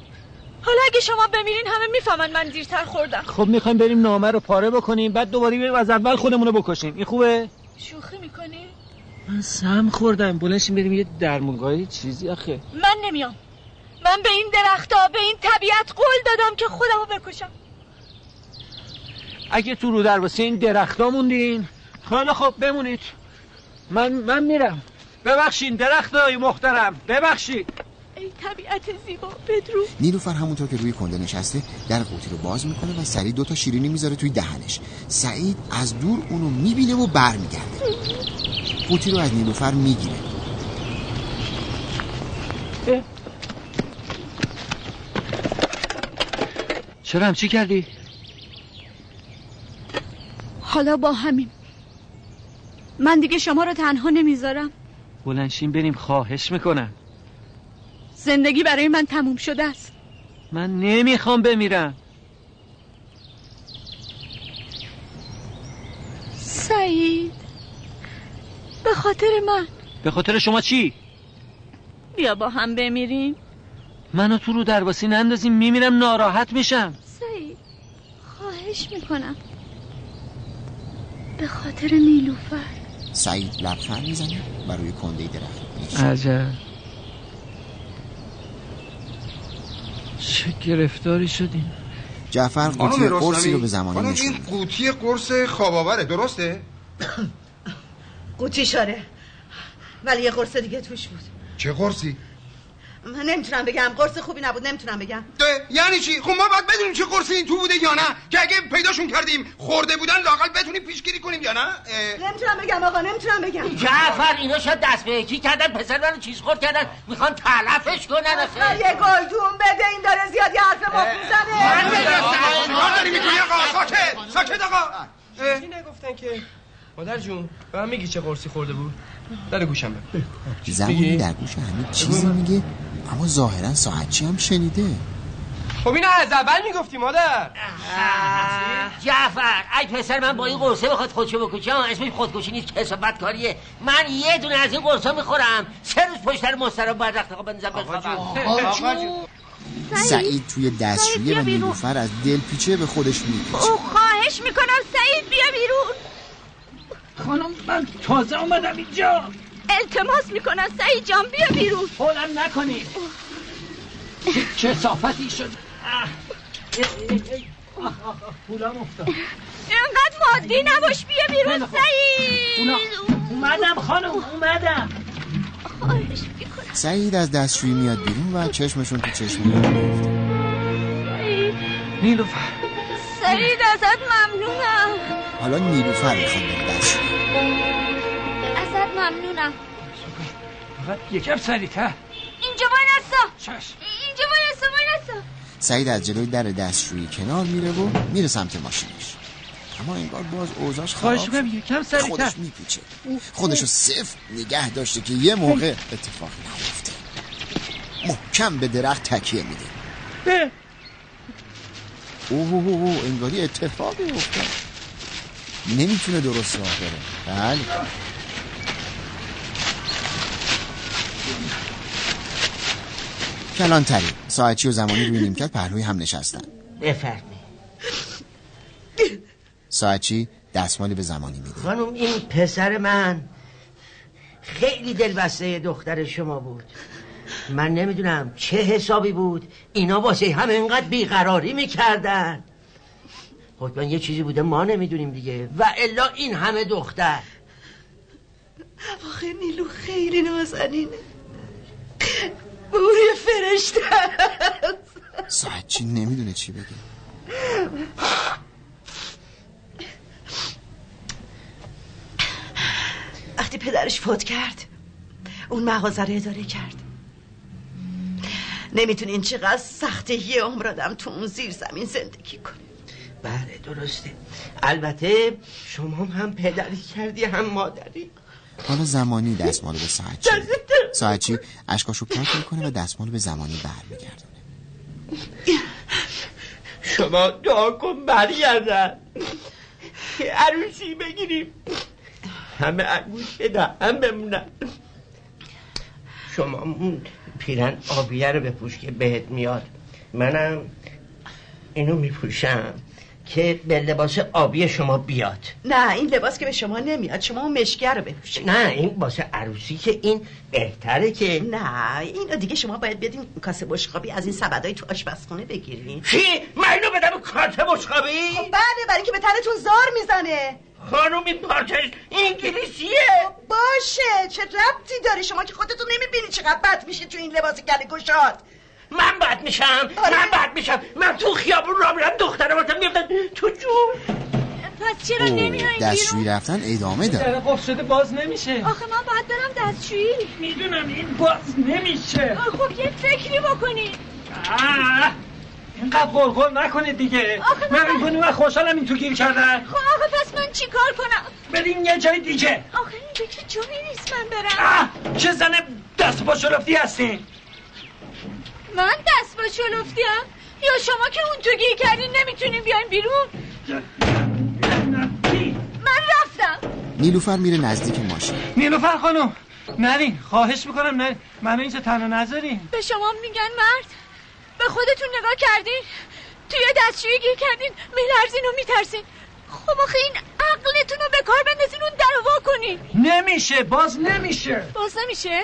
[SPEAKER 3] حالا اگه شما بمیرین همه می‌فهمن من دیرتر خوردم.
[SPEAKER 6] خب می‌خوایم بریم نامه رو پاره بکنیم بعد دوباره بریم از اول خودمون رو بکشیم. این خوبه؟
[SPEAKER 3] شوخی می‌کنی؟
[SPEAKER 6] من سم خوردم. بلنشیم بریم یه درمونگاهی چیزی آخه.
[SPEAKER 3] من نمیام. من به این درختها به این طبیعت قول دادم که خودمو بکشم.
[SPEAKER 6] اگه تو رو در واسه این درختا موندین خیلی خب بمونید. من من میرم. ببخشین درختای محترم ببخشید
[SPEAKER 3] ای طبیعت زیبا بدرو
[SPEAKER 2] نیلوفر همونطور که روی کنده نشسته در قوطی رو باز می‌کنه و سعید دوتا شیرینی می‌ذاره توی دهنش. سعید از دور اونو می‌بینه و برمیگرده. قوطی رو از نیلوفر می‌گیره.
[SPEAKER 6] چرا هم چی کردی؟
[SPEAKER 3] حالا با همین. من دیگه شما رو تنها نمی‌ذارم.
[SPEAKER 6] بلنشین بریم خواهش می‌کنم.
[SPEAKER 3] زندگی برای من تموم شده است.
[SPEAKER 6] من نمی‌خوام بمیرم.
[SPEAKER 3] سعید به خاطر من.
[SPEAKER 6] به خاطر شما چی؟
[SPEAKER 3] بیا با هم بمیریم.
[SPEAKER 6] منو تو رو درواسی نندازیم میمیرم ناراحت میشم
[SPEAKER 3] سعید خواهش می‌کنم به خاطر نیلوفر
[SPEAKER 2] سعید لبخند می‌زنه و روی کنده درخت می‌نشینه.
[SPEAKER 6] عجب چه گرفتاری شدیم
[SPEAKER 2] جعفر قوطی قرصی رو به زمانی نشون
[SPEAKER 7] این. قوطی قرص خواباوره درسته؟
[SPEAKER 4] قوطی شاره ولی یه قرص دیگه توش بود
[SPEAKER 7] چه قرصی؟
[SPEAKER 4] من نمی‌تونم بگم. قرص خوبی نبود نمی‌تونم بگم.
[SPEAKER 7] ده، یعنی چی؟ خب ما باید بدونیم چه قرصی این تو بوده یا نه. که اگه پیداشون کردیم خورده بودن لاقل بتونیم پیشگیری کنیم یا نه؟ اه،
[SPEAKER 4] نمی‌تونم بگم آقا نمی‌تونم بگم.
[SPEAKER 5] جعفر اینا شاید دست به یکی کردن پسر منو چیز خورد کردن. می‌خوان تلفش کنن
[SPEAKER 4] اصلا
[SPEAKER 5] آخه
[SPEAKER 4] یه گلدون بده این داره زیادی حرف مفت می‌زنه.
[SPEAKER 7] چیکار داری می‌کنی آقا؟ ساکت. ساکت آقا.
[SPEAKER 8] چی نگفتن که. مادر جون به من میگی چه قرصی خورده بود؟ در گوشم بگو.
[SPEAKER 2] زمانی در گوش حمید چیزی میگه. اما ظاهرا ساعتچی هم شنیده؟
[SPEAKER 8] خب اینو از اول می‌گفتی مادر.
[SPEAKER 5] جعفر ای پسر من با این قرصه بخواد خودشو بکشه. اسمش خودکشی نیست کسافت کاریه من یه دونه از این قرصا می‌خورم. سه روز پشت سر مسترا باید رخت خواب بنزم بخوابم
[SPEAKER 2] سعید توی دستشویی و نیلوفر از دلپیچه به خودش میپیچه.
[SPEAKER 3] او خواهش می‌کنم سعید بیا بیرون.
[SPEAKER 6] خانم من تازه اومدم اینجا.
[SPEAKER 3] التماس می‌کنم سعید جان بیا بیرون.
[SPEAKER 6] هولم نکنید چه صافتی شد. پولم افتاد.
[SPEAKER 3] اینقدر مادی نباش بیا بیرون سعید.
[SPEAKER 6] اومدم خانم اومدم.
[SPEAKER 2] سعید از دستشویی میاد بیرون و چشمشون تو چشم
[SPEAKER 6] نیلوفر.
[SPEAKER 3] سعید ازت ممنونم.
[SPEAKER 2] حالا نیلوفر می‌خواد بره دستشویی
[SPEAKER 3] ازت ممنونم.
[SPEAKER 6] فقط یکم سریعتر
[SPEAKER 3] اینجا وای نستا
[SPEAKER 6] چشم.
[SPEAKER 3] اینجا وای نستا
[SPEAKER 2] سعید از جلوی در دستشویی کنار میره و میره سمت ماشینش. اما این بار باز اوضاعش خراب
[SPEAKER 6] خواهش می‌کنم یکم سریعتر
[SPEAKER 2] خودش میپیچه. خودشو صفر نگه داشته که یه موقع اتفاقی نیفته. محکم به درخت تکیه میده. اوه اوه اوه انگاری اتفاقی افتاد. نمی‌تونه درست راه بره. بله. کلانتری. ساعتچی و زمانی روی نیمکت پهلوی هم نشستن.
[SPEAKER 5] بفرمی.
[SPEAKER 2] ساعتچی دستمالی به زمانی میده
[SPEAKER 5] خانم این پسر من خیلی دلبسته دختر شما بود. من نمی‌دونم چه حسابی بود. اینا واسه هم اینقدر بیقراری می‌کردن. حتما یه چیزی بوده ما نمی‌دونیم دیگه. و الا این همه دختر.
[SPEAKER 4] آخه نیلو خیلی نازنینه. بوری فرشته
[SPEAKER 2] ساعتچی نمی‌دونه چی بگه.
[SPEAKER 4] وقتی پدرش فوت کرد اون مغازه رو اداره کرد. نمی‌تونین چقدر سخته یه عمر آدم تو اون زیر زمین زندگی کنه.
[SPEAKER 5] بله درسته. البته شما هم پدری کردی هم مادری.
[SPEAKER 2] حالا زمانی دستمال به ساعتچی ساعتچی اشکاشو پاک می‌کنه و دستمال به زمانی برمیگردونه.
[SPEAKER 5] شما دعا کن برگردن. که عروسی بگیریم. همه عروس بدن هم بمونن. شما اون پیرن آبیه رو بپوش که بهت میاد. منم اینو میپوشم. که به لباس آبی شما بیاد.
[SPEAKER 4] نه این لباس که به شما نمیاد. شما اون مشکه رو بپوشید
[SPEAKER 5] نه این واسه عروسی که این بهتره که
[SPEAKER 4] نه اینو دیگه شما باید بدین کاسه بشقابی از این سبدای تو آشپزخونه بگیرین.
[SPEAKER 5] چی؟ من اینو بدم کاسه بشقابی؟
[SPEAKER 4] خب بله برای اینکه به تنتون زار می‌زنه.
[SPEAKER 5] خانم این پارچش انگلیسیه.
[SPEAKER 4] باشه چه ربطی داری شما که خودتون نمی‌بینی چقدر بد میشه تو این لباس گله گشاد
[SPEAKER 5] من بد میشم من بد میشم. من تو خیابون را میرم دخترم واسه میفتن تو جون.
[SPEAKER 3] پس چرا
[SPEAKER 2] اوه،
[SPEAKER 3] نمیاین
[SPEAKER 2] دستشویی رفتن ادامه
[SPEAKER 6] در
[SPEAKER 2] داره
[SPEAKER 6] قفل شده باز نمیشه؟
[SPEAKER 3] آخه من باید برم دستشویی.
[SPEAKER 6] می‌دونم این باز نمیشه.
[SPEAKER 3] خب یه فکری بکنی.
[SPEAKER 6] آه، اینقدر قلقل نکنید دیگه. من می‌کنی من خوشحالم این تو گیر کردن.
[SPEAKER 3] خب آخه پس من چی کار کنم؟
[SPEAKER 6] بریم یه جای دیگه.
[SPEAKER 3] آخه اینجا که جایی نیست من برم؟
[SPEAKER 6] آه، چه زن دست با هستی
[SPEAKER 3] من دست با شلفتیم یا شما که اون تو گیر کردین نمی‌تونین بیاین بیرون؟ من رفتم.
[SPEAKER 2] نیلوفر میره نزدیک ماشین.
[SPEAKER 6] نیلوفر خانم نرین خواهش می‌کنم نرین. منو اینجا تنها نذارین
[SPEAKER 3] به شما میگن مرد. به خودتون نگاه کردین. توی دستشویی گیر کردین. میلرزین و میترسین. خب آخه این عقلتون رو به کار بندازین اون در وا کنین.
[SPEAKER 6] نمیشه باز نمیشه.
[SPEAKER 3] باز نمیشه.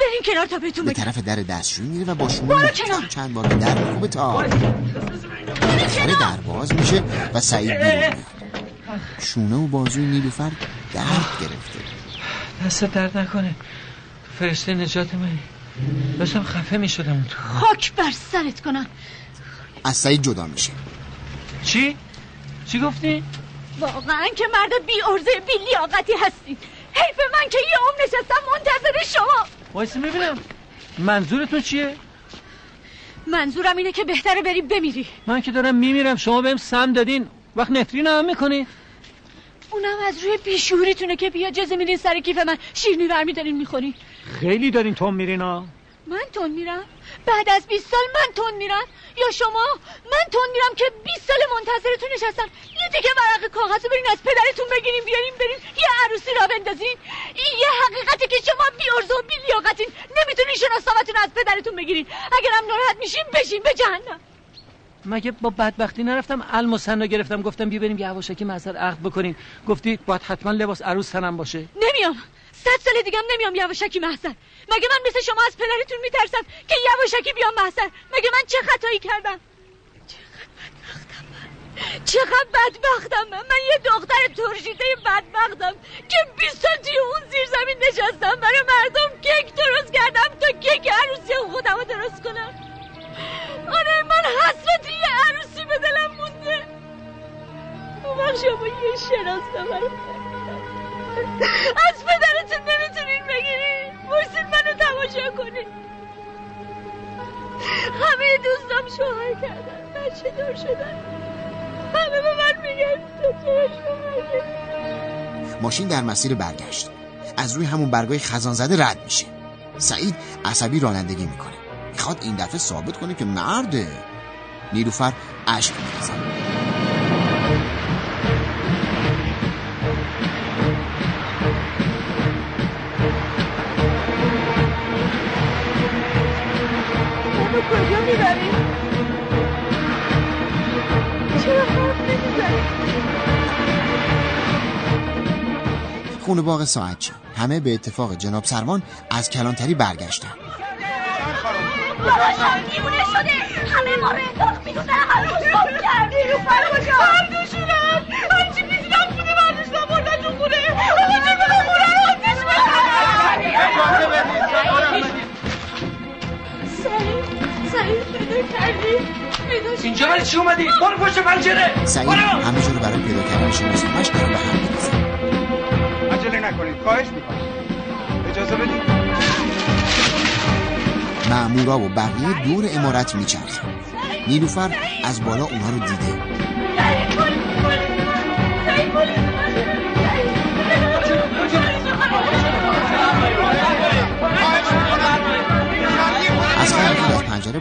[SPEAKER 3] برین کنار تا بهتون
[SPEAKER 2] به طرف در دستشویی میره و با
[SPEAKER 3] کنار.
[SPEAKER 2] چند بار در میکوبه تا بالاخره در باز میشه و سعید بیرون شونه و بازوی نیلوفر درد گرفته.
[SPEAKER 6] دست درد نکنه. فرشته نجات منی. داشتم خفه می‌شدم اون تو.
[SPEAKER 3] خاک بر سرت کنم.
[SPEAKER 2] از سعید جدا میشه.
[SPEAKER 6] چی؟ چی گفتی؟
[SPEAKER 3] واقعا که مرد بی ارزه بی لیاقتی هستین حیف من که یه عمر نشستم منتظر شما.
[SPEAKER 6] وایسا می‌بینم منظورتون چیه؟
[SPEAKER 3] منظورم اینه که بهتره بری بمیری.
[SPEAKER 6] من که دارم میمیرم. شما بهم سم دادین. وقت نفرین هم می‌کنی؟
[SPEAKER 3] اونم از روی بیشوریتونه که بیا جزه میرین سر کیف من. شیرنی برمیدارین می‌خورین.
[SPEAKER 6] خیلی دارین توم میرین ها.
[SPEAKER 3] من تون میرم؟ بعد از 20 سال من تون میرم؟ یا شما؟ من تون میرم که 20 سال منتظرتون نشستم. یه دیگه ورق کاغذ رو برین از پدرتون بگیریم بیاریم بریم یه عروسی را بندازین. این یه حقیقتی که شما بی و بی لیاقتین نمی‌تونین شناسنامه‌تون از پدرتون بگیرین. اگرم ناراحت میشین بشین به جهنم.
[SPEAKER 6] مگه با بدبختی نرفتم؟ المسنا گرفتم. گفتم بیا بریم یواشکی محضر عقد بکنیم گفتی باید حتما لباس عروس تنم باشه.
[SPEAKER 3] نمیام. صد سال دیگه هم نمیام یواشکی محضر مگه من مثل شما از پدرتون میترسم که یواشکی بیام محضر؟ مگه من چه خطایی کردم؟ چقدر بدبختم؟ من من یه دختر ترشیده بدبختم که بیست سال اون زیر زمین نشستم. برای مردم کیک درست کردم تا کیک عروسی خودم درست کنم. آره من حسرت یه عروسی به دلم مونده. اون وقت شما یه شناسنامه از پدرتون نمی‌تونین بگیرین. بایستین منو تماشا کنین. همه دوستم شوهر کردن. بچه دار شدن. همه به من میگن
[SPEAKER 2] ماشین در مسیر برگشت. از روی همون برگای خزان زده رد میشه. سعید عصبی رانندگی می‌کنه. می‌خواد این دفعه ثابت کنه که مرده. نیلوفر اشک میریزه
[SPEAKER 3] کجا می‌بری؟ چرا حرف نمی‌زنی؟
[SPEAKER 2] خونه باغ ساعتچی همه به اتفاق جناب سروان از کلانتری برگشتن.
[SPEAKER 12] دیوونه شده. همه ما رو انداخت گم کردی. رو پر کجا
[SPEAKER 15] بردوشونم هرچی می‌دیدم؟ خونه بردوشتم بردن تو خونه. آقا چه بدم خونه رو
[SPEAKER 3] کردی؟
[SPEAKER 6] اینجا برای چی اومدی؟ برو پشت پنجره.
[SPEAKER 2] سعید همه جا رو برای پیدا کردن شناسنامه‌اش داره به هم می‌ریزه
[SPEAKER 7] عجله نکنید. خواهش می‌کنم اجازه بدید.
[SPEAKER 2] مامورا و بقیه دور امارت میچرخه نیلوفر از بالا اونها رو دیده.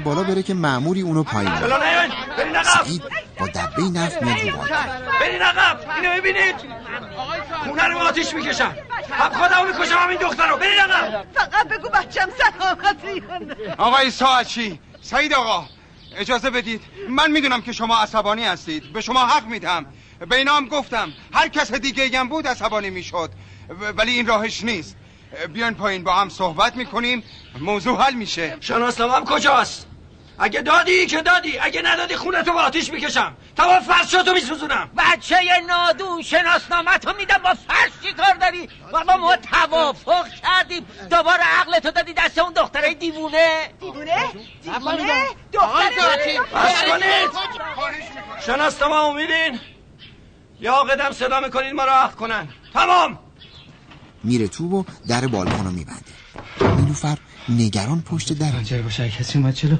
[SPEAKER 2] بالا بره که ماموری اونو پایین بره سعید با دبه نفت میاد رو بالا.
[SPEAKER 6] برین عقب. اینو ببینید. خونه رو آتیش می‌کشم هم خودمو می‌کشم هم این دختر رو. برین عقب.
[SPEAKER 4] فقط بگو بچم سلامتی
[SPEAKER 7] آقای ساعتچی سعید آقا اجازه بدید. من می‌دونم که شما عصبانی هستید. به شما حق میدم. به اینا هم گفتم. هر کس دیگه هم بود عصبانی می‌شد. ولی این راهش نیست. بیاین پایین با هم صحبت می‌کنیم. موضوع حل میشه.
[SPEAKER 6] شناسنامه‌ام کجاست؟ اگه دادی که دادی اگه ندادی خونه تو با آتیش می‌کشم. تمام فرشاتو میسوزونم.
[SPEAKER 5] بچه نادون شناسنامه تو میدم با فرش چی کار داری؟ بابا ما توافق کردیم. دوباره عقل تو دادی دست اون دختره دیوونه.
[SPEAKER 4] دیوونه؟ دیوونه؟ دختره
[SPEAKER 6] بس کنید. شناسنامه‌مو میدین یا قدم صدا می‌کنید ما رو عقد کنن. تمام.
[SPEAKER 2] میره تو و در بالکن رو میبنده. نیلوفر نگران پشت در.
[SPEAKER 23] پنجره باشه کسی اومد بگو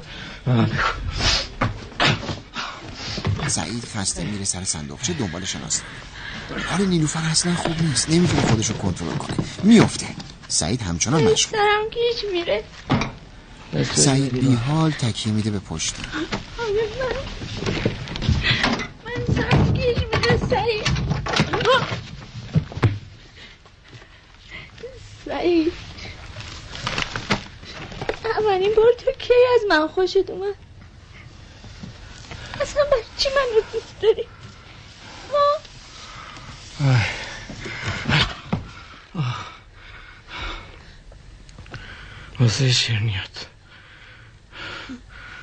[SPEAKER 2] سعید خسته میره سر صندوقچه دنبال شناسنامه حال نیلوفر اصلا خوب نیست. نمی‌تونه خودش رو کنترل کنه. میفته سعید همچنان مشغول.
[SPEAKER 3] سرم گیج میره.
[SPEAKER 2] سعید بی حال تکیه میده به پشت.
[SPEAKER 3] من سرم گیج میره سعید سعید. اولین بار تو کی از من خوشت اومد؟ اصلا برای چی من رو دوست داری؟ ما؟
[SPEAKER 23] واسه شیرنیات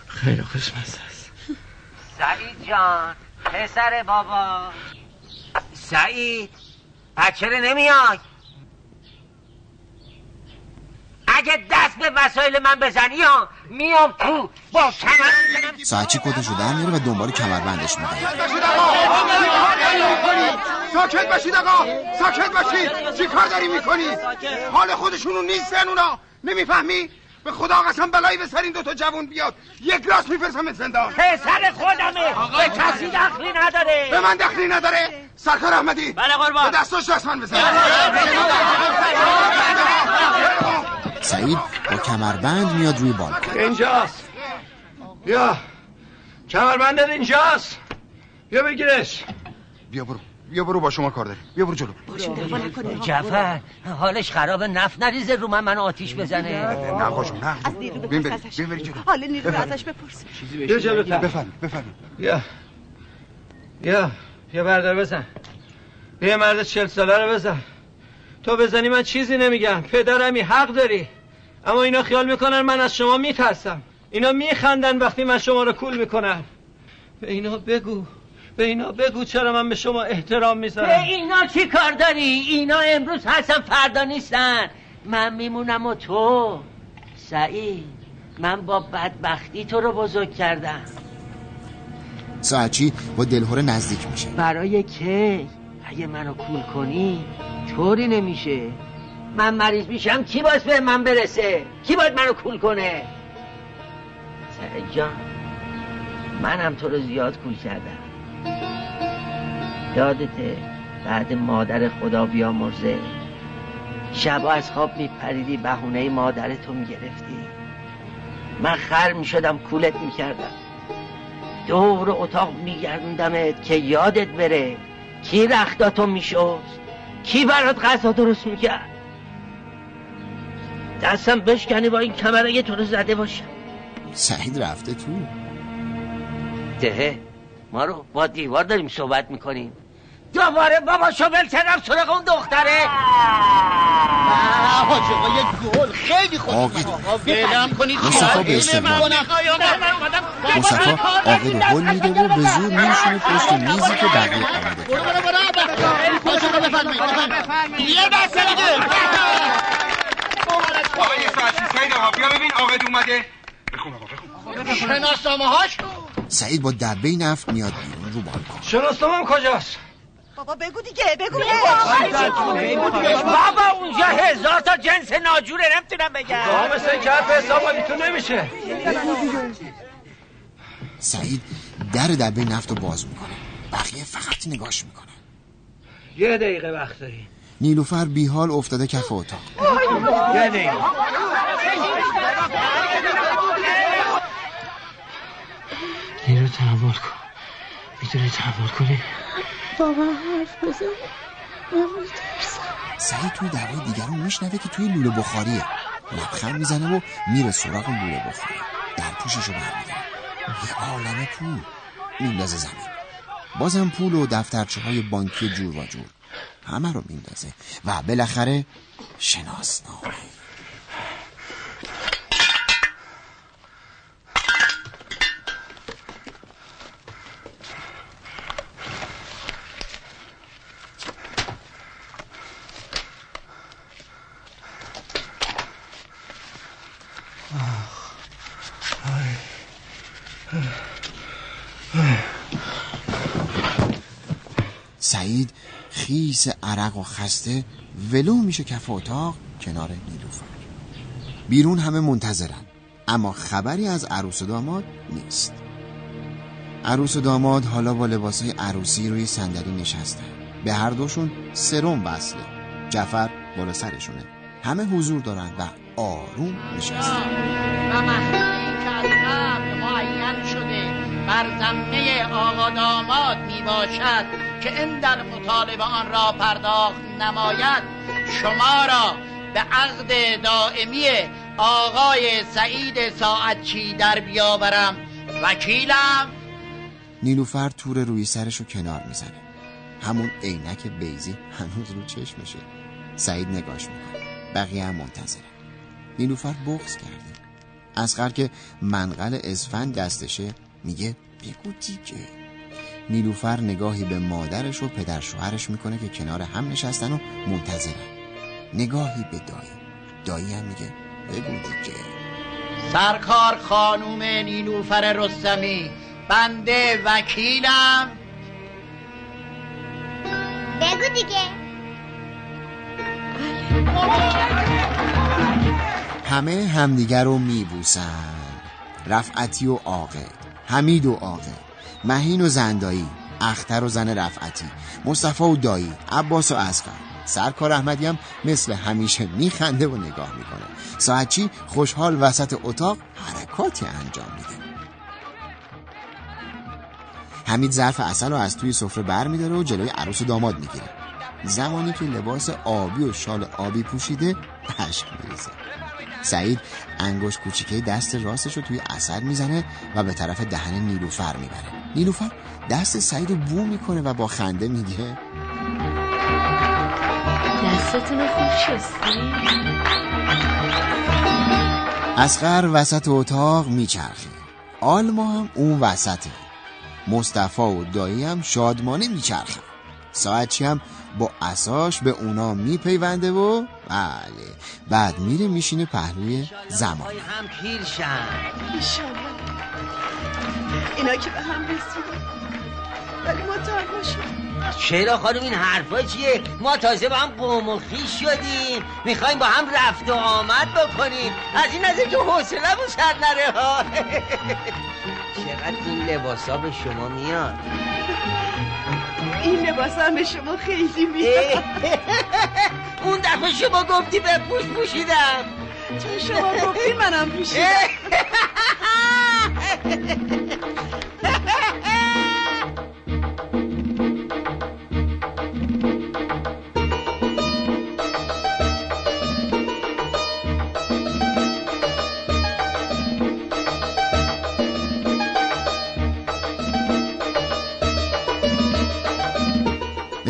[SPEAKER 23] خیلی خوشمزه است.
[SPEAKER 5] سعید جان پسر بابا. سعید بچه نمیای؟ اگه دست به وسایل من بزنی ها میام تو با کمر می‌زنم
[SPEAKER 2] ساعتچی کتش رو در میاره و دنبال کمربندش میده
[SPEAKER 7] ساکت باشید آقا ساکت باشید چی کار داری می‌کنی حال خودشونو نیستن اونا نمی‌فهمی به خدا قسم بلایی به سر این دوتا جوون بیاد یک راست میفرستم زندان
[SPEAKER 5] پسر خودمه به کسی دخلی نداره
[SPEAKER 7] به من دخلی نداره سرکار احمدی
[SPEAKER 5] بله قربان
[SPEAKER 7] به دستاش دست من بزن
[SPEAKER 2] سعید با کمربند میاد روی بالکن.
[SPEAKER 6] اینجاست. بیا. کمربندت اینجاست. بیا بگیرش.
[SPEAKER 7] بیا برو. بیا برو با شما کار داریم. بیا برو جلو.
[SPEAKER 5] جعفر حالش خرابه. نفت نریزه رو من منو آتیش بزنه.
[SPEAKER 7] نه خوشم نه بیم بریم
[SPEAKER 4] ازش.
[SPEAKER 7] بیم بریم جلو.
[SPEAKER 4] حال نیرو رو. ازش بپرس.
[SPEAKER 6] بیا جلوتر
[SPEAKER 7] بفرمایید بفرمایید.
[SPEAKER 6] بیا. بیا. بیا بردار بزن. بیا مرد چل ساله رو بزن. تو بزنی من چیزی نمیگم. پدرمی حق داری. اما اینا خیال می‌کنن من از شما میترسم. اینا میخندن وقتی من شما رو کول می‌کنم. به اینا بگو. به اینا بگو چرا من به شما احترام
[SPEAKER 5] به
[SPEAKER 6] می‌ذارم
[SPEAKER 5] اینا چی کار داری؟ اینا امروز هستن فردا نیستن. من میمونم و تو. سعید من با بدبختی تو رو بزرگ کردم.
[SPEAKER 2] ساعتچی با دلهوره نزدیک میشه.
[SPEAKER 5] برای کی؟ اگه منو کول کنی؟ طوری نمیشه؟ من مریض میشم کی باید به من برسه؟ کی باید منو کول کنه؟ سعید جان منم تو رو زیاد کول کردم. یادته بعد مادر خدا بیامرزه. شبا از خواب میپریدی بهونه مادر تو می‌گرفتی من خر می‌شدم کولت می‌کردم. دور اتاق میگردوندمت که یادت بره کی رختاتو میشست. کی برات غذا درست می‌کرد؟ دستم بشکنی با این کمر اگه تو رو زده باشم
[SPEAKER 2] سعید رفته تو؟
[SPEAKER 5] دهه ما رو با دیوار داریم صحبت می‌کنیم. دوباره بابا شوبل کردم سراغ اون دختره.
[SPEAKER 9] آقا یه گل. خیلی خوب
[SPEAKER 2] عاقل
[SPEAKER 9] آقا ولم کنید
[SPEAKER 2] مصطفی به استقبال مصطفی عاقل هل میده و به زور میشونه پشت میزی که بقیه آمده
[SPEAKER 9] برو برو برو آقا بفرمایید. بفرمایید. یه دسته دیگه.
[SPEAKER 7] آقا یه ساعتی سعید آقا بیا ببین آقا اومده بخون آقا بخون.
[SPEAKER 9] شناسنامه هاش
[SPEAKER 2] سعید با دبه نفت میاد بیرون رو بالکن.
[SPEAKER 6] شناسنامم کجاست؟
[SPEAKER 4] بابا بگو دیگه بگو
[SPEAKER 5] بابا اونجا هزار تا جنس ناجوره نمی‌تونم بگم.
[SPEAKER 6] مثل که حرف حسابی تو نمیشه.
[SPEAKER 2] سعید در دبه نفت رو باز می‌کنه. بقیه فقط نگاش می‌کنه
[SPEAKER 6] یه دقیقه وقت داری.
[SPEAKER 2] نیلوفر بیحال افتاده کف اتاق.
[SPEAKER 6] یه دقیقه.
[SPEAKER 5] نیرو تحمل کن. می‌تونی تحمل کنی؟
[SPEAKER 3] بابا حرف بزن. من میترسم.
[SPEAKER 2] سعید توی دعوای دیگران میشنوه که توی لوله بخاریه. لبخند می‌زنه و میره سراغ لوله بخاری. در پوشش رو برمیداره. یه عالم پول. میندازه زمین. بازم پول و دفترچه های بانکی جور و جور. همه رو میندازه. و بالاخره شناسنامه. سعید خیس عرق و خسته ولو میشه کف اتاق کنار نیلوفر. بیرون همه منتظرن اما خبری از عروس و داماد نیست. عروس و داماد حالا با لباسای عروسی روی صندلی نشستن. به هر دوشون سرم وصله جعفر بالا سرشونه. همه حضور دارن و آروم نشستن.
[SPEAKER 9] بر زمینه آقا داماد می باشد که این در مطالبه آن را پرداخت نماید. شما را به عقد دائمی آقای سعید ساعتچی در بیاورم. وکیلم.
[SPEAKER 2] نیلوفر تور روی سرش رو کنار می‌زنه. همون عینک بیزی هنوز رو چشمشه. سعید نگاش می‌کنه. بقیه هم منتظره. نیلوفر بغز کرده. اسقر که منقل اسفند دستشه میگه بگو دیگه نیلوفر نگاهی به مادرش و پدر شوهرش می‌کنه که کنار هم نشستن و منتظرن. نگاهی به دایی. دایی هم میگه بگو دیگه
[SPEAKER 9] سرکار خانوم نیلوفر رستمی بنده وکیلم.
[SPEAKER 14] بگو دیگه.
[SPEAKER 2] همه همدیگر رو میبوسن. رفعتی و عاقل. حمید و عاقل مهین و زندایی اختر و زن رفعتی مصطفی و دایی عباس و اسقر سرکار احمدی هم مثل همیشه میخنده و نگاه می‌کنه. ساعتچی خوشحال وسط اتاق حرکاتی انجام میده. حمید ظرف اصل رو از توی سفره بر میداره و جلوی عروس و داماد می‌گیره. زمانی که لباس آبی و شال آبی پوشیده اشک میریزه. سعید انگوش کوچیکه دست راستش رو توی اثر می‌زنه و به طرف دهن نیلوفر می‌بره. نیلوفر دست سعید رو بو می‌کنه و با خنده میگه.
[SPEAKER 3] دستتون رو خوب شستی
[SPEAKER 2] اسقر وسط اتاق میچرخه. آلما هم اون وسطه. مصطفی و دایی هم شادمانه میچرخه ساعتچی هم با اساش به اونا میپیونده و بله بعد میره میشینه پهلوی زمان.
[SPEAKER 5] هم پیر شن
[SPEAKER 4] ایشالله اینا که به هم رسیدن. ولی ما
[SPEAKER 5] چرا خانم این حرفا چیه؟ ما تازه با هم قوم و خیش شدیم. می‌خوایم با هم رفت و آمد بکنیم. از این نظر که حوصله سر نره ها. چقدر این لباسا به شما میاد؟
[SPEAKER 4] این لباس هم به شما خیلی میاد.
[SPEAKER 5] اون دفعه شما گفتی به پوش پوشیدم.
[SPEAKER 4] چون شما گفتی منم پوشیدم.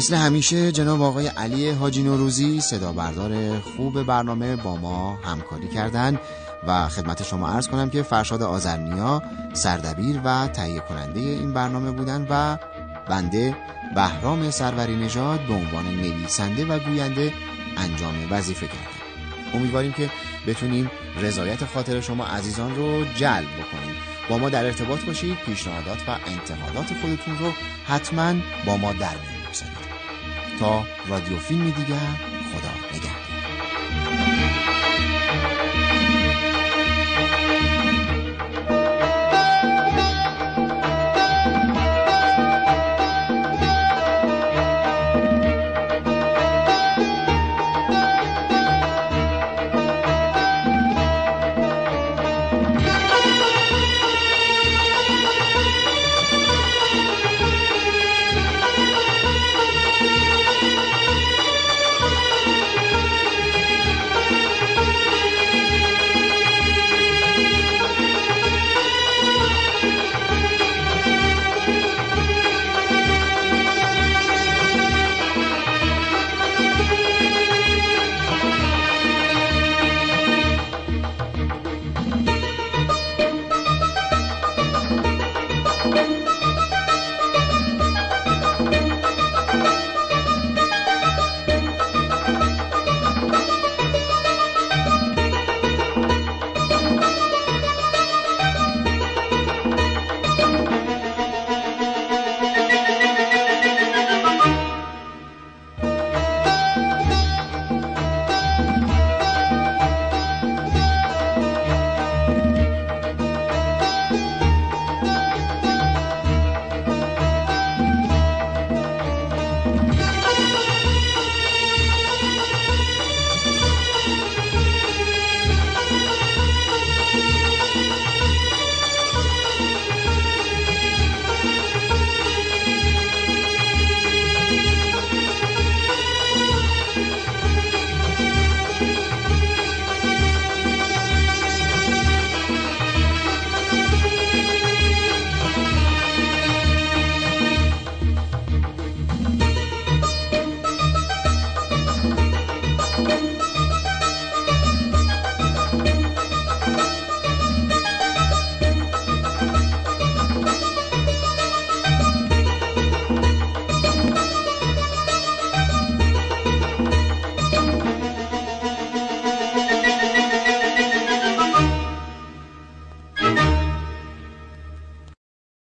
[SPEAKER 2] مثل همیشه جناب آقای علی حاجی نوروزی صدا بردار خوب برنامه با ما همکاری کردند و خدمت شما عرض کنم که فرشاد آزرنیا سردبیر و تهیه کننده این برنامه بودن و بنده بهرام سروری نژاد به عنوان نویسنده و گوینده انجام وظیفه کردم امیدواریم که بتونیم رضایت خاطر شما عزیزان رو جلب بکنیم. با ما در ارتباط باشید پیشنهادات و انتقادات خودتون رو حتما با ما در میون بگذارید. تا رادیو فیلمی دیگر. خدا نگهدار.